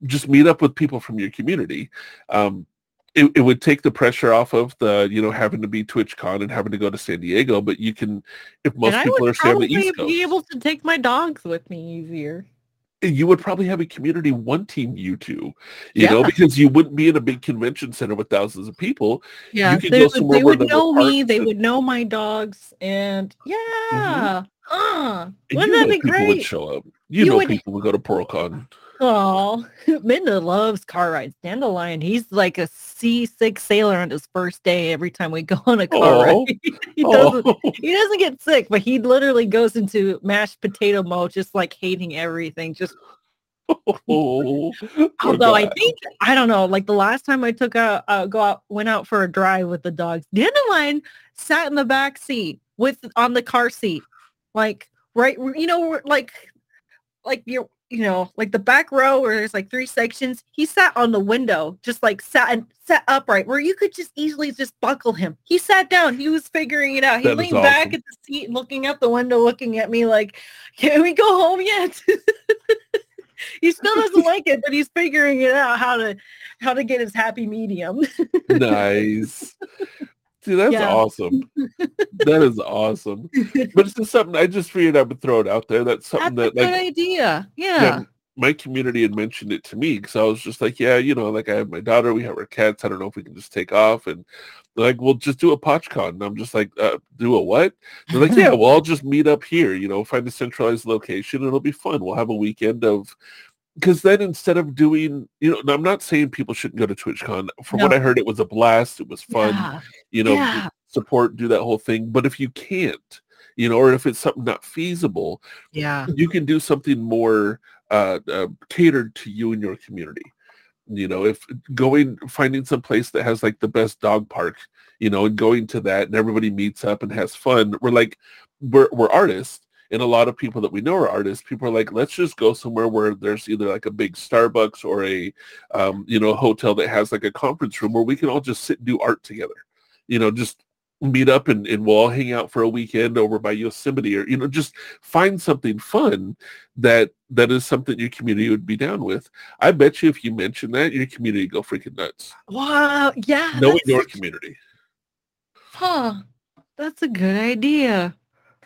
just meet up with people from your community. Um, it, it would take the pressure off of the, you know, having to be TwitchCon and having to go to San Diego, but you can, if most and people are staying on the East Coast, be able to take my dogs with me easier. you would probably have a community one team you two, you know, because you wouldn't be in a big convention center with thousands of people. Yeah, could they go would, somewhere they would know me. They and- would know my dogs, and yeah, uh, wouldn't you that know be people would great? show up. You, You know would- people would go to PearlCon. Oh, <laughs> Midna loves car rides. Dandelion, he's like a seasick sailor on his first day every time we go <laughs> on a car Oh. ride. <laughs> he doesn't Oh. he doesn't get sick, but he literally goes into mashed potato mode, just like hating everything. Just Oh, although I think I don't know, like the last time I took a uh, go out went out for a drive with the dogs, Dandelion sat in the back seat with on the car seat, like right, you know, like like you're you know like the back row where there's like three sections. He sat on the window, just like sat and sat upright, where you could just easily just buckle him. He sat down. He was figuring it out. He That leaned back awesome. at the seat, looking out the window, looking at me like, "Can we go home yet?" <laughs> he still doesn't <laughs> like it, but he's figuring it out how to how to get his happy medium. <laughs> nice. See, that's Yeah. awesome. <laughs> That is awesome. But it's just something I just figured I would throw it out there. That's something That's something a that good like idea. Yeah. yeah, my community had mentioned it to me because I was just like, yeah, you know, like I have my daughter, we have our cats. I don't know if we can just take off and like, we'll just do a PochCon. And I'm just like, uh, do a what? They're like, yeah, <laughs> well, I'll just meet up here. You know, find a centralized location. It'll be fun. We'll have a weekend of because then instead of doing, you know, I'm not saying people shouldn't go to TwitchCon. From what I heard, it was a blast. It was fun. Yeah. You know, Yeah. support, do that whole thing. But if you can't, you know, or if it's something not feasible, Yeah. you can do something more uh, uh, catered to you and your community. You know, if going finding some place that has like the best dog park, you know, and going to that and everybody meets up and has fun. We're like, we're we're artists, and a lot of people that we know are artists. People are like, let's just go somewhere where there's either like a big Starbucks or a, um, you know, hotel that has like a conference room where we can all just sit and do art together. You know, just meet up and, and we'll all hang out for a weekend over by Yosemite or, you know, just find something fun that that is something your community would be down with. I bet you if you mention that, your community go freaking nuts. Wow. Yeah. Knowing your community. Huh. That's a good idea.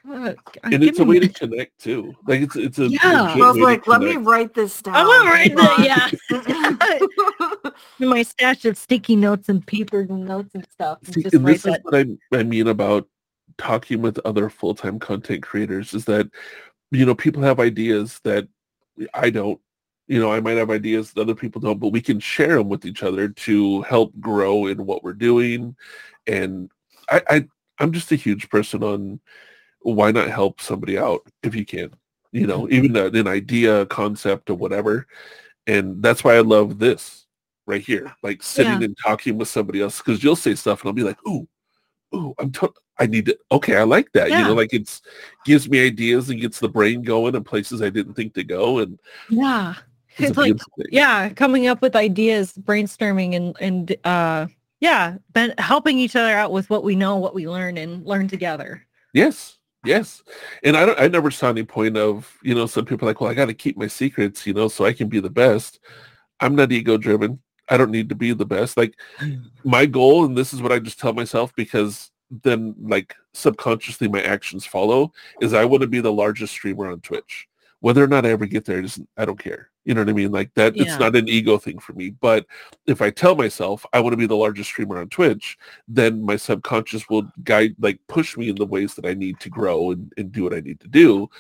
And it's a way me- to <laughs> connect too. Like it's it's a Yeah. I was like, let me write this down. I want to write Hold that. Yeah. <laughs> <laughs> In my stash of sticky notes and papers and notes and stuff. and See, just and this is what I, I mean about talking with other full-time content creators is that, you know, people have ideas that I don't, you know, I might have ideas that other people don't, but we can share them with each other to help grow in what we're doing. And I, I I'm just a huge person on why not help somebody out if you can, you know, even a, an idea, a concept or whatever. And that's why I love this right here, like sitting Yeah. and talking with somebody else because you'll say stuff and I'll be like, ooh, ooh, I'm I need to, okay, I like that. You know, like it's gives me ideas and gets the brain going in places I didn't think to go. And Yeah. it's, It's like, yeah, coming up with ideas, brainstorming and, and, uh, yeah, helping each other out with what we know, what we learn and learn together. Yes. Yes. And I don't I never saw any point of, you know, some people are like, well, I gotta keep my secrets, you know, so I can be the best. I'm not ego driven. I don't need to be the best. Like mm. my goal, and this is what I just tell myself because then like subconsciously my actions follow, is I want to be the largest streamer on Twitch. Whether or not I ever get there, just I don't care. You know what I mean? Like that, Yeah. it's not an ego thing for me. But if I tell myself I want to be the largest streamer on Twitch, then my subconscious will guide, like push me in the ways that I need to grow and, and do what I need to do.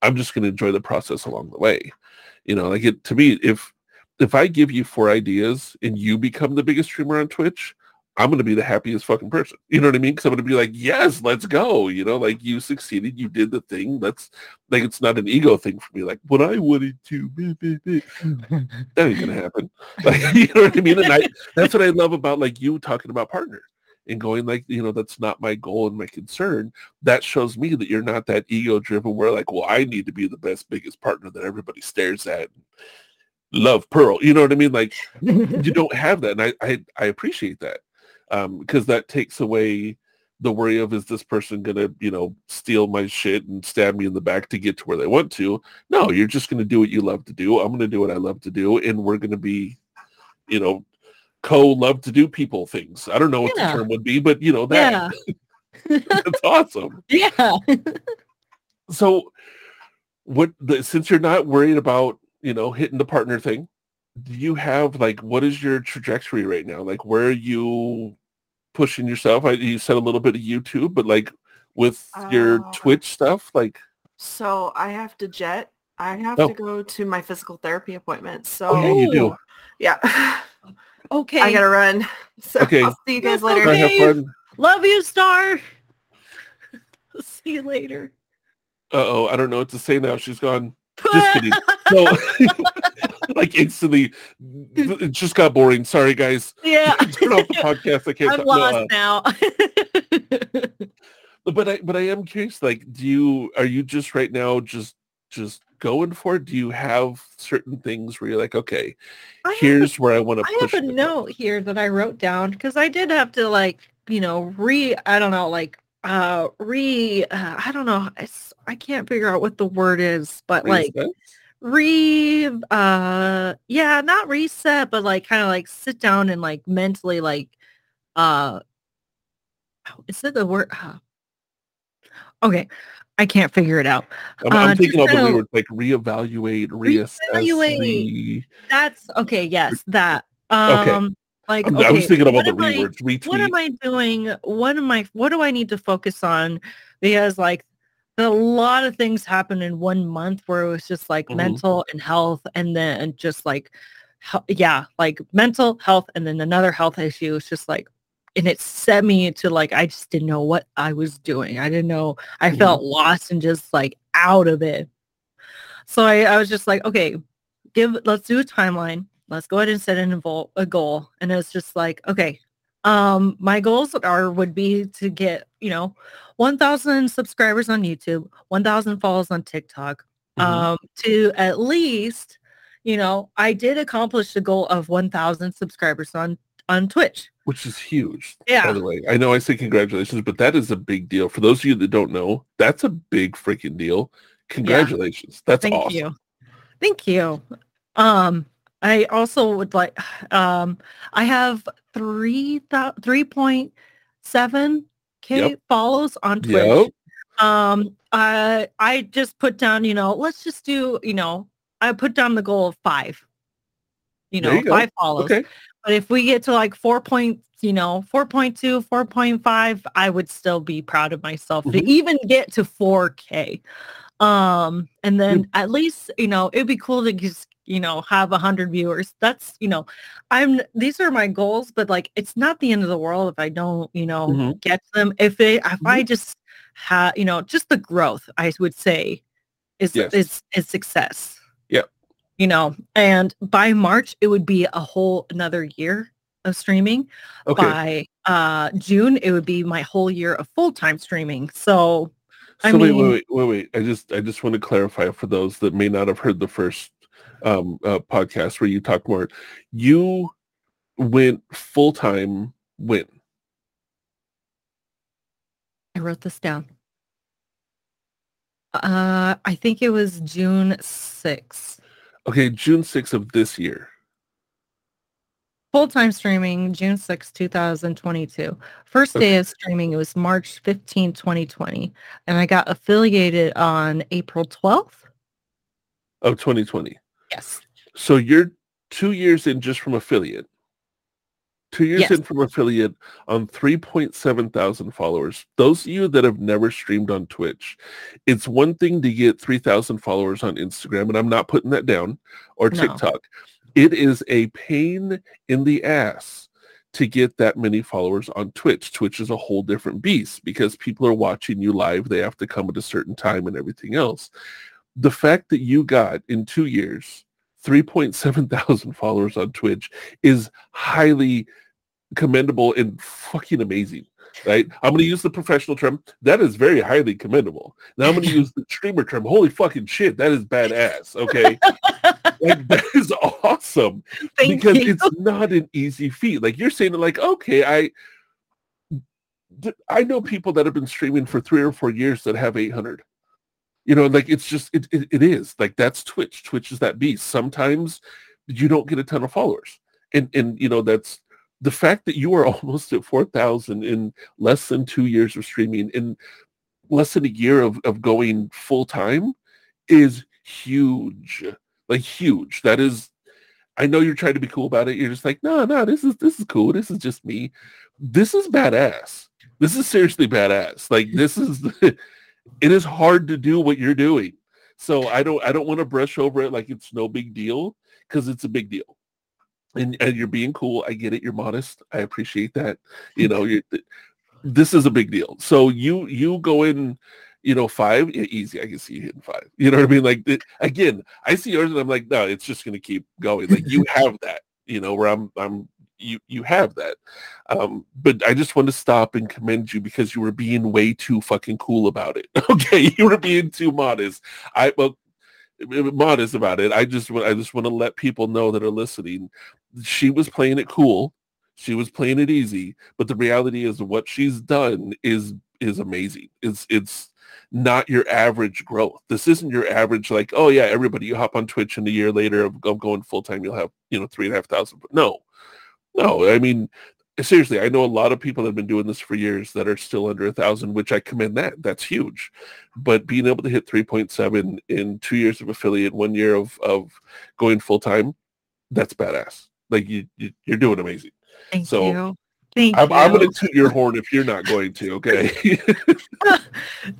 I'm just going to enjoy the process along the way. You know, like it to me, if if I give you four ideas and you become the biggest streamer on Twitch, I'm going to be the happiest fucking person. You know what I mean? Because I'm going to be like, yes, let's go. You know, like you succeeded, you did the thing. Let's like it's not an ego thing for me. Like what I wanted to, blah. <laughs> that ain't gonna happen. <laughs> Like you know what I mean? And I that's what I love about like you talking about partner and going like you know that's not my goal and my concern. That shows me that you're not that ego driven where like well I need to be the best biggest partner that everybody stares at. Love Pearl, you know what I mean? Like you don't have that, and I I, I appreciate that um, because that takes away the worry of is this person gonna you know steal my shit and stab me in the back to get to where they want to. No, you're just gonna do what you love to do. I'm gonna do what I love to do, and we're gonna be, you know, co love to do people things. I don't know what Yeah. the term would be, but you know that yeah. <laughs> that's awesome. <laughs> yeah. So, what the, since you're not worried about you know hitting the partner thing, do you have like what is your trajectory right now? Like where are you pushing yourself? I, you said a little bit of YouTube, but like with your Uh, Twitch stuff, like So I have to jet. I have Oh. to go to my physical therapy appointment. So oh yeah, you do. yeah, Okay. I gotta run. <laughs> So Okay. I'll see you guys That's later. All right, have Okay. fun. Love you, Star. <laughs> See you later. Uh oh, I don't know what to say now. She's gone. Just <laughs> kidding. So, like instantly, <laughs> it just got boring. Sorry, guys. <laughs> yeah. Turn off the podcast. I can't. I'm no, uh, lost now. <laughs> but I, but I am curious. Like, do you are you just right now just just going for it? Do you have certain things where you're like, okay, I have a- here's where I want to I have a note here that I wrote down because I did have to like, you know, re, I don't know, like, uh, re, uh, I don't know, it's, I can't figure out what the word is, but like? Re, uh, yeah, not reset, but like kind of like sit down and like mentally like, uh, is it the word? Uh, okay, I can't figure it out. I'm, I'm uh, thinking of the kinda- like reevaluate, reassess. Reevaluate. Re... That's okay. Yes, that. Um, like I'm- okay, I was thinking about the Retweet. what am I doing? What am I what do I need to focus on? Because like a lot of things happened in one month where it was just like Mhm. mental and health and then just like yeah, like mental health and then another health issue. It's just like and it set me to like I just didn't know what I was doing. I didn't know I Mhm. felt lost and just like out of it. So I, I was just like, okay, give let's do a timeline. Let's go ahead and set an a goal. And it's just like, okay, um, my goals are would be to get, you know, 1,000 subscribers on YouTube, 1,000 follows on TikTok, Mhm. um, to at least, you know, I did accomplish the goal of 1,000 subscribers on on Twitch. Which is huge. Yeah. By the way, I know I say congratulations, but that is a big deal. For those of you that don't know, that's a big freaking deal. Congratulations. That's awesome. Thank awesome. you. Thank you. Um, I also would like, <sighs> um, I have three thou- 3.7 K Yep. follows on Twitch. Yep. Um, I, I just put down, you know, let's just do, you know, I put down the goal of five, you know, you go. five follows. Okay. But if we get to like 4 point, you know, 4.2, 4.5, I would still be proud of myself to Mhm. even get to 4K. Um, and then at least, you know, it'd be cool to just, you know, have a hundred viewers. That's, you know, I'm, these are my goals, but like, it's not the end of the world if I don't, you know, Mhm. get them. If it, if I just have, you know, just the growth, I would say is, Yes. is, is success. Yeah. You know, and by March, it would be a whole another year of streaming. Okay. By uh, June, it would be my whole year of full-time streaming. So I So wait, mean- wait, wait, wait, wait. I just, I just want to clarify for those that may not have heard the first um, uh, podcast where you talked more. You went full time when? I wrote this down. Uh, I think it was June 6th. Okay, June 6th of this year. Full-time streaming, June 6, 2022. First day of streaming, it was March 15, 2020. And I got affiliated on April 12th. Of 2020. Yes. So you're two years in just from affiliate. Two years Yes. in from affiliate on 3.7 thousand followers. Those of you that have never streamed on Twitch, it's one thing to get 3,000 followers on Instagram, and I'm not putting that down, or No. TikTok. It is a pain in the ass to get that many followers on Twitch. Twitch is a whole different beast because people are watching you live. They have to come at a certain time and everything else. The fact that you got in two years 3.7 <laughs> thousand followers on Twitch is highly commendable and fucking amazing. Right? I'm going to use the professional term. That is very highly commendable. Now I'm going <laughs> to use the streamer term. Holy fucking shit, that is badass. Okay, <laughs> like that is awesome Thank because you. it's not an easy feat. Like you're saying, like okay, I I know people that have been streaming for three or four years that have 800. You know, like it's just it, it, it is like that's Twitch. Twitch is that beast. Sometimes you don't get a ton of followers, and and you know that's the fact that you are <laughs> almost at 4,000 in less than two years of streaming in less than a year of, of going full time is huge. Like huge. That is i know you're trying to be cool about it. You're just like no no this is this is cool. This is just me. This is badass. This is seriously badass. Like this is <laughs> it is hard to do what you're doing so i don't i don't want to brush over it like it's no big deal because it's a big deal and, and you're being cool i get it you're modest i appreciate that you know you're this is a big deal so you you go in you know, five, yeah, easy. I can see you hitting five. You know what I mean? Like again, I see yours and I'm like, no, it's just gonna keep going. Like you <laughs> have that, you know, where I'm I'm you you have that. Um, but I just want to stop and commend you because you were being way too fucking cool about it. <laughs> Okay, you were being too modest. I well modest about it. I just I just want to let people know that are listening. She was playing it cool. She was playing it easy, but the reality is what she's done is is amazing. It's it's not your average growth. This isn't your average like, oh yeah, everybody you hop on Twitch and a year later I'm going full time, you'll have, you know, three and a half thousand. But no, no, I mean, seriously, I know a lot of people that have been doing this for years that are still under a thousand, which I commend that. That's huge. But being able to hit 3.7 in two years of affiliate, one year of, of going full time, that's badass. Like you, you you're doing amazing. Thank so, you. Thank I'm, you. I'm going to toot your horn if you're not going to. Okay. <laughs>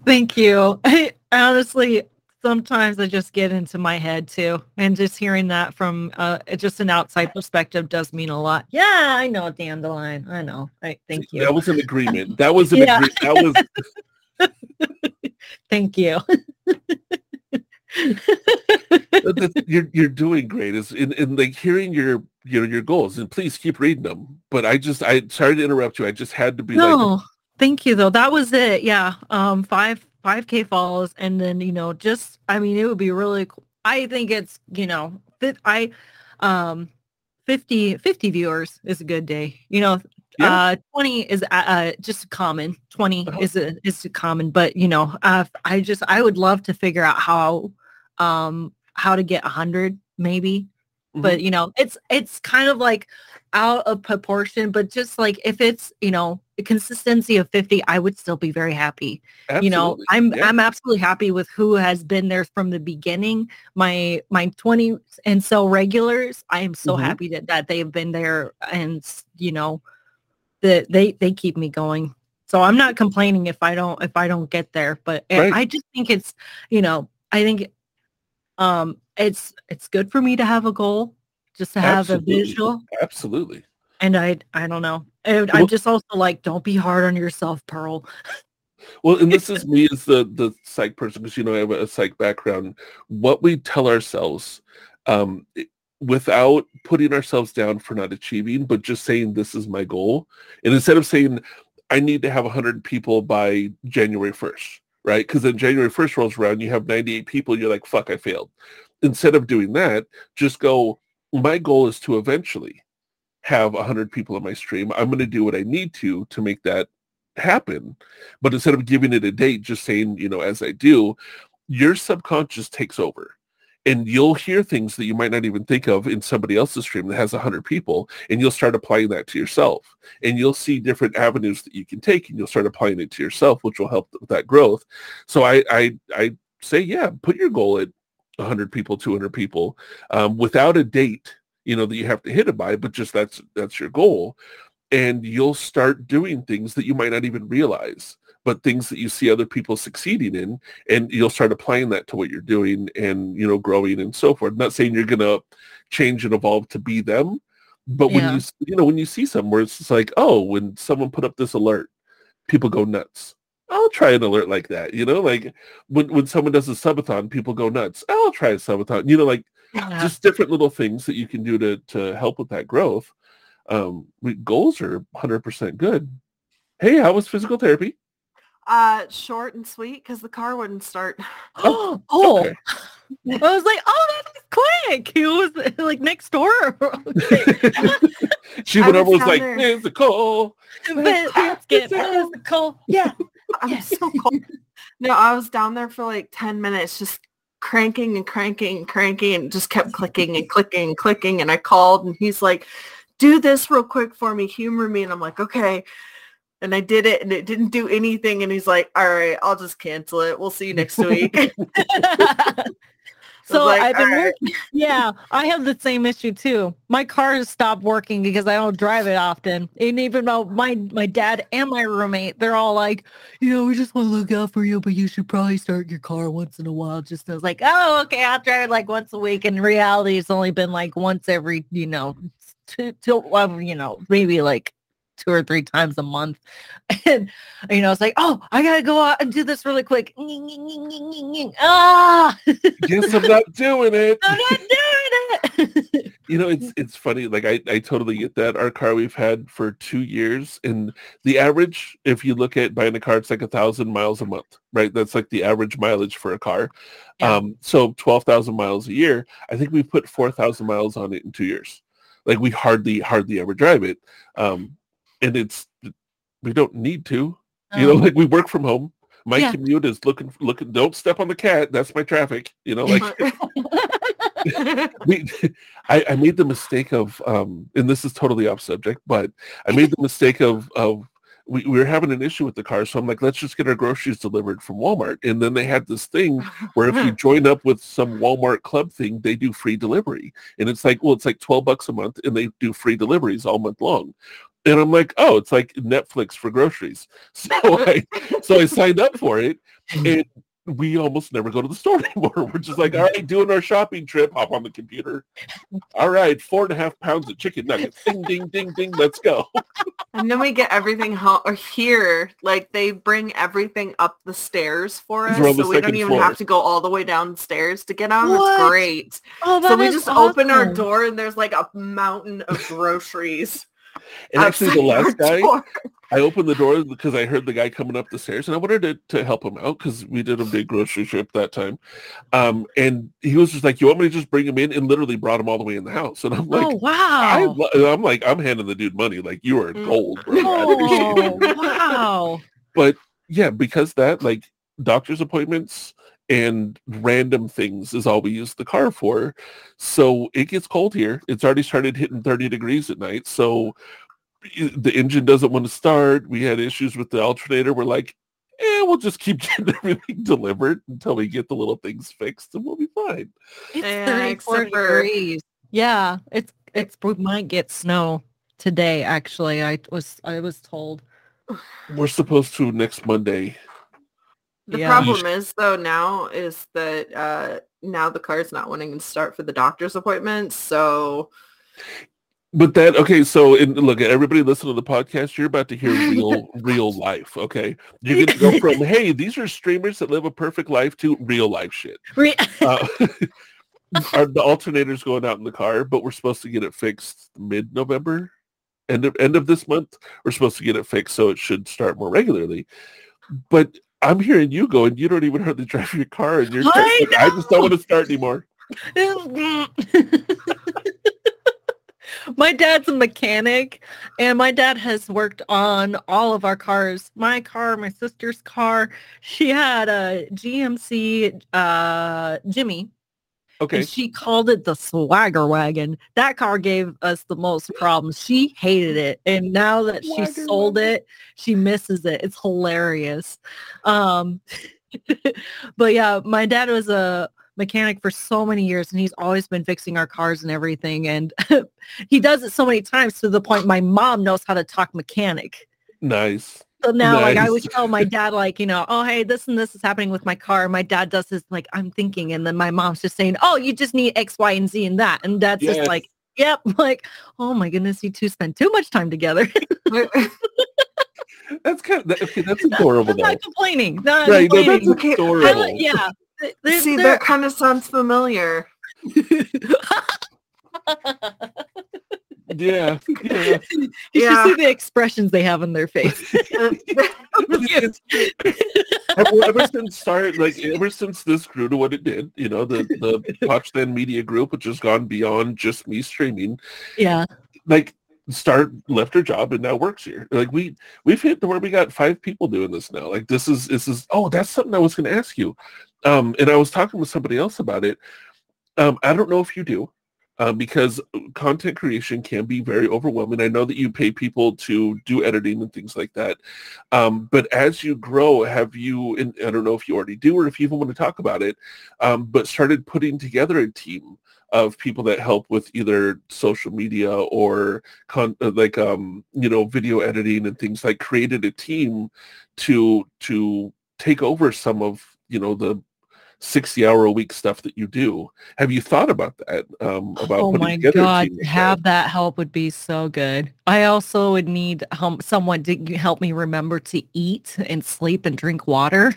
Thank you. <laughs> I honestly sometimes I just get into my head too, and just hearing that from uh, just an outside perspective does mean a lot. Yeah, I know dandelion. I know. I thank you. That was an agreement. That <laughs> was an Yeah. agreement. That was <laughs> Thank you. you're you're doing great. Is in, in like hearing your you know your goals and please keep reading them. But I just I sorry to interrupt you. I just had to be like no, thank you though. That was it. Yeah. Um, five five k follows, and then you know, just I mean, it would be really. cool. I think it's you know, I, um, 50, 50 viewers is a good day. You know, Yeah. uh, twenty is uh, uh just common. 20 Uh-huh. is a is a common, but you know, uh, I just I would love to figure out how, um, how to get a hundred maybe but you know it's it's kind of like out of proportion but just like if it's you know a consistency of 50 i would still be very happy you know i'm Yeah. i'm absolutely happy with who has been there from the beginning my my 20 and so regulars i am so Mhm. happy that, that they've been there and you know that they they keep me going so i'm not complaining if i don't if i don't get there but Right. i just think it's you know i think um it's it's good for me to have a goal just to have Absolutely. a visual absolutely. and i i don't know and Well- i'm just also like don't be hard on yourself pearl Well, and this <laughs> is me as the the psych person because you know I have a psych background. What we tell ourselves, um, without putting ourselves down for not achieving, but just saying this is my goal, and instead of saying I need to have hundred people by January first, right? Because then January first rolls around, you have ninety eight people, you're like, fuck, I failed. Instead of doing that, just go. My goal is to eventually have 100 people on my stream. I'm going to do what I need to to make that happen. But instead of giving it a date, just saying, you know, as I do, your subconscious takes over. And you'll hear things that you might not even think of in somebody else's stream that has 100 people, and you'll start applying that to yourself. And you'll see different avenues that you can take, and you'll start applying it to yourself, which will help with that growth. So I, I, I say, yeah, put your goal at 100 people 200 people um, without a date you know that you have to hit it by but just that's that's your goal. And you'll start doing things that you might not even realize but things that you see other people succeeding in and you'll start applying that to what you're doing and you know growing and so forth. Not saying you're going to change and evolve to be them but when you you know when you see something where it's just like oh when someone put up this alert people go nuts i'll try an alert like that you know like when when someone does a subathon people go nuts i'll try a subathon you know like Yeah. just different little things that you can do to to help with that growth um we, goals are 100% good hey how was physical therapy Uh, short and sweet because the car wouldn't start. <gasps> oh, okay. I was like, oh, that's quick. He was <laughs> like next door. <laughs> <laughs> she went over was like down there. But physical let's get physical. Yeah. I'm Yeah. so cold. No, I was down there for like 10 minutes just cranking and cranking and cranking and just kept clicking and clicking and clicking. And I called and he's like, do this real quick for me, humor me. And I'm like, okay. And I did it and it didn't do anything. And he's like, all right, I'll just cancel it. We'll see you next week. <laughs> <laughs> <laughs> so like, I've been right. working. <laughs> Yeah, I have the same issue too. My car has stopped working because I don't drive it often. And even though my my dad and my roommate, they're all like, you know, we just want to look out for you, but you should probably start your car once in a while. Just I was like, oh, okay, I'll drive it like once a week. In reality, it's only been like once every, you know, two, two, well, you know, maybe like two or three times a month. <laughs> And you know, it's like, oh, I gotta go out and do this really quick. Ah, guess i'm not doing it <laughs> I'm not doing it. <laughs> you know it's it's funny like I, I totally get that our car we've had for two years and the average if you look at buying a car it's like a thousand miles a month right that's like the average mileage for a car Yeah. um so 12,000 miles a year i think we put 4,000 miles on it in two years like we hardly hardly ever drive it um and it's we don't need to you know Um, like we work from home. My Yeah. commute is looking looking don't step on the cat that's my traffic you know like <laughs> <laughs> we I, I made the mistake of um and this is totally off subject but i made the mistake of of we, we were having an issue with the car so i'm like let's just get our groceries delivered from walmart. And then they had this thing where if you <laughs> join up with some walmart club thing they do free delivery. And it's like well it's like 12 bucks a month and they do free deliveries all month long and i'm like oh it's like netflix for groceries <laughs> so i so i signed up for it and we almost never go to the store <laughs> anymore. We're just like, all right, doing our shopping trip, hop on the computer. All right, four and a half pounds of chicken nuggets. Ding, ding, ding, ding. Let's go. <laughs> and then we get everything home or here, like they bring everything up the stairs for us. We're on the So we don't even floor. have to go all the way downstairs to get them. What? It's great. oh, So we is just open our door and there's like a mountain of groceries. And actually, the last guy, door. I opened the door because I heard the guy coming up the stairs, and I wanted to, to help him out because we did a big grocery trip that time. Um, and he was just like, "You want me to just bring him in?" And literally brought him all the way in the house. And I'm like, oh wow! lo- I'm like, I'm handing the dude money. Like you are gold, bro. I appreciate it. Oh <laughs> wow! but yeah, because that like doctor's appointments and random things is all we use the car for. So it gets cold here. It's already started hitting 30 degrees at night. So i- the engine doesn't want to start. We had issues with the alternator. We're like, eh, we'll just keep <laughs> getting everything delivered until we get the little things fixed and we'll be fine. It's Yeah, 34 degrees. Yeah, it's it's we might get snow today. Actually, I was I was told. <sighs> We're supposed to next Monday. The Yeah. problem is though now is that uh now the car's not wanting to start for the doctor's appointment, So But that okay, so and look, everybody listen to the podcast. You're about to hear real, <laughs> real life. Okay, you're gonna go from <laughs> hey, these are streamers that live a perfect life to real life shit. Re- <laughs> Uh, our, the alternator's going out in the car, but we're supposed to get it fixed mid-November, end of end of this month. We're supposed to get it fixed, so it should start more regularly. But I'm hearing you go, and you don't even hardly drive your car, and you're I I just don't want to start anymore. My dad's a mechanic and my dad has worked on all of our cars. My car my sister's car. She had a gmc uh jimmy Okay, and she called it the swagger wagon. That car gave us the most problems. She hated it and now that she sold wagon. it she misses it. It's hilarious. Um <laughs> but yeah my dad was a mechanic for so many years and he's always been fixing our cars and everything. And <laughs> he does it so many times to the point my mom knows how to talk mechanic. Nice. So now, like, I Nice. would tell my <laughs> dad, like, you know, oh, hey, this and this is happening with my car. My dad does this, like, I'm thinking. And then my mom's just saying, oh, you just need X, Y, and Z and that. And dad's Yes. just like, yep. <laughs> Like, oh my goodness, you two spend too much time together. That's kind of okay. That's adorable I'm though. not complaining. Not Right? No, that's complaining. Okay, I adorable. yeah. Th- there's- See, there- that kind of sounds familiar. <laughs> Yeah. Yeah. you Yeah. should see the expressions they have on their face. <laughs> Ever, ever since start like ever since this grew to what it did, you know, the the <laughs> Potchland Media Group, which has gone beyond just me streaming, yeah. like start left her job and now works here. Like we we've hit to where we got five people doing this now. Like this is this is oh that's something I was going to ask you, um, and I was talking with somebody else about it. Um, I don't know if you do. Uh, because content creation can be very overwhelming. I know that you pay people to do editing and things like that. Um, but as you grow, have you, and I don't know if you already do or if you even want to talk about it, um, but started putting together a team of people that help with either social media or con- uh, like um you know video editing and things like created a team to to take over some of you know the 60 hour a week stuff that you do have you thought about that um about Oh putting my together a God, team to that? have that help would be so good. I also would need um, someone to help me remember to eat and sleep and drink water.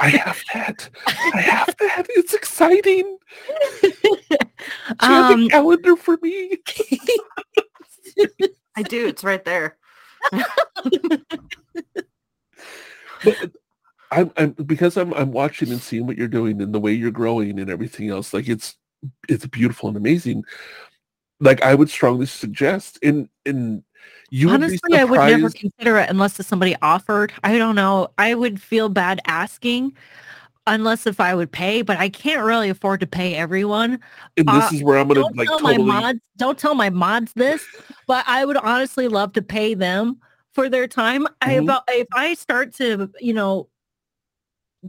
i have that i have that it's exciting <laughs> she has um, a calendar for me <laughs> I do. It's right there. but I'm, I'm because I'm I'm watching and seeing what you're doing and the way you're growing and everything else. Like it's it's beautiful and amazing. Like I would strongly suggest in in you would honestly, I would never consider it unless if somebody offered. I don't know. I would feel bad asking unless if I would pay, but I can't really afford to pay everyone. and this uh, is where I'm gonna don't like tell totally my mods don't tell my mods this but i would honestly love to pay them for their time i Mhm. about if i start to you know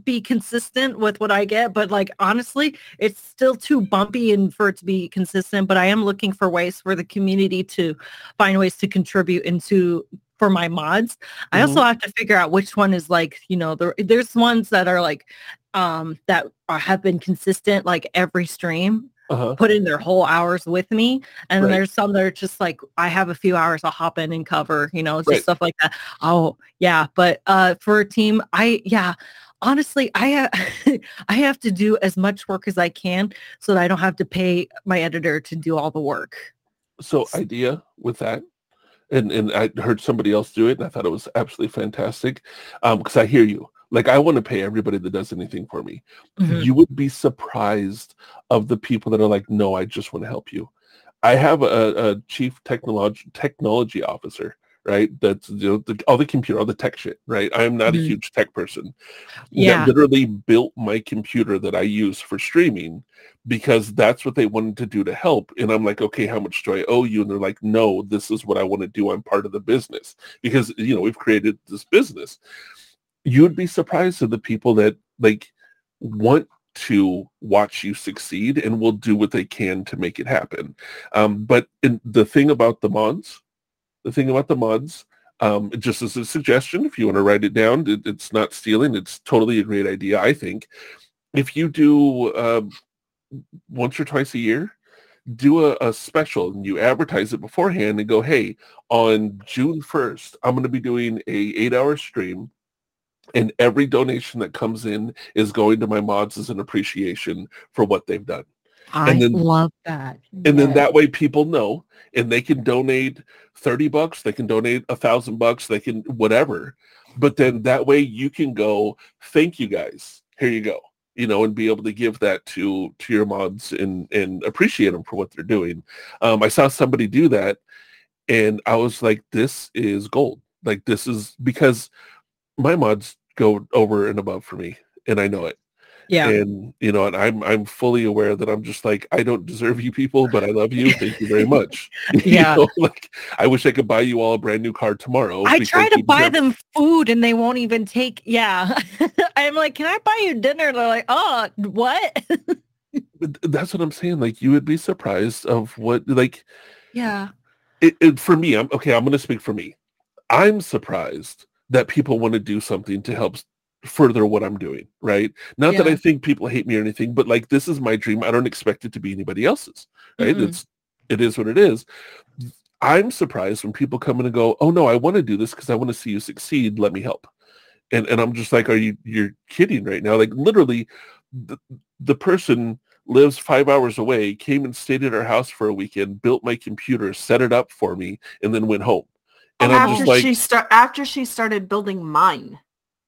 be consistent with what i get but like honestly it's still too bumpy and for it to be consistent but i am looking for ways for the community to find ways to contribute into for my mods i also have to figure out which one is like you know there, there's ones that are like um that are, have been consistent like every stream uh-huh. put in their whole hours with me. And Right. there's some that are just like, I have a few hours, I'll hop in and cover, you know, just Right. stuff like that. Oh, yeah. But uh, for a team, I, yeah, honestly, I, uh, <laughs> I have to do as much work as I can so that I don't have to pay my editor to do all the work. so idea with that and and i heard somebody else do it and i thought it was absolutely fantastic um because i hear you like i want to pay everybody that does anything for me Mhm. you would be surprised of the people that are like no i just want to help you i have a, a chief technology technology officer right that's you know the, all the computer all the tech shit right i'm not Mhm. a huge tech person Yeah. that literally built my computer that i use for streaming because that's what they wanted to do to help. And I'm like, okay, how much do I owe you? And they're like, no, this is what I want to do. I'm part of the business because, you know, we've created this business. You'd be surprised at the people that like want to watch you succeed and will do what they can to make it happen. Um, but in, the thing about the mods, the thing about the mods, um, just as a suggestion, if you want to write it down, it, it's not stealing. It's totally a great idea, I think. If you do um, once or twice a year, do a, a special and you advertise it beforehand and go, hey, on June 1st, I'm going to be doing a eight hour stream and every donation that comes in is going to my mods as an appreciation for what they've done. I then- love that. And then that way people know and they can donate 30 bucks, they can donate a thousand bucks, they can whatever. But then that way you can go, thank you guys. Here you go. You know, and be able to give that to to your mods and and appreciate them for what they're doing. Um, I saw somebody do that and I was like, this is gold. Like this is because my mods go over and above for me and I know it. Yeah. And you know, and I'm I'm fully aware that I'm just like I don't deserve you people, but I love you. <laughs> Thank you very much. <laughs> You Yeah. know, <laughs> like I wish I could buy you all a brand new car tomorrow. I try to buy them food and they won't even take. Yeah. I'm like, can I buy you dinner? They're like, oh, what? That's what I'm saying. Like you would be surprised of what like yeah. it, it for me. I'm okay. I'm going to speak for me. I'm surprised that people want to do something to help further what I'm doing. Right. Not that I think people hate me or anything, but like this is my dream. I don't expect it to be anybody else's. Right. Mm-mm. It's it is what it is. I'm surprised when people come in and go, "Oh no, I want to do this because I want to see you succeed. Let me help." And and I'm just like, "Are you you're kidding right now?" Like literally, the, the person lives five hours away, came and stayed at our house for a weekend, built my computer, set it up for me, and then went home. And oh, I'm after just like, she start after she started building mine.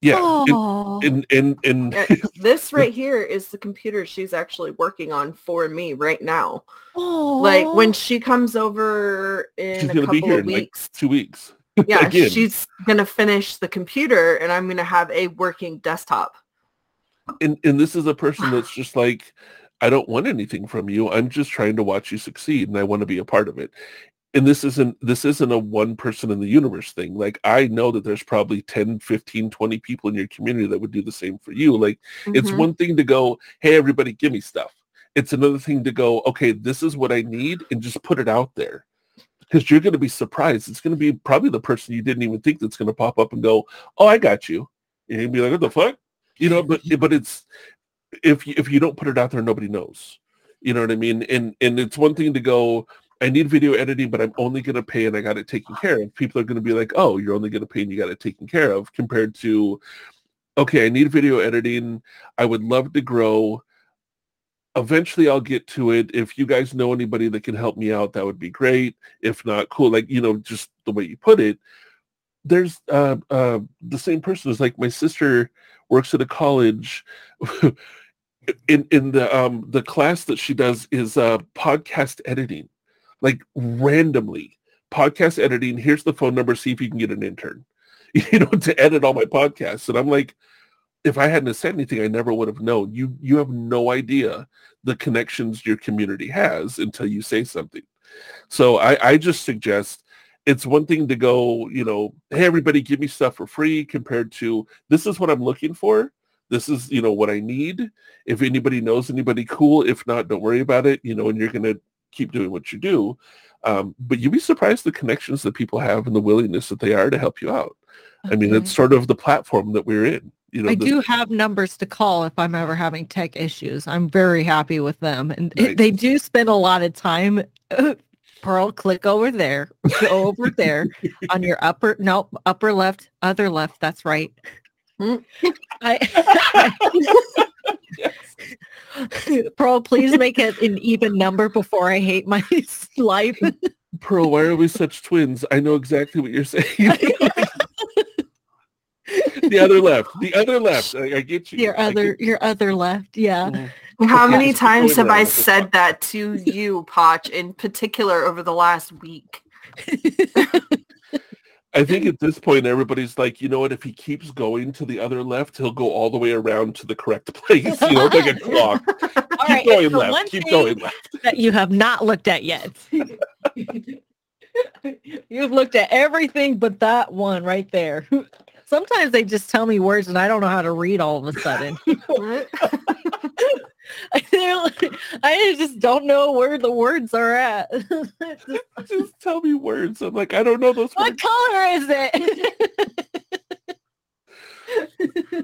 Yeah, and and and, and <laughs> this right here is the computer she's actually working on for me right now. oh. Like when she comes over in she's a gonna be couple here of in like weeks. two weeks. <laughs> yeah, again. she's gonna finish the computer and I'm gonna have a working desktop. and and this is a person <sighs> that's just like i don't want anything from you i'm just trying to watch you succeed and i want to be a part of it and this isn't this isn't a one person in the universe thing like i know that there's probably 10 15 20 people in your community that would do the same for you like it's Mhm. one thing to go hey everybody give me stuff. It's another thing to go okay this is what i need and just put it out there. Because you're going to be surprised. It's going to be probably the person you didn't even think that's going to pop up and go oh i got you. And you'd be like what the fuck? You know but <laughs> but it's if you, if you don't put it out there nobody knows. You know what i mean? And and it's one thing to go i need video editing but i'm only going to pay and i got it taken care of. People are going to be like oh you're only going to pay and you got it taken care of compared to okay i need video editing. I would love to grow. Eventually i'll get to it. If you guys know anybody that can help me out that would be great. If not cool. Like you know just the way you put it. There's uh uh the same person is like my sister works at a college. <laughs> In in the um the class that she does is uh podcast editing like randomly podcast editing here's the phone number see if you can get an intern <laughs> you know to edit all my podcasts and i'm like if i hadn't said anything i never would have known you you have no idea the connections your community has until you say something so i i just suggest it's one thing to go, you know, hey, everybody give me stuff for free compared to this is what I'm looking for. This is, you know, what I need. If anybody knows anybody cool, if not, don't worry about it, you know, and you're going to keep doing what you do. Um, but you'd be surprised the connections that people have and the willingness that they are to help you out. I mean, it's sort of the platform that we're in. You know, I this- do have numbers to call if I'm ever having tech issues. I'm very happy with them. And it- they do spend a lot of time. Pearl, click over there. Go over there <laughs> on your upper, no, upper left, other left. That's right. Mm. I, <laughs> <laughs> <laughs> Pearl, please make it an even number before I hate my <laughs> life. <laughs> Pearl, why are we such twins? I know exactly what you're saying. the other left, the other left. I, I get you. your other, get- your other left. Yeah. Mhm. How Okay, many times have I around. said that to you, Potch, in particular over the last week? I think at this point everybody's like, you know what? If he keeps going to the other left, he'll go all the way around to the correct <laughs> place. You know, like a clock. <laughs> Keep right, going left. Keep going left. that you have not looked at yet. <laughs> You've looked at everything but that one right there. Sometimes they just tell me words and I don't know how to read all of a sudden. <laughs> I just don't know where the words are at. <laughs> Just tell me words. I'm like, I don't know those words. what words. color is it?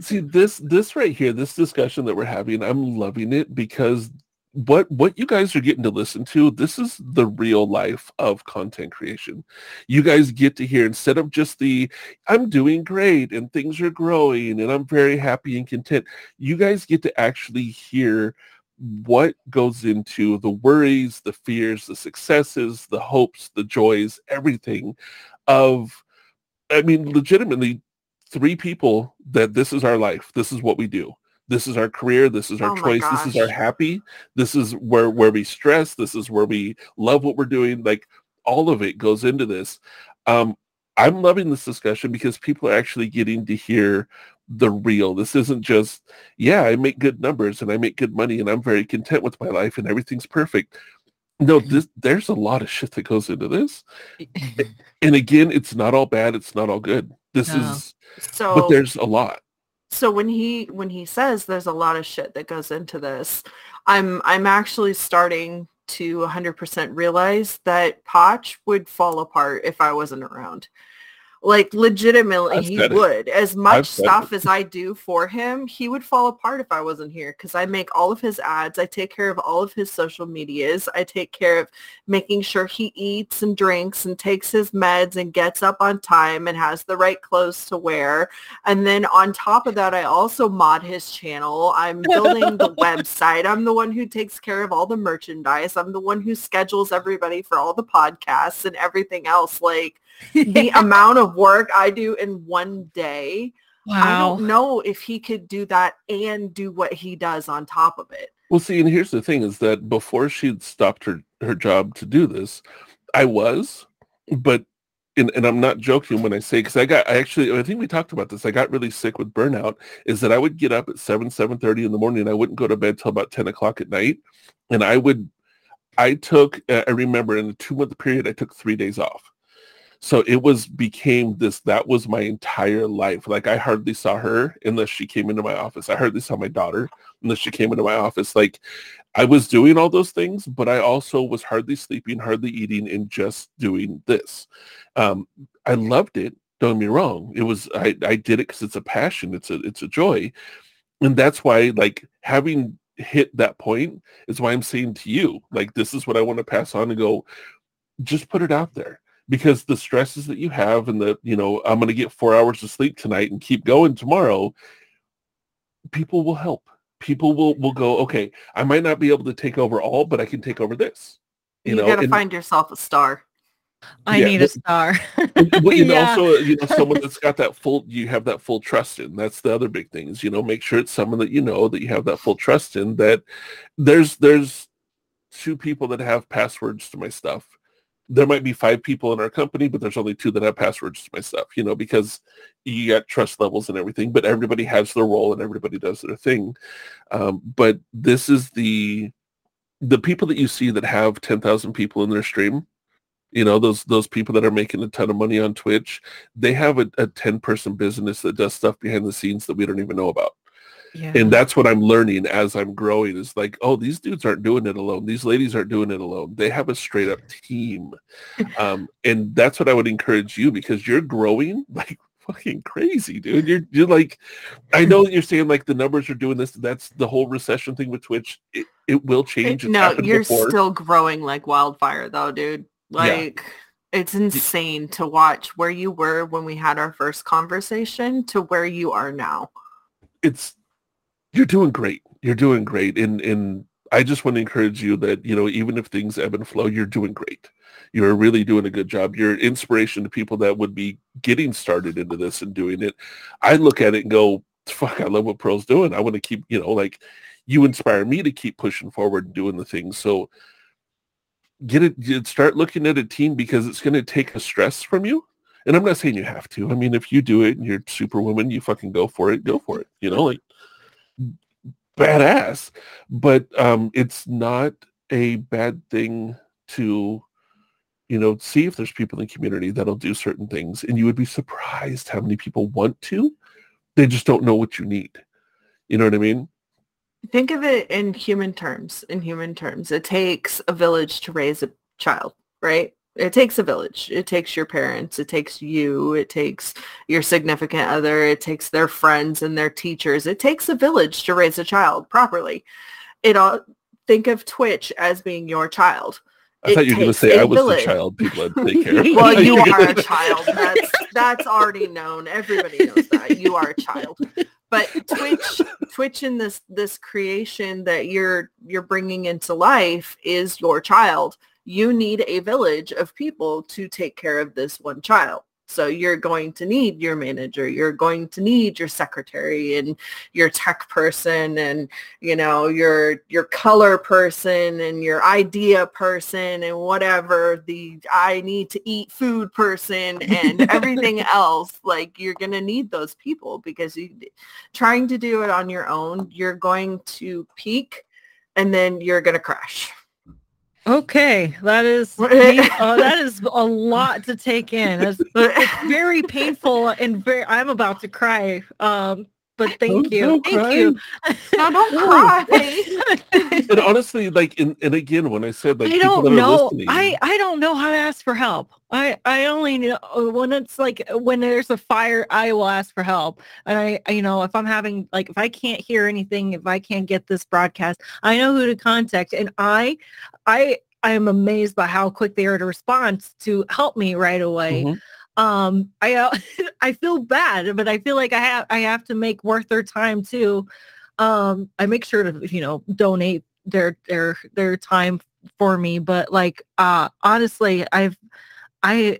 See this this right here, this discussion that we're having, I'm loving it because what what you guys are getting to listen to, this is the real life of content creation. You guys get to hear instead of just the I'm doing great and things are growing and I'm very happy and content. You guys get to actually hear what goes into the worries, the fears, the successes, the hopes, the joys, everything of I mean legitimately three people that this is our life. This is what we do. This is our career. This is our Oh choice. This is our happy. This is where where we stress. This is where we love what we're doing. Like all of it goes into this. Um, I'm loving this discussion because people are actually getting to hear the real. This isn't just, yeah, I make good numbers and I make good money and I'm very content with my life and everything's perfect. No, this there's a lot of shit that goes into this. <laughs> and again, it's not all bad, it's not all good. This No. is So but there's a lot. So when he when he says there's a lot of shit that goes into this, I'm I'm actually starting to 100% realize that Potch would fall apart if I wasn't around. Like legitimately I've he it. would. As much stuff it. as I do for him, he would fall apart if I wasn't here cuz I make all of his ads, I take care of all of his social medias, I take care of making sure he eats and drinks and takes his meds and gets up on time and has the right clothes to wear. And then on top of that, I also mod his channel. I'm building the <laughs> website. I'm the one who takes care of all the merchandise. I'm the one who schedules everybody for all the podcasts and everything else. Like <laughs> the amount of work I do in one day, I don't know if he could do that and do what he does on top of it. Well, see, and here's the thing is that before she'd stopped her, her job to do this, I was, but, and, and I'm not joking when I say, because I got, I actually, I think we talked about this, I got really sick with burnout, is that I would get up at 7, 7.30 in the morning, and I wouldn't go to bed till about 10 o'clock at night, and I would, I took, uh, I remember in a two-month period, I took three days off. So it was became this, that was my entire life. Like I hardly saw her unless she came into my office. I hardly saw my daughter unless she came into my office. Like I was doing all those things, but I also was hardly sleeping, hardly eating, and just doing this. Um, I loved it. Don't get me wrong. It was I, I did it because it's a passion. It's a it's a joy, and that's why like having hit that point is why I'm saying to you like this is what I want to pass on and go. Just put it out there because the stresses that you have and the you know I'm going to get four hours of sleep tonight and keep going tomorrow. People will help people will will go okay i might not be able to take over all but i can take over this you, You, know gotta and, find yourself a star. I yeah, need but- a star. <laughs> and, well, <laughs> you know Yeah. also you know someone that's <laughs> got that full you have that full trust in that's the other big thing is you know make sure it's someone that you know that you have that full trust in that there's there's two people that have passwords to my stuff there might be five people in our company but there's only two that have passwords to my stuff you know because you got trust levels and everything but everybody has their role and everybody does their thing. Um, but this is the the people that you see that have 10,000 people in their stream you know those those people that are making a ton of money on twitch they have a, a 10 person business that does stuff behind the scenes that we don't even know about yeah. and that's what i'm learning as i'm growing is like oh these dudes aren't doing it alone these ladies aren't doing it alone they have a straight up team <laughs> um, and that's what i would encourage you because you're growing <laughs> like fucking crazy dude you're you're like i know you're saying like the numbers are doing this that's the whole recession thing with twitch it, it will change It's no, you're before. still growing like wildfire though, dude. Like it's insane to watch where you were when we had our first conversation to where you are now. it's you're doing great. You're doing great. And and I just want to encourage you that, you know, even if things ebb and flow, you're doing great. You're really doing a good job. You're inspiration to people that would be getting started into this and doing it. I look at it and go, fuck, I love what Pearl's doing. I want to keep, you know, like you inspire me to keep pushing forward and doing the things. So get it, start looking at a team because it's going to take a stress from you. And I'm not saying you have to. I mean, if you do it and you're superwoman, you fucking go for it. Go for it. You know, like badass. But um, it's not a bad thing to, you know, see if there's people in the community that'll do certain things. And you would be surprised how many people want to. They just don't know what you need. You know what I mean? Think of it in human terms. In human terms, it takes a village to raise a child, right? It takes a village. It takes your parents. It takes you. It takes your significant other. It takes their friends and their teachers. It takes a village to raise a child properly. It all think of Twitch as being your child. I It thought you were going to say I was village. the child people had to take care of. <laughs> Well, you <laughs> are a child. That's that's already known. Everybody knows that. You are a child. But Twitch Twitch in this this creation that you're you're bringing into life is your child. You need a village of people to take care of this one child. So you're going to need your manager, you're going to need your secretary and your tech person and you know your your color person and your idea person and whatever the I need to eat food person and <laughs> everything else like you're going to need those people because you trying to do it on your own you're going to peak and then you're going to crash. Okay, that is uh, that is a lot to take in. <laughs> It's, it's very painful and very. I'm about to cry. Um, but thank Don't- you, don't thank cry. you. No, don't <laughs> cry. and honestly, like, and, and again, when I said like I people don't that are know. listening, I I don't know how to ask for help. I I only know when it's like when there's a fire, I will ask for help. And I I- you know if I'm having like if I can't hear anything, if I can't get this broadcast, I know who to contact. And I I I am amazed by how quick they are to respond to help me right away. Mhm. Um, I uh, <laughs> I feel bad, but I feel like I have I have to make worth their time too. Um, I make sure to you know donate their their their time for me but like uh honestly i've i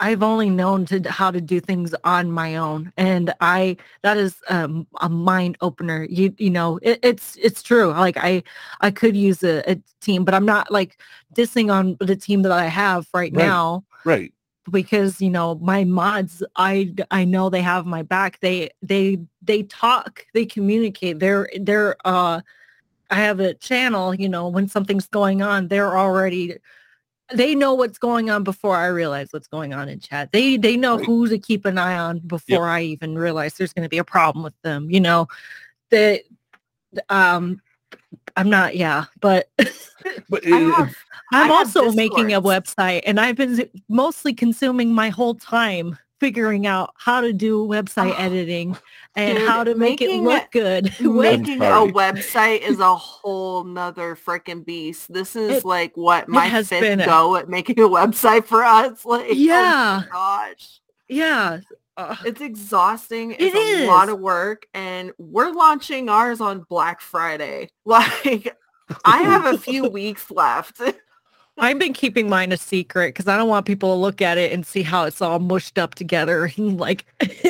i've only known to how to do things on my own and i that is um a mind opener you you know it, it's it's true like i i could use a, a team but i'm not like dissing on the team that i have right, Right. now right. because you know my mods i i know they have my back they they they talk they communicate they're they're uh i have a channel you know when something's going on they're already they know what's going on before i realize what's going on in chat. They they know Right. who to keep an eye on before i even realize there's going to be a problem with them you know? That um i'm not yeah but <laughs> But it- have, I'm also making a website and I've been mostly consuming my whole time figuring out how to do website Oh, <sighs> editing and dude, how to make it look good. <laughs> <laughs> making a website is a whole nother freaking beast. This is It- like what my has fifth been a- go at making a website for us. <laughs> Like, oh Yeah. my gosh. yeah. uh, It's exhausting. It It's a lot of work. And we're launching ours on Black Friday. Like I have a few weeks left. I've been keeping mine a secret because I don't want people to look at it and see how it's all mushed up together. <laughs> like, <laughs>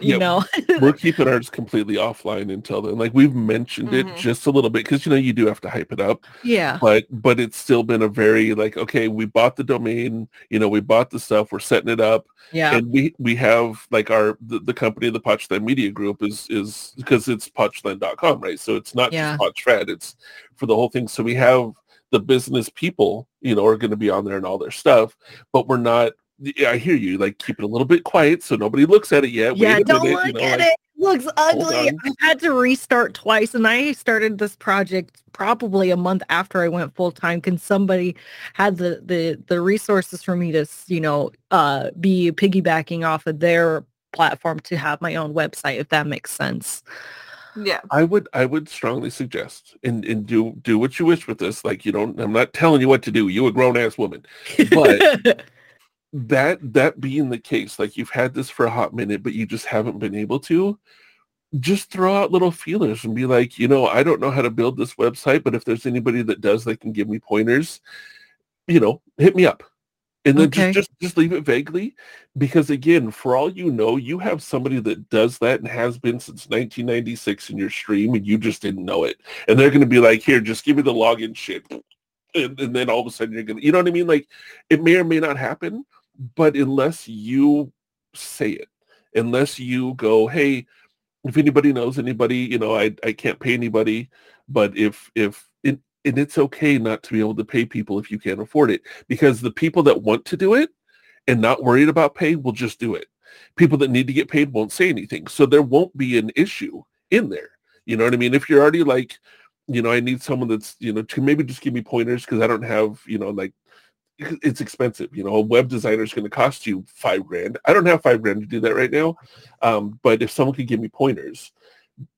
you know, we're keeping ours completely offline until then. Like we've mentioned it Mhm. just a little bit because you know you do have to hype it up, yeah. but but it's still been a very like okay, we bought the domain, you know, we bought the stuff, we're setting it up, Yeah. and we we have like our the, the company, the Potchland Media Group is is because it's potchland.com, right? So it's not Yeah. just Potchfed, it's for the whole thing. So we have the business people, you know, are going to be on there and all their stuff, but we're not. I hear you. Like keep it a little bit quiet so nobody looks at it yet. yeah, Wait don't minute, look you know, at like- it. Looks ugly. I've had to restart twice, and I started this project probably a month after I went full time. Because somebody had the the the resources for me to you know uh be piggybacking off of their platform to have my own website, if that makes sense. Yeah. I would I would strongly suggest and, and do do what you wish with this. Like you don't I'm not telling you what to do. You a grown ass woman. But- <laughs> That that being the case, like you've had this for a hot minute, but you just haven't been able to, just throw out little feelers and be like, you know, I don't know how to build this website, but if there's anybody that does that can give me pointers, you know, hit me up. And then Okay. just, just just leave it vaguely. Because again, for all you know, you have somebody that does that and has been since 1996 in your stream and you just didn't know it. And they're gonna be like, here, just give me the login shit. And, and then all of a sudden you're gonna you know what I mean? Like it may or may not happen, but unless you say it, unless you go, hey, if anybody knows anybody, you know, I I can't pay anybody, but if if and it's okay not to be able to pay people if you can't afford it because the people that want to do it and not worried about pay will just do it. People that need to get paid won't say anything. So there won't be an issue in there. You know what I mean? If you're already like, you know, I need someone that's, you know, to maybe just give me pointers because I don't have, you know, like it's expensive. You know, a web designer is going to cost you five grand. I don't have five grand to do that right now. Um, but if someone could give me pointers,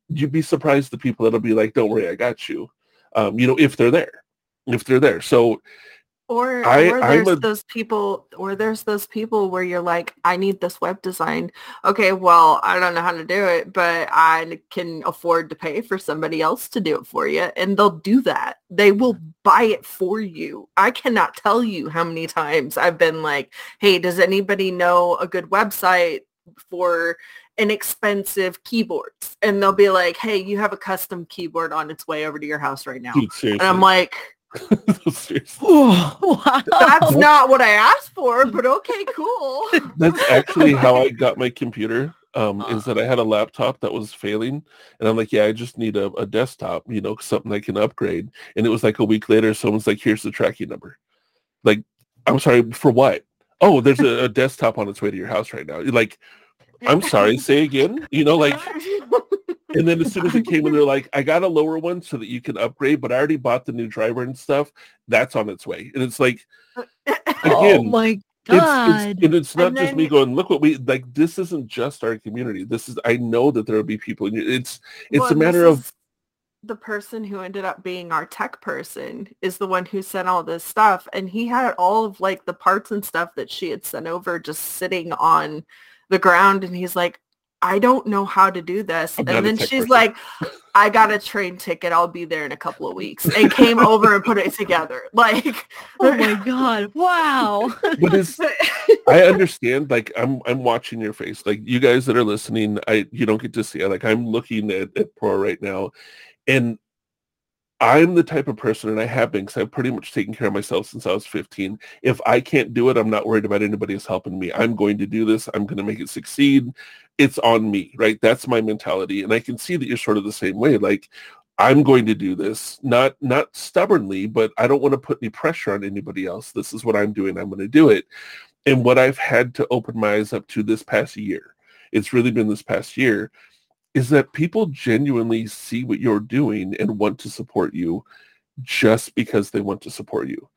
you'd be surprised the people that'll be like, don't worry, I got you. Um, you know, if they're there, if they're there. So Or, I- or there's a- those people or there's those people where you're like, I need this web design. Okay, well, I don't know how to do it, but I can afford to pay for somebody else to do it for you. And they'll do that. They will buy it for you. I cannot tell you how many times I've been like, hey, does anybody know a good website for inexpensive keyboards? And they'll be like, hey, you have a custom keyboard on its way over to your house right now. Dude. And I'm like, <laughs> wow. <laughs> that's not what I asked for, but okay, cool. <laughs> That's actually how I got my computer. Um, is that I had a laptop that was failing, and I'm like, yeah, I just need a, a desktop, you know, something I can upgrade. And it was like a week later, someone's like, here's the tracking number. Like, I'm sorry for what? Oh, there's a, a desktop on its way to your house right now. Like, I'm sorry, say again. You know, like, <laughs> and then as soon as it came in, they're like, I got a lower one so that you can upgrade, but I already bought the new driver and stuff. That's on its way. And it's like, <laughs> oh again, my it's, god. it's and it's not And just me going look what we like this isn't just our community this is i know that there will be people in it's it's Well, a matter of the person who ended up being our tech person is the one who sent all this stuff and he had all of like the parts and stuff that she had sent over just sitting on the ground and he's like I don't know how to do this. I'm And then she's person. like, I got a train ticket. I'll be there in a couple of weeks. And came over and put it together. <laughs> Like, oh my god. Wow. but it's <laughs> i understand like i'm i'm watching your face like you guys that are listening i you don't get to see it like i'm looking at, at Pearl right now and i'm the type of person and i have been because i've pretty much taken care of myself since i was 15 if i can't do it i'm not worried about anybody else helping me. I'm going to do this. I'm going to make it succeed. It's on me right? That's my mentality and i can see that you're sort of the same way like i'm going to do this not not stubbornly but i don't want to put any pressure on anybody else. This is what i'm doing. I'm going to do it. And what I've had to open my eyes up to this past year, it's really been this past year, is that people genuinely see what you're doing and want to support you just because they want to support you.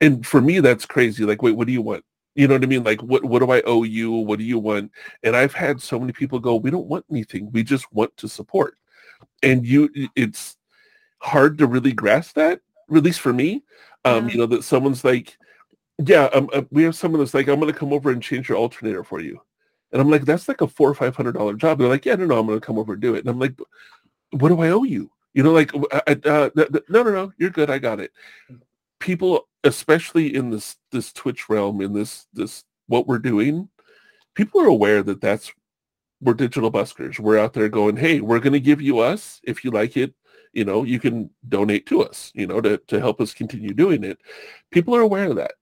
And for me, that's crazy. Like, wait, what do you want? You know what I mean? Like, what, what do I owe you? What do you want? And I've had so many people go, we don't want anything. We just want to support. And you, it's hard to really grasp that, at least for me. Um, Yeah. You know, that someone's like, yeah, um, uh, we have someone that's like, I'm going to come over and change your alternator for you. And I'm like, that's like a four or five hundred dollar job. They're like, yeah, no, no, I'm going to come over and do it. And I'm like, what do I owe you? You know, like, uh, no, no, no, you're good. I got it. People, especially in this this Twitch realm, in this this what we're doing, people are aware that that's we're digital buskers. We're out there going, hey, we're going to give you us if you like it. You know, you can donate to us. You know, to to help us continue doing it. People are aware of that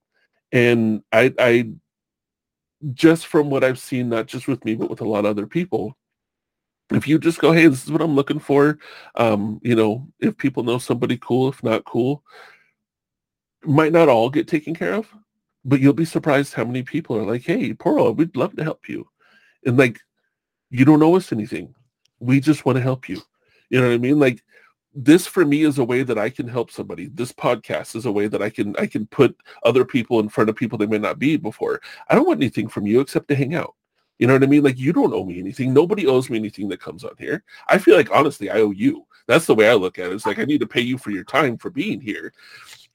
and I, I just from what I've seen, not just with me, but with a lot of other people, if you just go, hey, this is what I'm looking for, um, you know, if people know somebody cool, if not cool, might not all get taken care of, but you'll be surprised how many people are like, hey, Pearl, we'd love to help you. And like, you don't owe us anything. We just want to help you. You know what I mean? Like this for me is a way that I can help somebody. This podcast is a way that I can I can put other people in front of people they may not be before. I don't want anything from you except to hang out. You know what I mean? Like you don't owe me anything. Nobody owes me anything that comes on here. I feel like honestly I owe you. That's the way I look at it. It's like I need to pay you for your time for being here.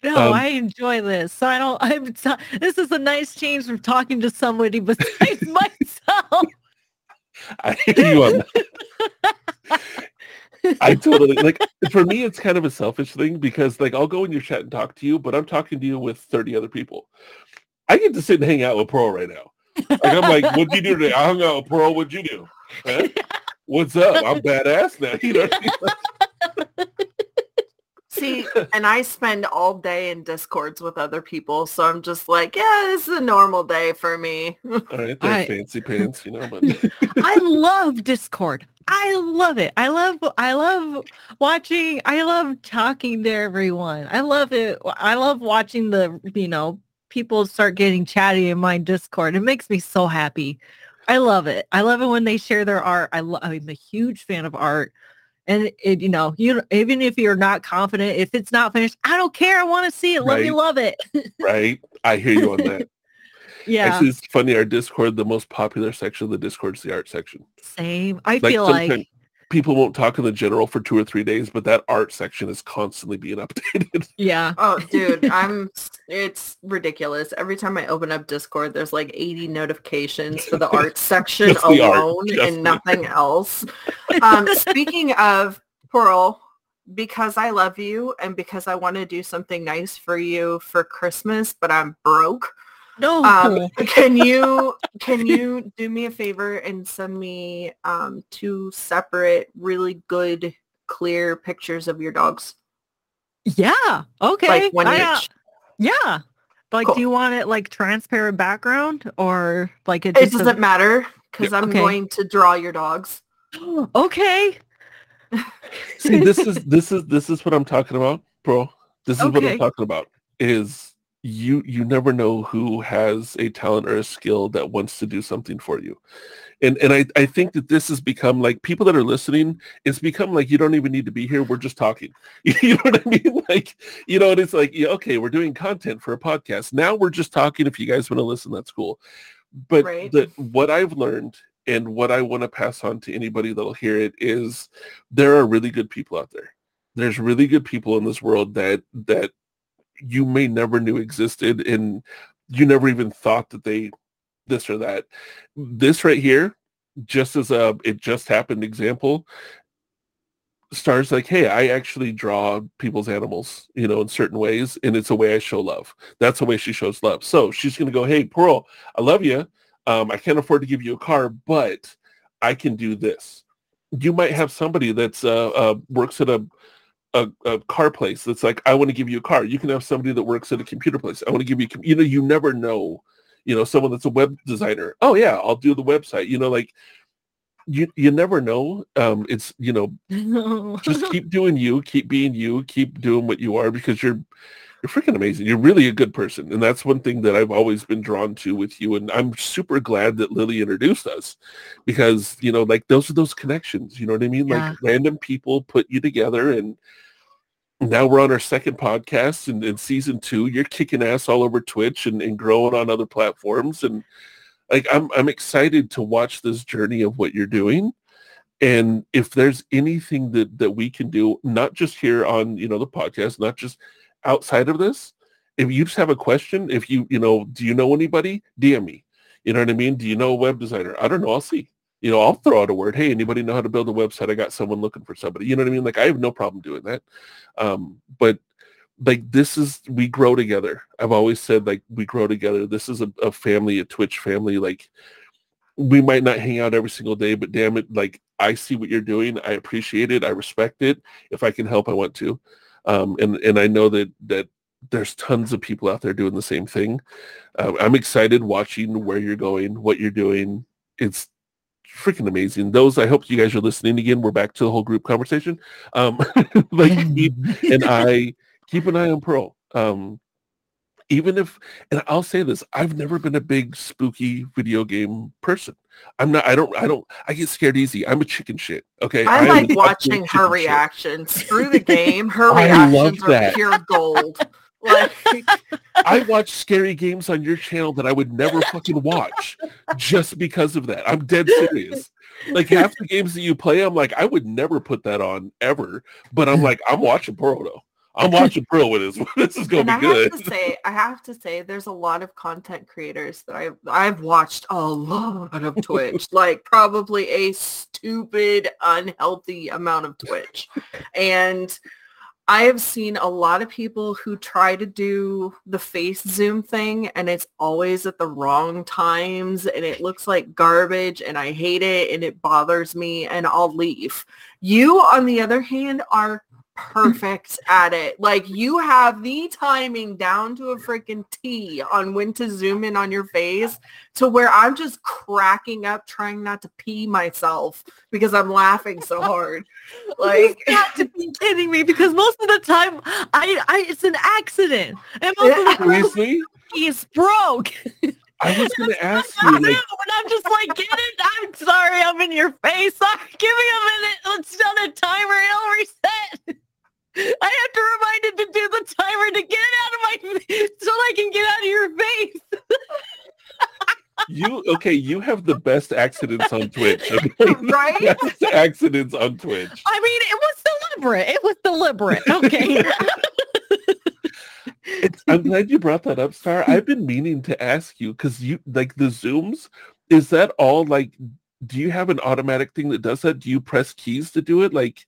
No, Um, I enjoy this. So I don't. I'm. This is a nice change from talking to somebody besides <laughs> myself. I hear you on that. <laughs> I totally like for me it's kind of a selfish thing because like I'll go in your chat and talk to you, but I'm talking to you with 30 other people. I get to sit and hang out with Pearl right now. Like I'm like, what'd you do today? I hung out with Pearl, what'd you do? Huh? <laughs> What's up? I'm badass now. <laughs> You know what I mean? <laughs> See, <laughs> and I spend all day in discords with other people, so I'm just like, yeah, this is a normal day for me. All right, <laughs> I- fancy pants, you know, but <laughs> I love Discord. I love it. I love I love watching I love talking to everyone. I love it. I love watching the, you know, people start getting chatty in my Discord. It makes me so happy. I love it. I love it when they share their art. I lo- I'm a huge fan of art. And it, you know, you even if you're not confident, if it's not finished, I don't care. I want to see it. Let me love it. right? I hear you on that. <laughs> yeah. Actually, it's funny. Our Discord, the most popular section of the Discord is the art section. Same. I Like feel like people won't talk in the general for two or three days, but that art section is constantly being <laughs> updated. Yeah. Oh, <laughs> dude, I'm. It's ridiculous. Every time I open up Discord, there's like 80 notifications for the art <laughs> section Just the art, alone just and the- nothing else. Um, speaking of Pearl, because I love you and because I want to do something nice for you for Christmas, but I'm broke. No. Um, <laughs> can you can you do me a favor and send me um, two separate, really good, clear pictures of your dogs, yeah. Okay. like one I, uh, each? yeah. Like, Cool. do you want it like transparent background or like it It just a- doesn't matter because I'm Okay. going to draw your dogs. <gasps> okay. See, this <laughs> is this is this is what I'm talking about, bro. This is what I'm talking about. Is you you never know who has a talent or a skill that wants to do something for you. And and I, I think that this has become like people that are listening, it's become like you don't even need to be here. We're just talking. <laughs> You know what I mean? <laughs> Like, you know, and it's like, yeah, okay, we're doing content for a podcast. Now we're just talking. If you guys want to listen, that's cool. But Right. the, what I've learned and what I want to pass on to anybody that'll hear it is there are really good people out there. There's really good people in this world that that you may never knew existed and you never even thought that they this or that. This right here, just as a it just happened example, Star's like, hey, I actually draw people's animals, you know, in certain ways, and it's a way I show love. That's the way she shows love. So she's gonna go, hey, Pearl, I love you. Um, I can't afford to give you a car, but I can do this. You might have somebody that's uh, uh works at a a, a car place that's like, I want to give you a car. You can have somebody that works at a computer place. I want to give you, you know, you never know, you know, someone that's a web designer. Oh yeah, I'll do the website. You know, like you you never know. Um, it's you know, <laughs> just keep doing you, keep being you, keep doing what you are because you're you're freaking amazing. You're really a good person. And that's one thing that I've always been drawn to with you. And I'm super glad that Lily introduced us because, you know, like those are those connections. You know what I mean? Yeah. Like random people put you together and now we're on our second podcast and in season two, you're kicking ass all over Twitch and, and growing on other platforms. And like I'm I'm excited to watch this journey of what you're doing. And if there's anything that that we can do, not just here on, you know, the podcast, not just outside of this, if you just have a question, if you, you know, do you know anybody? DM me. You know what I mean? Do you know a web designer? I don't know. I'll see. You know, I'll throw out a word. Hey, anybody know how to build a website? I got someone looking for somebody. You know what I mean? Like I have no problem doing that. Um, but like this is we grow together. I've always said like we grow together. This is a, a family, a Twitch family. Like we might not hang out every single day, but damn it, like I see what you're doing. I appreciate it. I respect it. If I can help, I want to. Um, and and I know that that there's tons of people out there doing the same thing. Uh, I'm excited watching where you're going, what you're doing. It's freaking amazing. Those I hope you guys are listening again. We're back to the whole group conversation. Um, like me and I keep an eye on Pearl. Um, even if, and I'll say this, I've never been a big spooky video game person. I'm not. I don't. I don't. I get scared easy. I'm a chicken shit. Okay. I am like watching her chicken shit. reactions. Screw the game. Her <laughs> I love reactions are pure gold. Like, <laughs> I watch scary games on your channel that I would never fucking watch just because of that. I'm dead serious. Like half the games that you play, I'm like, I would never put that on ever. But I'm like, I'm watching though. I'm watching Pearl with this. <laughs> This is gonna and be I good. have to say, I have to say, there's a lot of content creators that I've I've watched a lot of Twitch, <laughs> like probably a stupid, unhealthy amount of Twitch, and I have seen a lot of people who try to do the face zoom thing and it's always at the wrong times and it looks like garbage and I hate it and it bothers me and I'll leave. You, on the other hand, are perfect at it. Like you have the timing down to a freaking T on when to zoom in on your face to where I'm just cracking up trying not to pee myself because I'm laughing so hard. <laughs> Like You've got to be kidding me because most of the time I, I it's an accident and most of the time Seriously? it's broke. I was gonna <laughs> ask you know, like and I'm just like, get it. I'm sorry, I'm in your face. <laughs> Sorry, give me a minute. Let's set a timer. It'll reset. I have to remind it to do the timer to get it out of my so I can get out of your face. you okay? You have the best accidents on Twitch. Okay? <laughs> Right? Best accidents on Twitch. I mean, it was deliberate. It was deliberate. Okay. <laughs> It's, I'm glad you brought that up, Star. I've been meaning to ask you because you like the zooms. Is that all like? Do you have an automatic thing that does that? Do you press keys to do it? Like,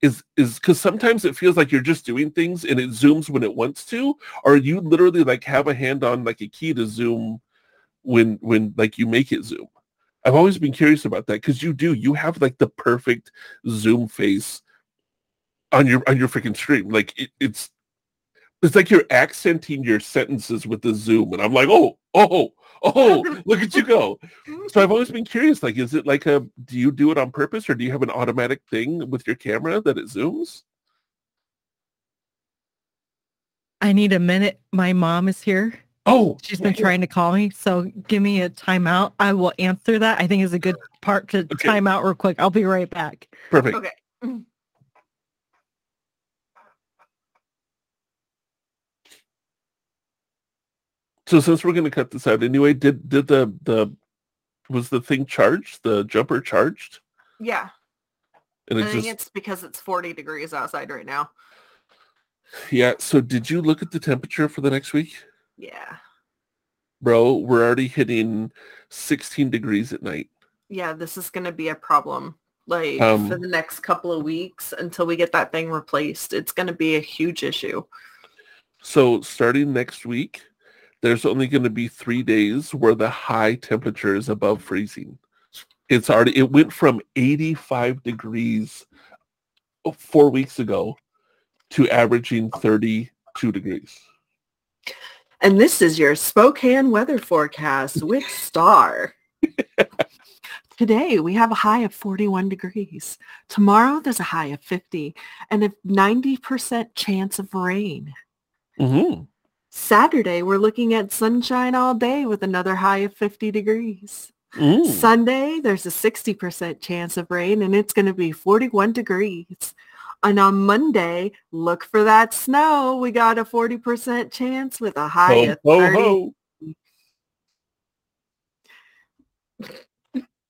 is is because sometimes it feels like you're just doing things and it zooms when it wants to, or you literally like have a hand on like a key to zoom when when like you make it zoom. I've always been curious about that because you do. You have like the perfect zoom face on your on your freaking stream. Like it, it's it's like you're accenting your sentences with the zoom, and I'm like, oh, oh, oh, look at you go. <laughs> So I've always been curious. Like, is it like a? Do you do it on purpose, or do you have an automatic thing with your camera that it zooms? I need a minute. My mom is here. Oh, She's been trying to call me. So give me a timeout. I will answer that. I think is a good part to Okay. time out real quick. I'll be right back. perfect. Okay. <clears throat> So since we're gonna cut this out anyway, did did the the was the thing charged? The jumper charged? Yeah. And I it think just it's because it's 40 degrees outside right now. yeah. So did you look at the temperature for the next week? Yeah. Bro, we're already hitting 16 degrees at night. Yeah, this is going to be a problem. Like Um, for the next couple of weeks until we get that thing replaced. It's going to be a huge issue. So starting next week, there's only going to be three days where the high temperature is above freezing. It's already, it went from 85 degrees four weeks ago to averaging 32 degrees. And this is your Spokane weather forecast with Star. <laughs> Today we have a high of 41 degrees. Tomorrow there's a high of 50 and a 90% chance of rain. hmm Saturday we're looking at sunshine all day with another high of 50 degrees. Mm. Sunday there's a 60% chance of rain and it's going to be 41 degrees. And on Monday, look for that snow. We got a 40% chance with a high Ho, of ho, 30. ho.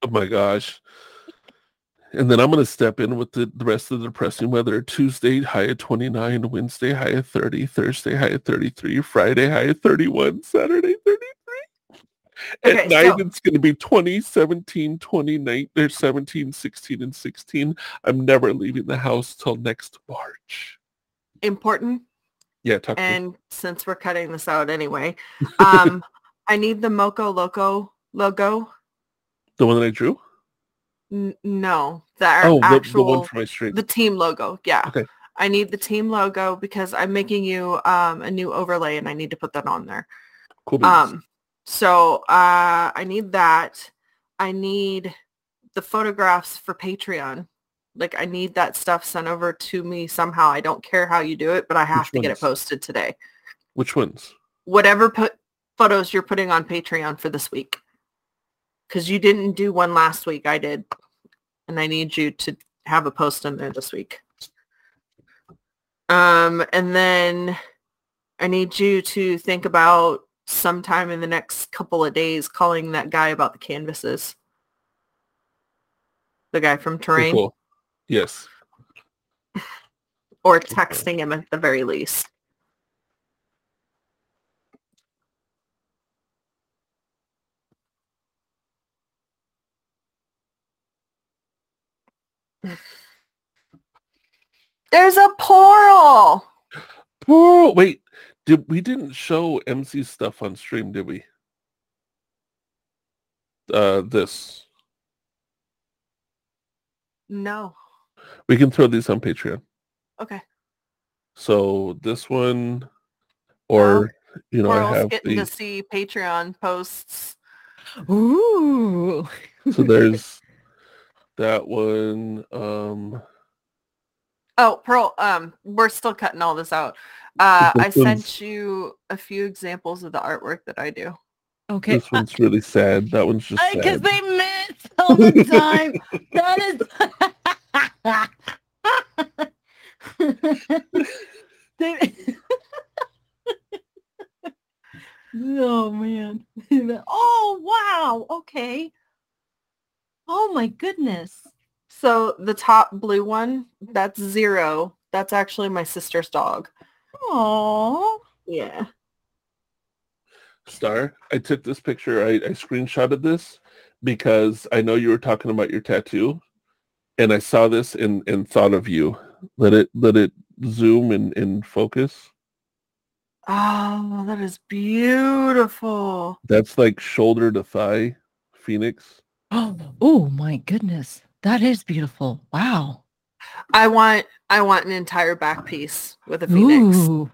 Oh my gosh. And then I'm going to step in with the, the rest of the depressing weather. Tuesday, high of 29. Wednesday, high of 30. Thursday, high of 33. Friday, high of 31. Saturday, 33. At night, so- it's going to be 20, 17, 29. There's 17, 16, and 16. I'm never leaving the house till next March. Important. Yeah, talk. And since we're cutting this out anyway, um, <laughs> I need the Moco Loco logo. The one that I drew? N- no, the our Oh, the, the actual one for my stream. the team logo. Yeah. Okay. I need the team logo because I'm making you um, a new overlay and I need to put that on there. cool beans. Um, so uh, I need that. I need the photographs for Patreon. Like I need that stuff sent over to me somehow. I don't care how you do it, but I have Which to get it posted today. Which ones? Whatever put photos you're putting on Patreon for this week. Because you didn't do one last week. I did. And I need you to have a post in there this week. Um, and then I need you to think about sometime in the next couple of days calling that guy about the canvases. The guy from Terrain. cool. Yes. <laughs> Or texting him at the very least. There's a portal. Oh, wait. Did we didn't show MC stuff on stream, did we? Uh this. No. We can throw these on Patreon. Okay. So this one or you know, I have getting the to see Patreon posts. Ooh. so there's that one. Um Oh, Pearl, um, we're still cutting all this out. Uh, I sent you a few examples of the artwork that I do. Okay. this one's really sad. That one's just Because they miss all the time. that is. <laughs> They- <laughs> oh man. <laughs> Oh wow, okay. Oh my goodness. So the top blue one, that's zero. That's actually my sister's dog. Oh. Yeah. Star, I took this picture. I, I screenshotted this because I know you were talking about your tattoo, and I saw this and, and thought of you. Let it let it zoom and, and focus. Oh, that is beautiful. That's like shoulder to thigh, Phoenix. <gasps> Oh my goodness. That is beautiful. Wow. I want I want an entire back piece with a phoenix. Ooh.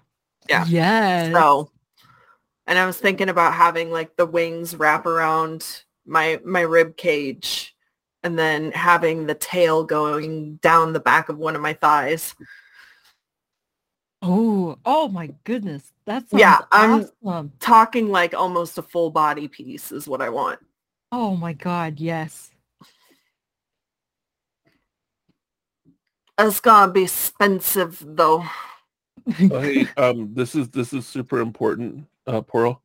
Yeah. Yes. So, and I was thinking about having like the wings wrap around my my rib cage, and then having the tail going down the back of one of my thighs. Oh, oh my goodness. That's Yeah, I'm- awesome. Talking like almost a full body piece is what I want. Oh my god, yes. It's gonna be expensive though. Hey, um, this is this is super important, uh, Pearl.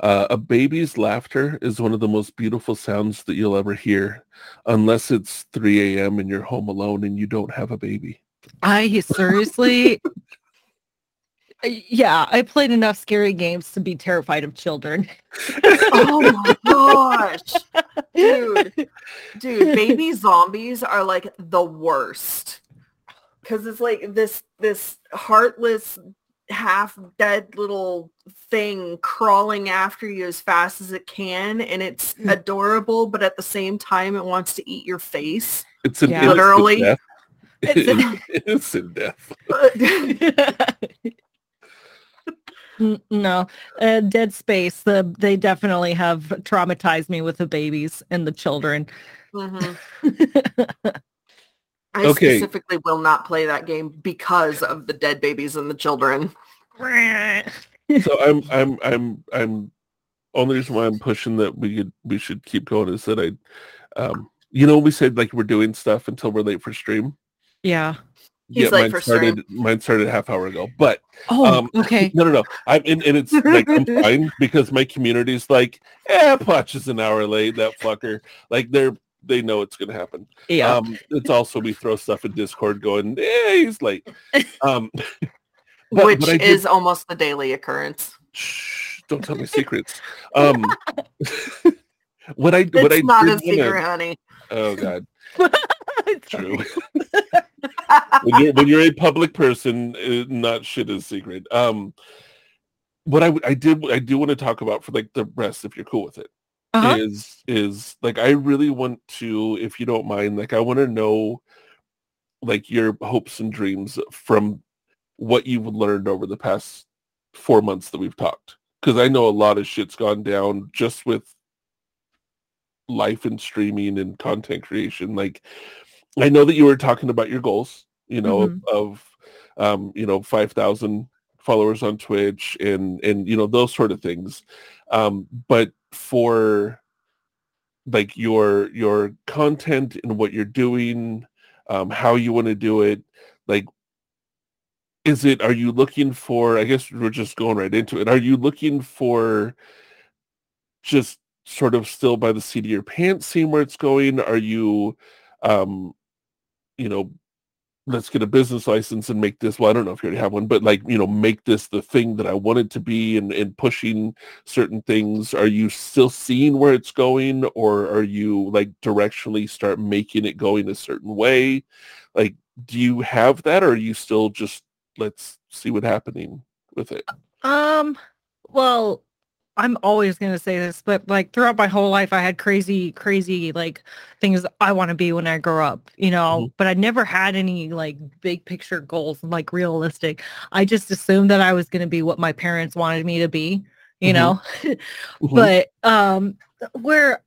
Uh, a baby's laughter is one of the most beautiful sounds that you'll ever hear, unless it's 3 a.m. and you're home alone and you don't have a baby. I seriously Yeah, I played enough scary games to be terrified of children. Oh my gosh. <laughs> Dude. Dude, <laughs> baby zombies are like the worst. Cause it's like this this heartless half dead little thing crawling after you as fast as it can and it's Mm. adorable but at the same time it wants to eat your face It's an Yeah. Literally. It's <laughs> an- innocent death. N- no, uh, Dead Space. The they definitely have traumatized me with the babies and the children. Mhm. <laughs> I Okay. specifically will not play that game because of the dead babies and the children. <laughs> So I'm I'm I'm I'm only reason why I'm pushing that we could we should keep going is that I um you know we said like we're doing stuff until we're late for stream. yeah. He's late mine for started mine started a half hour ago. But Oh, Um, okay. <laughs> no no no. I'm and, and it's like I'm <laughs> fine because my community's like, eh, Potch is an hour late, that fucker. Like they're they know it's gonna happen. Yeah. Um, it's also we throw stuff in Discord going, eh, he's late. <laughs> Um, but- which but I did- is almost the daily occurrence. shh, don't tell me secrets. Um, what I what I It's not a secret, wanna- honey. oh god, true. <laughs> when you're when you're a public person, uh, not shit is secret. Um, what I I did I do want to talk about for like the rest, if you're cool with it, Uh-huh. is is like I really want to, if you don't mind, like I want to know like your hopes and dreams from what you've learned over the past four months that we've talked. Because I know a lot of shit's gone down just with life and streaming and content creation. Like I know that you were talking about your goals, you know, of, of um, you know, five thousand followers on Twitch and and you know those sort of things. Um, but for like your your content and what you're doing, um, how you want to do it, like is it are you looking for I guess we're just going right into it. Are you looking for just sort of still by the seat of your pants seeing where it's going? Are you um you know let's get a business license and make this well i don't know if you already have one but like you know make this the thing that i want it to be and, and pushing certain things. Are you still seeing where it's going or are you like directionally start making it going a certain way? Like do you have that or are you still just let's see what happening with it? Um, well, I'm always going to say this, but like throughout my whole life, I had crazy, crazy like things I want to be when I grow up, you know, Mhm. but I never had any like big picture goals, like realistic. I just assumed that I was going to be what my parents wanted me to be, you Mhm. know, <laughs> Mhm. but um, where,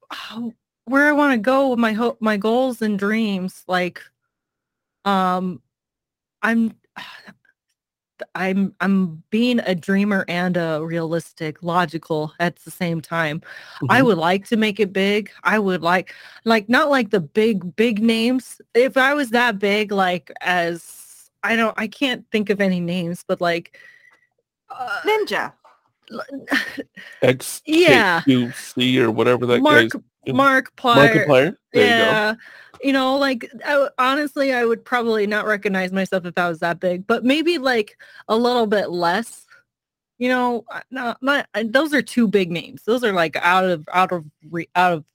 where I want to go with my hope, my goals and dreams, like, um, I'm, I'm I'm being a dreamer and a realistic, logical at the same time. I Mhm. would like to make it big. I would like like not like the big big names. If I was that big like as I don't I can't think of any names, but like uh, Ninja. X Yeah. C or whatever that Mark guy's Markiplier. Markiplier. There you go. You know, like I honestly, I would probably not recognize myself if I was that big, but maybe like a little bit less. You know, uh, not, not uh, those are two big names. Those are like out of out of out of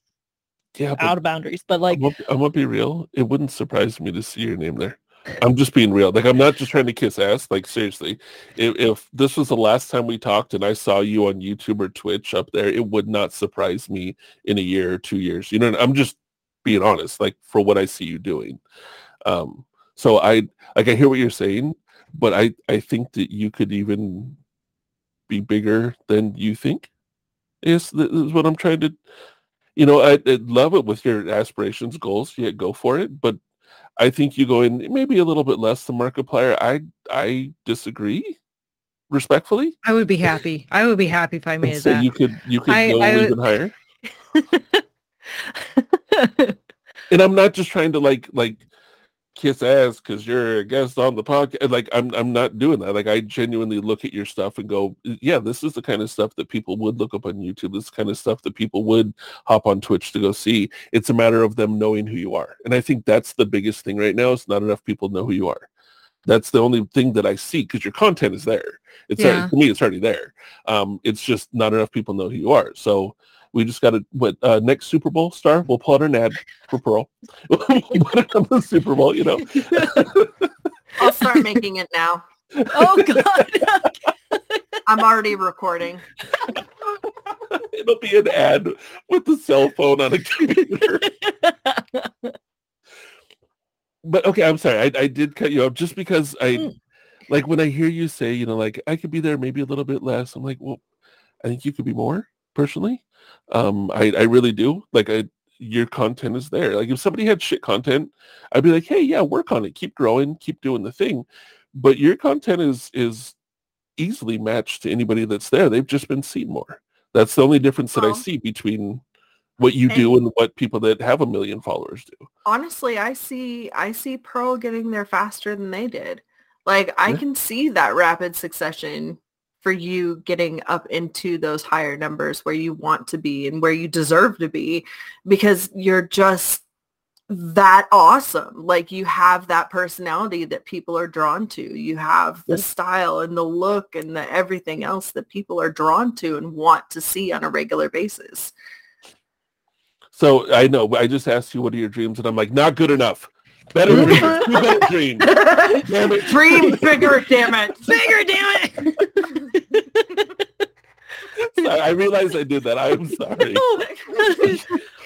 Yeah, out of boundaries. But like, I'm gonna be real. It wouldn't surprise me to see your name there. I'm just being real. Like I'm not just trying to kiss ass. Like seriously, if, if this was the last time we talked and I saw you on YouTube or Twitch up there, it would not surprise me in a year or two years. You know, I'm just being honest. Like for what I see you doing. Um, so I like I hear what you're saying, but I I think that you could even be bigger than you think. Is th- is what I'm trying to you know, I, I love it with your aspirations, goals. Yeah, go for it. But I think you go in maybe a little bit less than Markiplier. I I disagree, respectfully. I would be <laughs> happy. I would be happy if I made say that. you could you could I- go I would- even higher. <laughs> And I'm not just trying to like like kiss ass because you're a guest on the podcast. Like I'm I'm not doing that. Like I genuinely look at your stuff and go, yeah, this is the kind of stuff that people would look up on YouTube. This is the kind of stuff that people would hop on Twitch to go see. It's a matter of them knowing who you are. And I think that's the biggest thing right now. It's not enough people know who you are. That's the only thing that I see because your content is there. It's already- Yeah. for me, it's already there. Um, it's just not enough people know who you are. So we just got to what uh, next Super Bowl star. We'll pull out an ad for Pearl. <laughs> we'll put it on the Super Bowl. You know, <laughs> I'll start making it now. <laughs> oh God. I'm already recording. it'll be an ad with the cell phone on a computer. but okay, I'm sorry. I, I did cut you off just because I Mm. like when I hear you say, you know, like I could be there maybe a little bit less. I'm like, well, I think you could be more personally. Um, I, I really do. Like I your content is there. Like if somebody had shit content, I'd be like, hey, yeah, work on it, keep growing, keep doing the thing. But your content is is easily matched to anybody that's there. They've just been seen more. That's the only difference that I see between what you do and what people that have a million followers do. Honestly, I see I see Pearl getting there faster than they did. Like I Yeah. can see that rapid succession for you getting up into those higher numbers where you want to be and where you deserve to be because you're just that awesome. Like you have that personality that people are drawn to. You have the style and the look and the everything else that people are drawn to and want to see on a regular basis. So I know I just asked you what are your dreams, and I'm like, not good enough. Better dreams, two better dreams. <laughs> Damn it. Dream bigger, damn it. <laughs> Bigger, damn it. <laughs> Sorry, I realized I did that. I am sorry.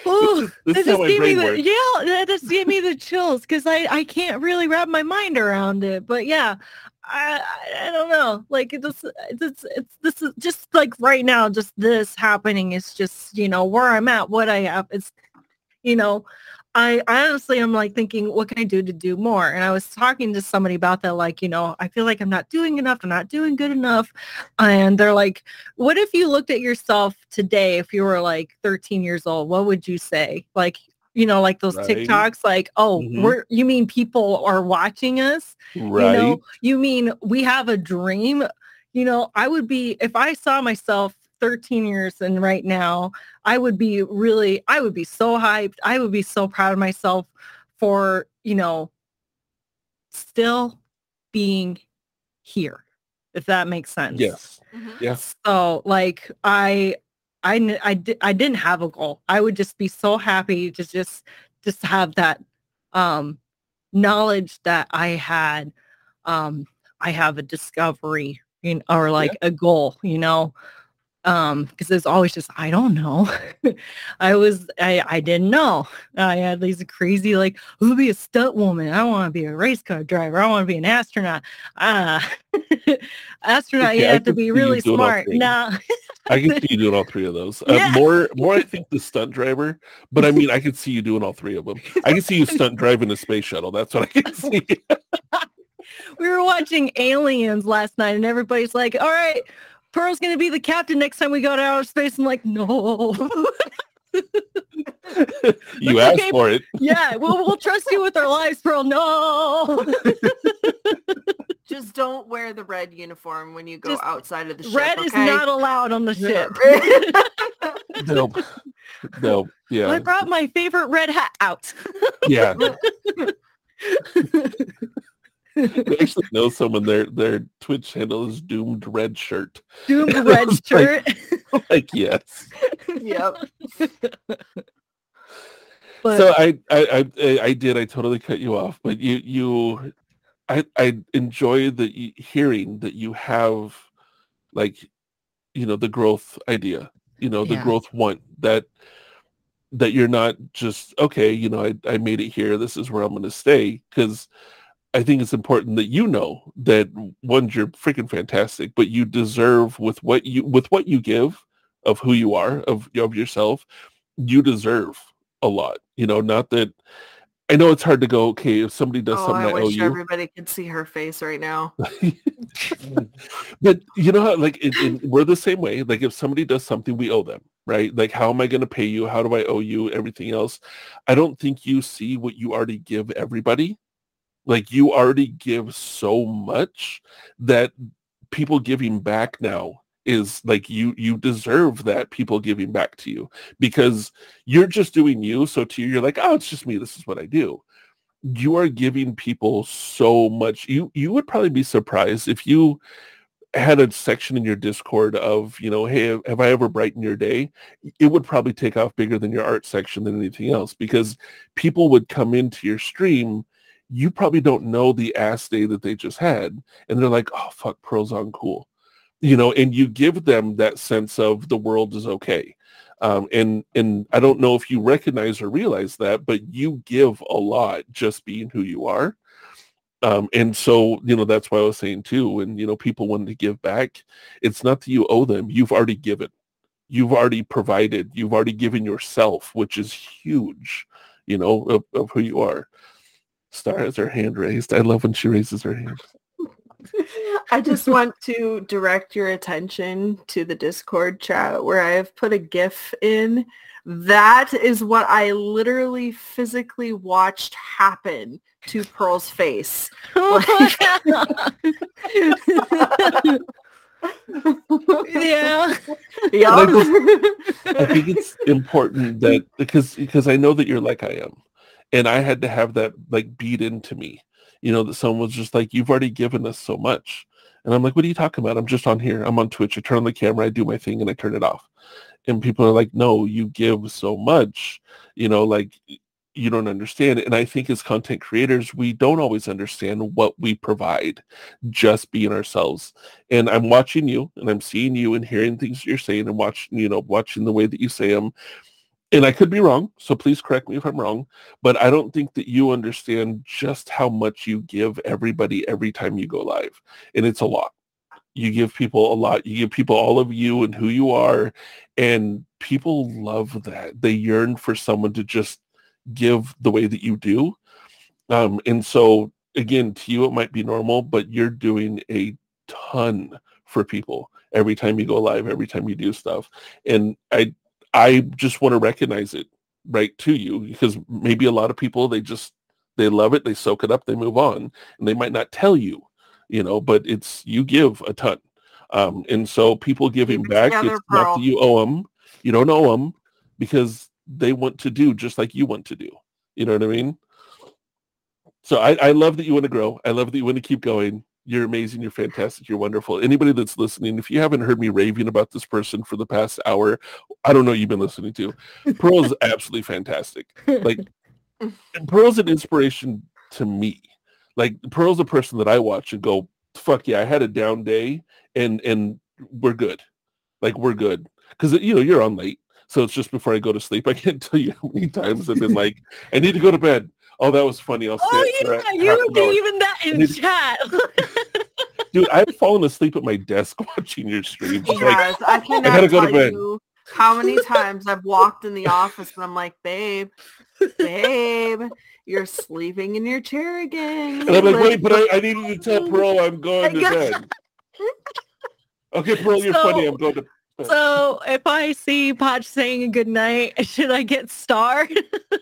oh, This that just gave me the works. yeah, that just gave me the chills because I I can't really wrap my mind around it. But yeah, I I, I don't know. Like it just it's it's this is just like right now, just this happening is just you know where I'm at, what I have. It's you know. I, I honestly am like thinking, what can I do to do more? And I was talking to somebody about that, like, you know, I feel like I'm not doing enough. I'm not doing good enough. And they're like, what if you looked at yourself today, if you were like 13 years old, what would you say? Like, you know, like those Right. TikToks, like, oh, Mhm. we're, you mean people are watching us? Right. You know, you mean we have a dream? You know, I would be, if I saw myself 13 years and right now, I would be really, I would be so hyped. I would be so proud of myself for, you know, still being here, if that makes sense. yes. Yeah. So like I, di- I didn't have a goal. I would just be so happy to just, just have that, um, knowledge that I had, um, I have a discovery you know, or like a goal, you know, um, because it's always just, I don't know. <laughs> I was, I, I didn't know. I had these crazy, like, who be a stunt woman? I want to be a race car driver. I want to be an astronaut. Ah, <laughs> astronaut, Okay, you I have to be really smart. No, I can see you doing all three of those. Uh, Yeah. More, more. I <laughs> think the stunt driver, but I mean, I could see you doing all three of them. I can see you stunt driving a space shuttle. That's what I can see. we were watching Aliens last night, and everybody's like, "All right, Pearl's gonna be the captain next time we go to outer space." I'm like, "No, <laughs> you <laughs> asked okay, for it. yeah, we'll we'll trust you with our lives, Pearl." No, Just <laughs> just don't wear the red uniform when you go Just outside of the ship. Red is not allowed on the Yeah. ship. Nope. No. Yeah. I brought my favorite red hat out. Yeah. I actually know someone their their Twitch handle is doomed red shirt. Doomed <laughs> red shirt. <laughs> like yes. yep. <laughs> but so I, I I I did I totally cut you off, but you you I I enjoy the hearing that you have like you know the growth idea, you know the Yeah. growth want that that you're not just okay, you know I I made it here, this is where I'm going to stay because I think it's important that you know that one you're freaking fantastic, but you deserve with what you with what you give of who you are of of yourself, you deserve a lot. You know, not that I know it's hard to go. Okay, if somebody does Oh, something I I, owe you, everybody could see her face right now. <laughs> but you know how like it, it- we're the same way. Like if somebody does something, we owe them, right? Like how am I going to pay you? How do I owe you? Everything else. I don't think you see what you already give everybody. Like you already give so much that people giving back now is like you you deserve that people giving back to you because you're just doing you. So to you you're like oh it's just me. This is what i do. You are giving people so much. You you would probably be surprised if you had a section in your discord of you know hey have i ever brightened your day? It would probably take off bigger than your art section than anything else because people would come into your stream you probably don't know the ass day that they just had and they're like oh fuck pearl's on cool. You know and you give them that sense of the world is okay. Um, and and i don't know if you recognize or realize that but you give a lot just being who you are. Um, and so you know that's why i was saying too when you know people wanting to give back it's not that you owe them you've already given. You've already provided you've already given yourself which is huge you know of, of who you are star has her hand raised i love when she raises her hand I just want to direct your attention to the Discord chat where I have put a GIF in. That is what I literally physically watched happen to Pearl's face. yeah. <laughs> Yup. I think it's important that because because I know that you're like I am, and I had to have that like beat into me. You know that someone was just like, "You've already given us so much," and I'm like, "What are you talking about? I'm just on here. I'm on Twitch. I turn on the camera. I do my thing, and I turn it off." And people are like, "No, you give so much." You know, like you don't understand. And I think as content creators, we don't always understand what we provide just being ourselves. And I'm watching you and I'm seeing you and hearing things you're saying and watching, you know, watching the way that you say them. And I could be wrong, so please correct me if I'm wrong, but I don't think that you understand just how much you give everybody every time you go live. And it's a lot. You give people a lot. You give people all of you and who you are. And people love that. They yearn for someone to just give the way that you do. Um, and so again, to you it might be normal, but you're doing a ton for people every time you go live, every time you do stuff. And I I just want to recognize it right to you because maybe a lot of people they just they love it, they soak it up, they move on, and they might not tell you, you know, but it's you give a ton. Um, and so people giving back, together, it's not that you owe them. You don't owe them because they want to do just like you want to do. You know what I mean? So I, I love that you want to grow. I love that you want to keep going. You're amazing. You're fantastic. You're wonderful. Anybody that's listening, if you haven't heard me raving about this person for the past hour, I don't know you've been listening to. Pearl is <laughs> absolutely fantastic. Like <laughs> Pearl's an inspiration to me. Like Pearl's a person that I watch and go, fuck yeah, I had a down day and and we're good. Like we're good. Because you know, you're on late. So it's just before I go to sleep. I can't <laughs> tell you how many times I've been like, I need to go to bed. Oh, that was funny. I'll Oh yeah, you hour." do even that in chat. Dude, I've fallen asleep at my desk <laughs> watching your streams. Like, I cannot gotta go to tell bed. you how many times I've walked in the office and I'm like, babe, babe, you're sleeping in your chair again. and I'm like, wait, but I, I needed to tell Pearl I'm going to bed. Okay, Pearl, you're So- funny. I'm going to so if I see Potch saying a good night, <laughs> should I get starred?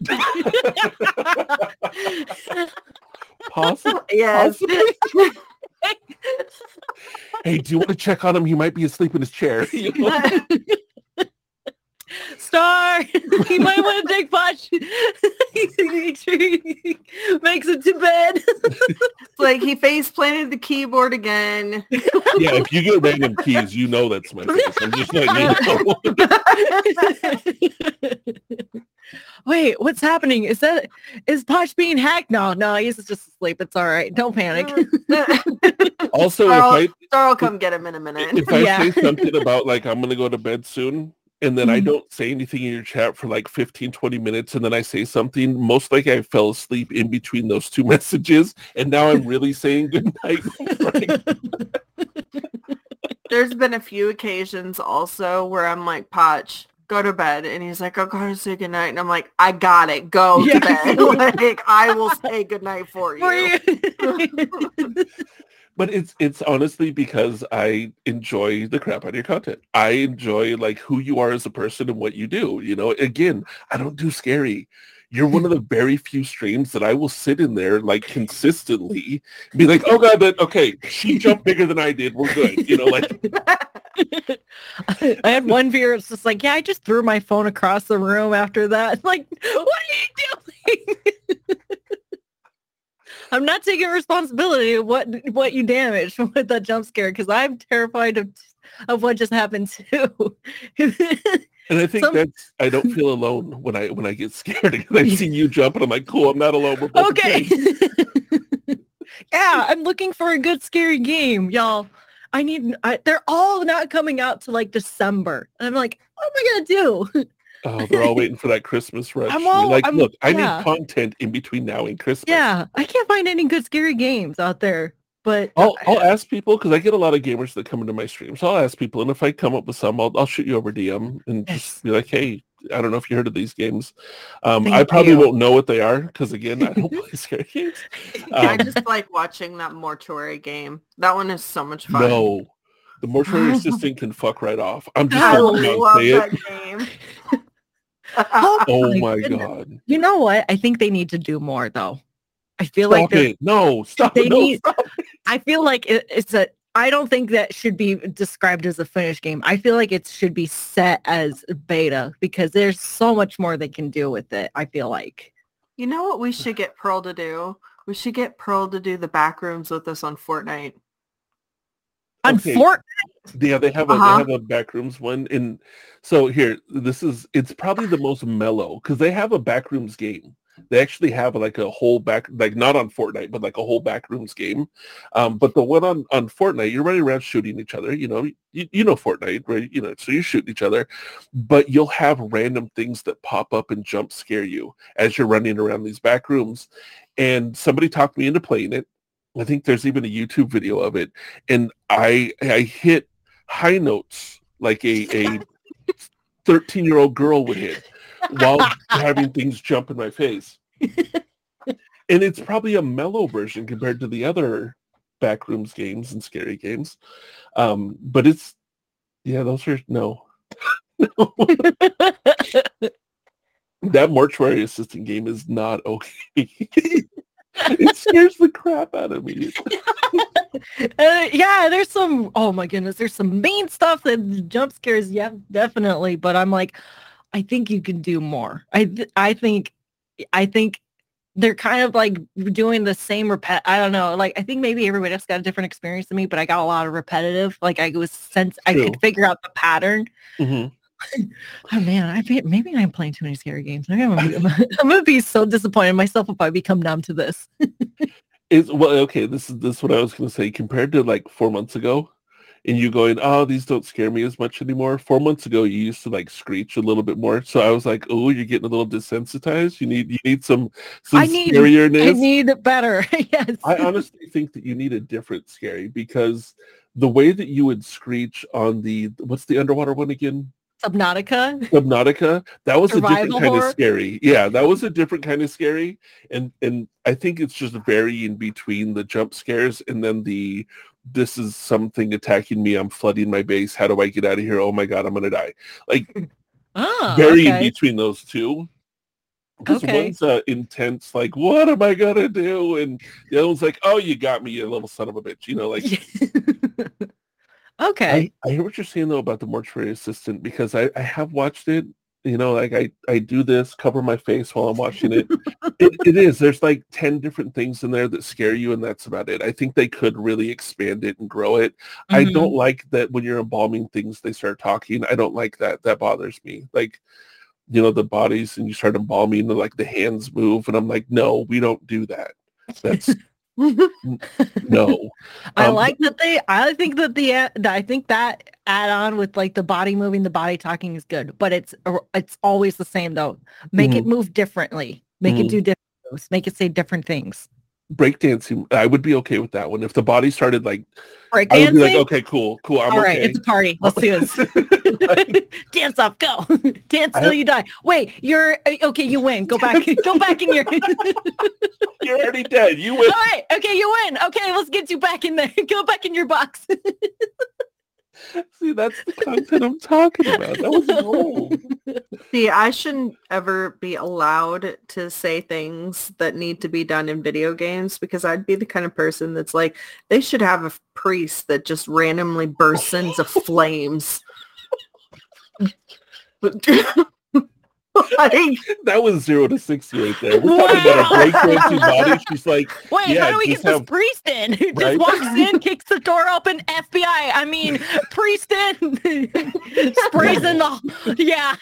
<laughs> possibly. yes hey, do you want to check on him? He might be asleep in his chair. <laughs> <laughs> <laughs> You know? Star, <laughs> he might want to take Potch. Make sure he makes it to bed. It's <laughs> like he face planted the keyboard again. <laughs> yeah, if you get random keys, you know that's my face. I'm just letting you know. Wait, what's happening? Is that is Potch being hacked? No, no, he's just asleep. It's all right. Don't panic. also, Carl, if I Star will come get him in a minute. if I Yeah. say something about like I'm gonna go to bed soon and then I Mhm. don't say anything in your chat for like 15, 20 minutes and then I say something, most likely I fell asleep in between those two <laughs> messages and now I'm really saying good <laughs> night. <laughs> There's been a few occasions also where I'm like, Potch, go to bed. And he's like, I'll go to say goodnight. And I'm like, I got it. Go Yeah. to bed. like, I will say goodnight for you. But it's it's honestly because I enjoy the crap out of your content. I enjoy like who you are as a person and what you do. You know, again, I don't do scary. You're one of the very few streams that I will sit in there like consistently be like, oh god, but okay, she jumped bigger than I did. We're good. You know, like <laughs> I had one viewer. It's just like, yeah, I just threw my phone across the room after that. <laughs> Like, what are you doing? <laughs> I'm not taking responsibility of what what you damaged <laughs> with that jump scare because I'm terrified of of what just happened too. and I think Some- that's I don't feel alone when I when I get scared <laughs> because I see you jump and I'm like, cool, I'm not alone. Okay. <laughs> yeah, I'm looking for a good scary game, y'all. I need. I, they're all not coming out to like December, and I'm like, what am I gonna do? Oh, they're all waiting for that Christmas rush. I'm You're all- like, I'm- look, I yeah. need content in between now and Christmas. Yeah, I can't find any good scary games out there. But I'll, I- I'll ask people because I get a lot of gamers that come into my stream. So I'll ask people, and if I come up with some, I'll, I'll shoot you over DM and Yes. just be like, "Hey, I don't know if you heard of these games. Um, I probably you. won't know what they are because again, I don't <laughs> play scary games. I Um, just like watching that mortuary game. That one is so much fun. no, the mortuary assistant can fuck right off. I'm <laughs> just I gonna not love say that it. <laughs> Oh game. <laughs> Oh my my god! you know what? I think they need to do more though. I feel like Stop they're- it! No, stop they! No, need- stop. I feel like it, it's a. I don't think that should be described as a finished game. I feel like it should be set as beta because there's so much more they can do with it. I feel like. You know what we should get Pearl to do? We should get Pearl to do the back rooms with us on Fortnite. On Okay. Fort, Yeah, they have a Uh-huh. they have a backrooms one, and so here this is it's probably the most mellow because they have a backrooms game. They actually have like a whole back like not on Fortnite, but like a whole backrooms game. Um, but the one on on Fortnite, you're running around shooting each other. You know, you, you know Fortnite, right? You know, so you're shooting each other, but you'll have random things that pop up and jump scare you as you're running around these back rooms. And somebody talked me into playing it. I think there's even a YouTube video of it, and I I hit high notes like a a <laughs> 13 year old girl would hit while having things jump in my face. and it's probably a mellow version compared to the other backrooms games and scary games. Um, but it's yeah, those are no. No. <laughs> that mortuary assistant game is not okay. <laughs> <laughs> it scares the crap out of me. <laughs> uh, yeah, there's some. Oh my goodness, there's some mean stuff that jump scares. Yeah, definitely. But I'm like, I think you can do more. I th- I think, I think they're kind of like doing the same repet. I don't know. Like I think maybe everybody else got a different experience than me, but I got a lot of repetitive. Like I was sense I could figure out the pattern. Mhm. Oh man, I maybe I'm playing too many scary games. I'm gonna, be, <laughs> I'm gonna be so disappointed in myself if I become numb to this. It's well, okay. This is this is what I was going to say. Compared to like four months ago, and you going, oh, these don't scare me as much anymore. Four months ago, you used to like screech a little bit more. So I was like, oh, you're getting a little desensitized. You need you need some some I need- scarierness. I need better. <laughs> yes. I honestly think that you need a different scary because the way that you would screech on the what's the underwater one again? Subnautica. Subnautica, that was a different Survival kind horror? of scary. Yeah, that was a different kind of scary. And and I think it's just varying between the jump scares and then the this is something attacking me. I'm flooding my base. How do I get out of here? Oh my god, I'm gonna die. Like <laughs> Oh, varying okay. between those two. Because Okay. one's uh, intense, like, what am I gonna do? And the other one's like, oh, you got me, you little son of a bitch. You know, like <laughs> Okay. I, I hear what you're saying though about the mortuary assistant because I, I have watched it. You know, like I, I do this, cover my face while I'm watching it. it. It is. There's like 10 different things in there that scare you, and that's about it. I think they could really expand it and grow it. I Mhm. don't like that when you're embalming things, they start talking. I don't like that. That bothers me. Like, you know, the bodies and you start embalming and like the hands move. And I'm like, no, we don't do that. That's <laughs> no. I Um, like that they. I think that the. I think that add on with like the body moving, the body talking is good, but it's it's always the same though. Make it move differently. Make Mhm. it do different. moves, Make it say different things. Breakdancing, I would be okay with that one. If the body started like, Break I would be like, okay, cool, cool. I'm All right, okay. it's a party. Let's do this. <laughs> Dance off, go. <laughs> Dance till you die. Wait, you're uh, okay. You win. Go back. <laughs> Go back in your. You're already dead. You win. All right. Okay, you win. Okay, let's get you back in there. Go back in your box. See, that's the content I'm talking about. That was gold. <laughs> See, I shouldn't ever be allowed to say things that need to be done in video games because I'd be the kind of person that's like, they should have a priest that just randomly bursts into flames. <laughs> <laughs> <laughs> like, That was zero to sixty right there. We're talking about a breakdancing body. She's like, Wait, Yeah, how do we just get this have- priest in? Who <laughs> just Right? walks in, kicks the door open, FBI. I mean, <laughs> priest in, sprays in the. Yeah.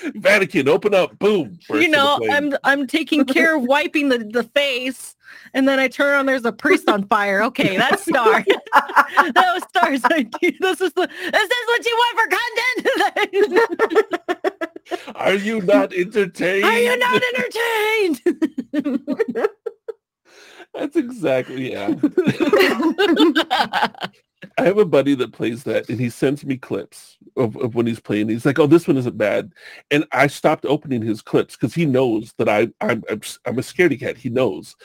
<laughs> Vatican, open up, boom. you know. I'm I'm taking care of wiping the, the face, and then I turn on. There's a priest on fire. Okay, that's star. <laughs> that was Star's. idea. This is the. This is what you want for content. Are you not entertained? Are you not entertained? <laughs> That's exactly yeah. I have a buddy that plays that, and he sends me clips of, of when he's playing. He's like, "Oh, this one isn't bad," and I stopped opening his clips because he knows that I I'm I'm, I'm a scaredy cat. He knows.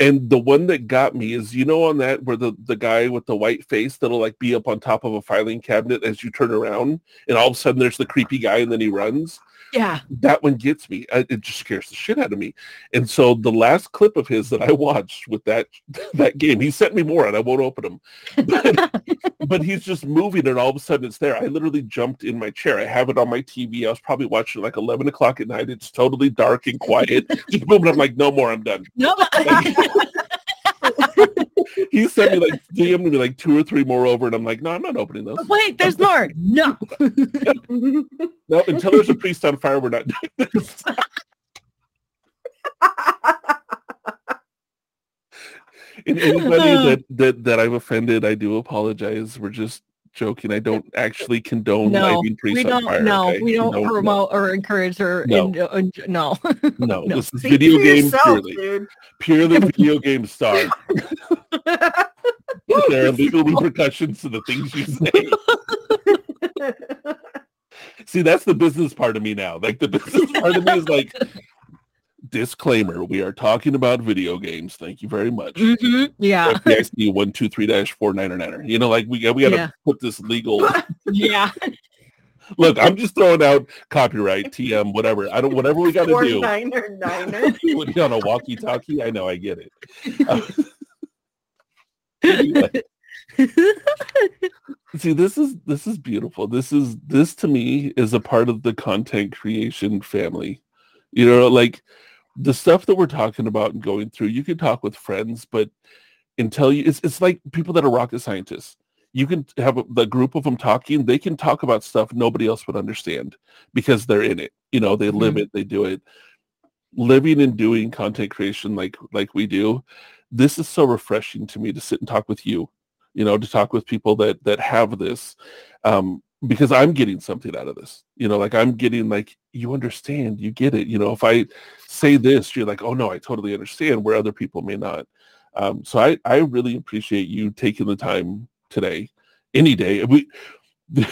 And the one that got me is, you know, on that where the the guy with the white face that'll like be up on top of a filing cabinet as you turn around, and all of a sudden there's the creepy guy, and then he runs yeah. that one gets me. I, it just scares the shit out of me. And so the last clip of his that I watched with that <laughs> that game, he sent me more, and I won't open them. But, <laughs> but he's just moving, and all of a sudden it's there. I literally jumped in my chair. I have it on my TV. I was probably watching like eleven o'clock at night. It's totally dark and <laughs> quiet. just boom, and I'm like, no more. I'm done. No. He sent me like DM'd me like two or three more over, and I'm like, no, I'm not opening those. Wait, there's more. No. <laughs> No, until there's a priest on fire, we're not doing this. <laughs> And anybody that, that that I've offended, I do apologize. We're just joking. I don't actually condone No, lighting priests we don't. fire. No, okay? we don't No, no, promote or encourage or No. in- uh, no. <laughs> No, No. this is Speak video game yourself, purely. dude. Purely video game star. <laughs> there are legal repercussions to the things you say. <laughs> See, that's the business part of me now. Like the business part of me is like, disclaimer: we are talking about video games. Thank you very much. Mhm, Yeah. FDIC one two three dash four nine niner. You know, like we got we got to Yeah. put this legal. <laughs> Yeah. <laughs> Look, I'm just throwing out copyright, TM, whatever. I don't whatever we got to Four do. niner niner. On a walkie-talkie. I know, I get it. Uh, <laughs> anyway, see, this is this is beautiful. This is this to me is a part of the content creation family. You know, like the stuff that we're talking about and going through. You can talk with friends, but until you, it's it's like people that are rocket scientists. You can have a, the group of them talking. They can talk about stuff nobody else would understand because they're in it. You know, they live Mhm. it. They do it. Living and doing content creation like like we do. This is so refreshing to me to sit and talk with you you know, to talk with people that that have this, um, because I'm getting something out of this. You know, like I'm getting like you understand, you get it. You know, if I say this, you're like, oh no, I totally understand, where other people may not. Um, so I I really appreciate you taking the time today, any day. We <laughs> the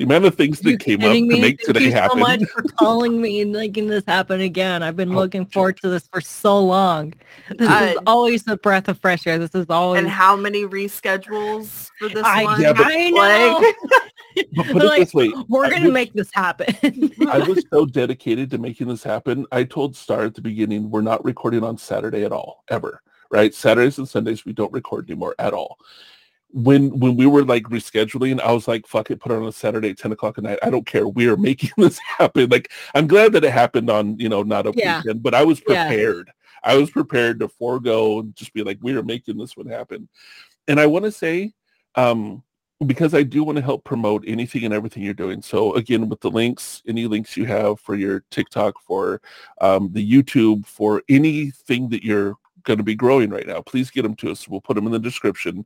amount of things that You're came up kidding to me? make Thank today you so happen. much for calling me and making this happen again. I've been Oh, looking forward to this for so long. This is Uh, always a breath of fresh air. This is always and how many reschedules for this I, one? Yeah, but- I know. <laughs> But put it Like, this way, We're gonna make this happen. I <laughs> was so dedicated to making this happen. I told Star at the beginning, we're not recording on Saturday at all, ever. right? Saturdays and Sundays we don't record anymore at all. When when we were like rescheduling, I was like, "Fuck it, put it on a Saturday at ten o'clock at night. I don't care. We are <laughs> making this happen." Like, I'm glad that it happened on you know not a Yeah. weekend, but I was Yeah. prepared. I was prepared to forego and just be like, "We are making this one happen." And I want to say, um, because I do want to help promote anything and everything you're doing. So again, with the links, any links you have for your TikTok, for um, the YouTube, for anything that you're going to be growing right now, please get them to us. We'll put them in the description.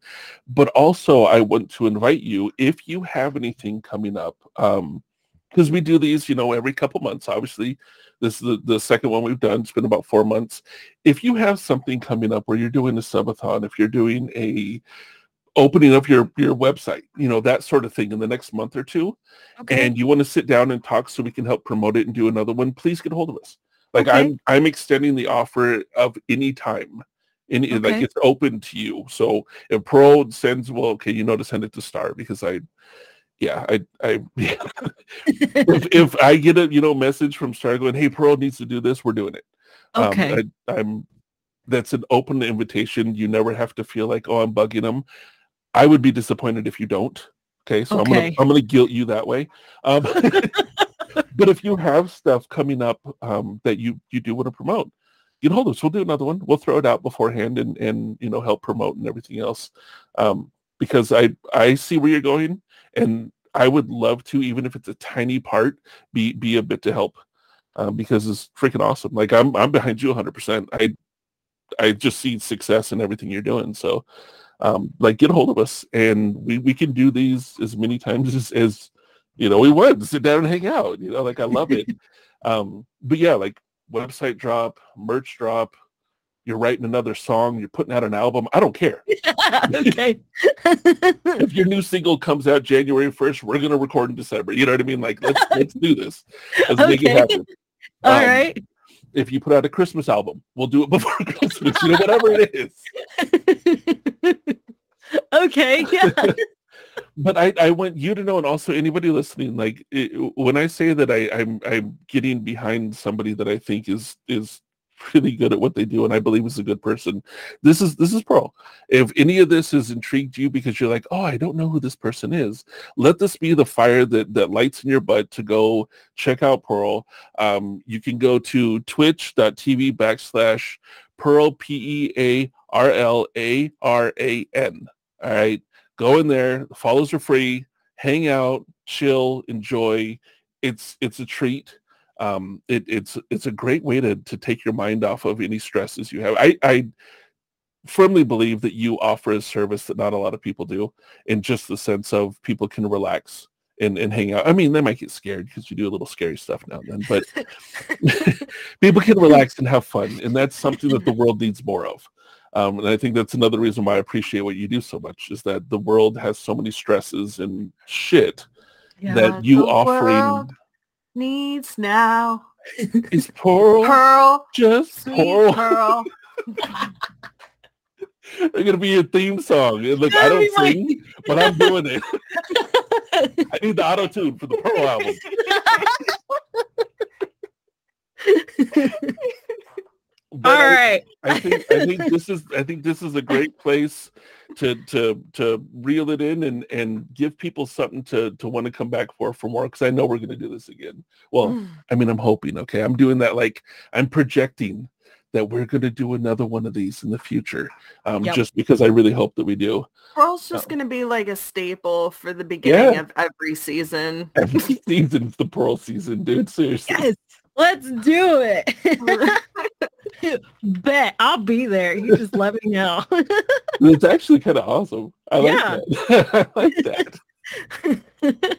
But also, I want to invite you if you have anything coming up, because we do these, you know, every couple months. Obviously, this is the, the second one we've done. It's been about four months. If you have something coming up where you're doing a subathon, if you're doing a opening up your your website, you know, that sort of thing in the next month or two, Okay. and you want to sit down and talk so we can help promote it and do another one, please get hold of us. Like Okay. I'm I'm extending the offer of any time. Any like it's open to you. So if Pro sends well, okay, you know to send it to Star because I yeah, I I <laughs> if, <laughs> if I get a you know message from Star going, hey, Pearl needs to do this, we're doing it. okay. Um, I, I'm that's an open invitation. You never have to feel like, oh, I'm bugging them. I would be disappointed if you don't. Okay, so I'm gonna I'm gonna guilt you that way. Um, <laughs> but if you have stuff coming up um, that you you do want to promote, get hold of us. We'll do another one. We'll throw it out beforehand and and you know help promote and everything else. Um, because I I see where you're going, and I would love to, even if it's a tiny part, be be a bit to help. Um, because it's freaking awesome. Like I'm I'm behind you 100. percent I I just see success in everything you're doing. So um, like get a hold of us and we, we can do these as many times <laughs> as, as you know we want sit down and hang out you know like i love it. <laughs> Um but yeah like website drop merch drop you're writing another song you're putting out an album i don't care. <laughs> Okay. if your new single comes out january 1st we're going to record in december you know what i mean? Like let's let's do this. Let's make it happen. All Um, right. If you put out a christmas album we'll do it <laughs> before christmas you know whatever it is <laughs> okay. Yeah. <laughs> but I, I want you to know, and also anybody listening, like it, when I say that I, I'm I'm getting behind somebody that I think is is <laughs> really good at what they do, and I believe is a good person. This is this is Pearl. If any of this has intrigued you because you're like, oh, I don't know who this person is, let this be the fire that that lights in your butt to go check out Pearl. Um, you can go to twitch.tv backslash Pearl P E A R L A R A N. All right go in there the follows are free hang out chill enjoy it's it's a treat um it, it's it's a great way to to take your mind off of any stresses you have i i firmly believe that you offer a service that not a lot of people do in just the sense of people can relax and, and hang out. I mean, they might get scared because you do a little scary stuff now and then, but <laughs> <laughs> people can relax and have fun. And that's something that the world needs more of. Um, and I think that's another reason why I appreciate what you do so much is that the world has so many stresses and shit Yeah. that you offering world needs now. is Pearl, Pearl, just Pearl. Pearl. <laughs> They're gonna be your theme song. Look, I don't sing, but I'm doing it. <laughs> I need the auto tune for the Pearl album. <laughs> All I- right. I think I think this is I think this is a great place to to to reel it in and and give people something to to want to come back for for more because I know we're going to do this again. Well, Mm. I mean I'm hoping. Okay, I'm doing that like I'm projecting that we're going to do another one of these in the future. Um, Yep. just because I really hope that we do. Pearl's just Oh. going to be like a staple for the beginning Yeah. of every season. Every <laughs> season's the Pearl season, dude. Seriously. Yes. Let's do it. <laughs> Bet I'll be there. You just let me know. <laughs> It's actually kind of awesome. I like Yeah. that. <laughs> I like that.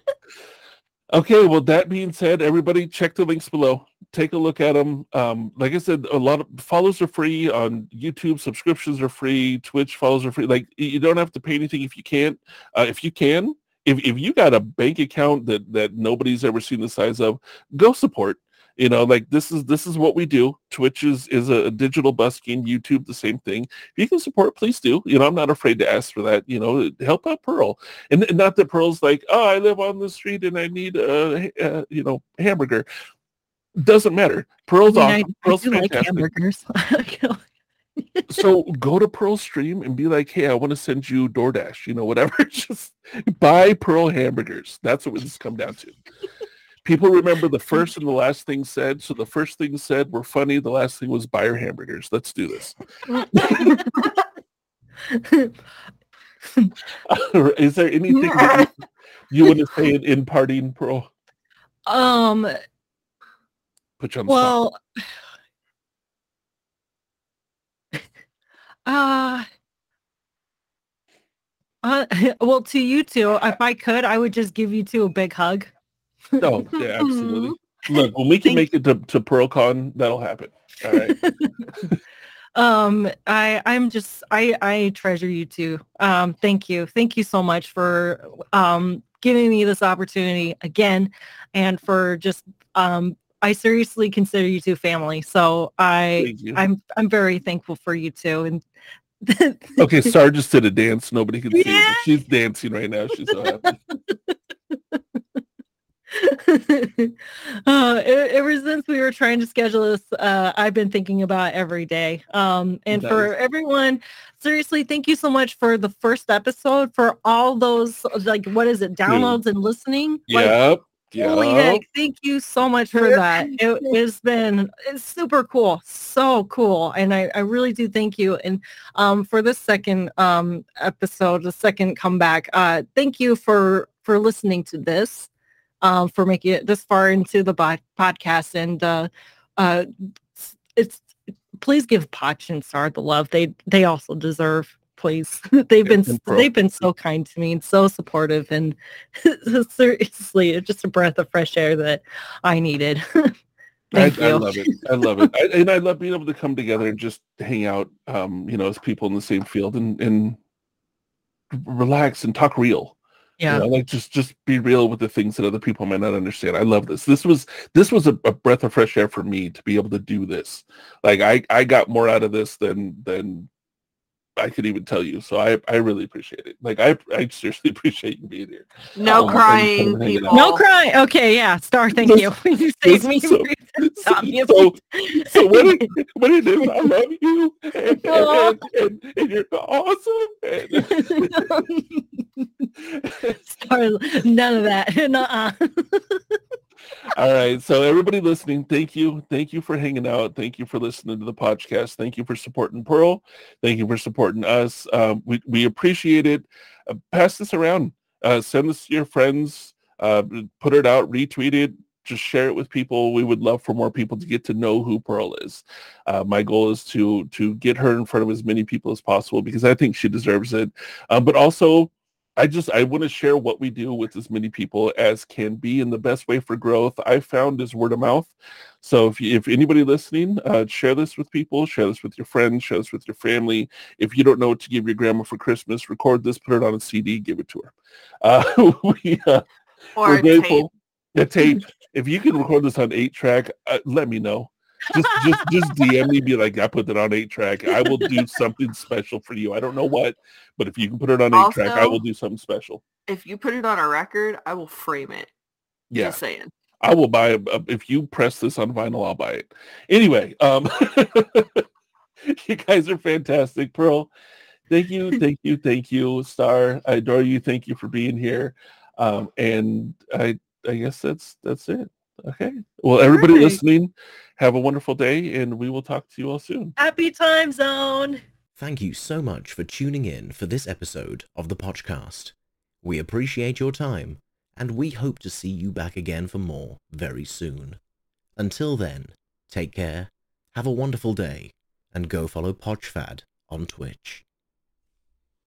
Okay, well, that being said, everybody check the links below. Take a look at them. Um, like I said, a lot of follows are free on YouTube. Subscriptions are free. Twitch follows are free. Like you don't have to pay anything if you can't. Uh, if you can, if, if you got a bank account that that nobody's ever seen the size of, go support. You know, like this is this is what we do. Twitch is is a, digital busking. YouTube the same thing. If you can support, please do. You know, I'm not afraid to ask for that. You know, help out Pearl. And and not that Pearl's like, oh, I live on the street and I need a, uh you know hamburger. Doesn't matter. Pearl's I, mean, awesome. I Pearl's do like fantastic. hamburgers. <laughs> so go to Pearl Stream and be like, hey, I want to send you DoorDash, you know, whatever. <laughs> Just buy Pearl hamburgers. That's what this come down to. People remember the <laughs> first and the last thing said. So the first thing said were funny. The last thing was buy your hamburgers. Let's do this. <laughs> Is there anything that you, <laughs> you want to say in, in parting, Pearl? um Put you on the spot. well <sighs> uh uh, well, to you two, if I could, I would just give you two a big hug. No, <laughs> yeah, absolutely. Look, when we can make it to, to PearlCon, that'll happen. All right. <laughs> um i i'm just i i treasure you too um thank you thank you so much for um giving me this opportunity again and for just um i seriously consider you two family so i i'm i'm very thankful for you two and Okay, <laughs> Star just did a dance. Nobody can see. Yeah. She's dancing right now. She's so happy. <laughs> uh, ever since we were trying to schedule this, uh, I've been thinking about every day. Um, and for Nice. everyone, seriously, thank you so much for the first episode, for all those like what is it, downloads and listening. Like, Yep. Holy heck, thank you so much for that. It has been it's super cool. So cool. And I, I really do thank you. And um for this second um episode, the second comeback, uh thank you for for listening to this, um, for making it this far into the bod- podcast. And uh uh it's, it's please give Potch and Star the love they they also deserve. Please, <laughs> they've been they've been so kind to me and so supportive, and <laughs> seriously, it's just a breath of fresh air that I needed. <laughs> I, Thank I you. love it. I love it. I, and I love being able to come together and just hang out, um, you know, as people in the same field and, and relax and talk real. You yeah, know, like just just be real with the things that other people might not understand. I love this. This was this was a, a breath of fresh air for me to be able to do this. Like I I got more out of this than than I could even tell you. So I I really appreciate it. Like I I seriously <laughs> appreciate you being here. No Oh, crying, thank you for hanging out. people. no crying. Okay, yeah, Star. Thank you. <laughs> you saved me. so- from <laughs> So so what it, what it is, I love you and, Aw. and, and, and you're awesome. And, Star, none of that. Nuh-uh. All right. So everybody listening, thank you. Thank you for hanging out. Thank you for listening to the podcast. Thank you for supporting Pearl. Thank you for supporting us. Um, we, we appreciate it. Uh, pass this around. Uh, send this to your friends. Uh, put it out. Retweet it. Just share it with people. We would love for more people to get to know who Pearl is. Uh, my goal is to to get her in front of as many people as possible because I think she deserves it. Um, but also, I just I want to share what we do with as many people as can be, and the best way for growth I found is word of mouth. So if you, if anybody listening, uh, share this with people, share this with your friends, share this with your family. If you don't know what to give your grandma for Christmas, record this, put it on a CD, give it to her. Uh, <laughs> we uh, we're grateful. The tape. <laughs> If you can record this on eight track, uh, let me know. Just just just DM me, be like, I put that on eight track. I will do something special for you. I don't know what, but if you can put it on eight track, I will do something special. If you put it on a record, I will frame it. Yeah, Just saying. I will buy a, a- if you press this on vinyl, I'll buy it. Anyway, um <laughs> you guys are fantastic. Pearl, thank you, <laughs> thank you, thank you. Star, I adore you. Thank you for being here. Um, and I I guess that's that's it. Okay. Well, everybody right. listening, have a wonderful day and we will talk to you all soon. Happy time zone. Thank you so much for tuning in for this episode of the podcast. We appreciate your time, and we hope to see you back again for more very soon. Until then, take care, have a wonderful day, and go follow Podchfad on Twitch.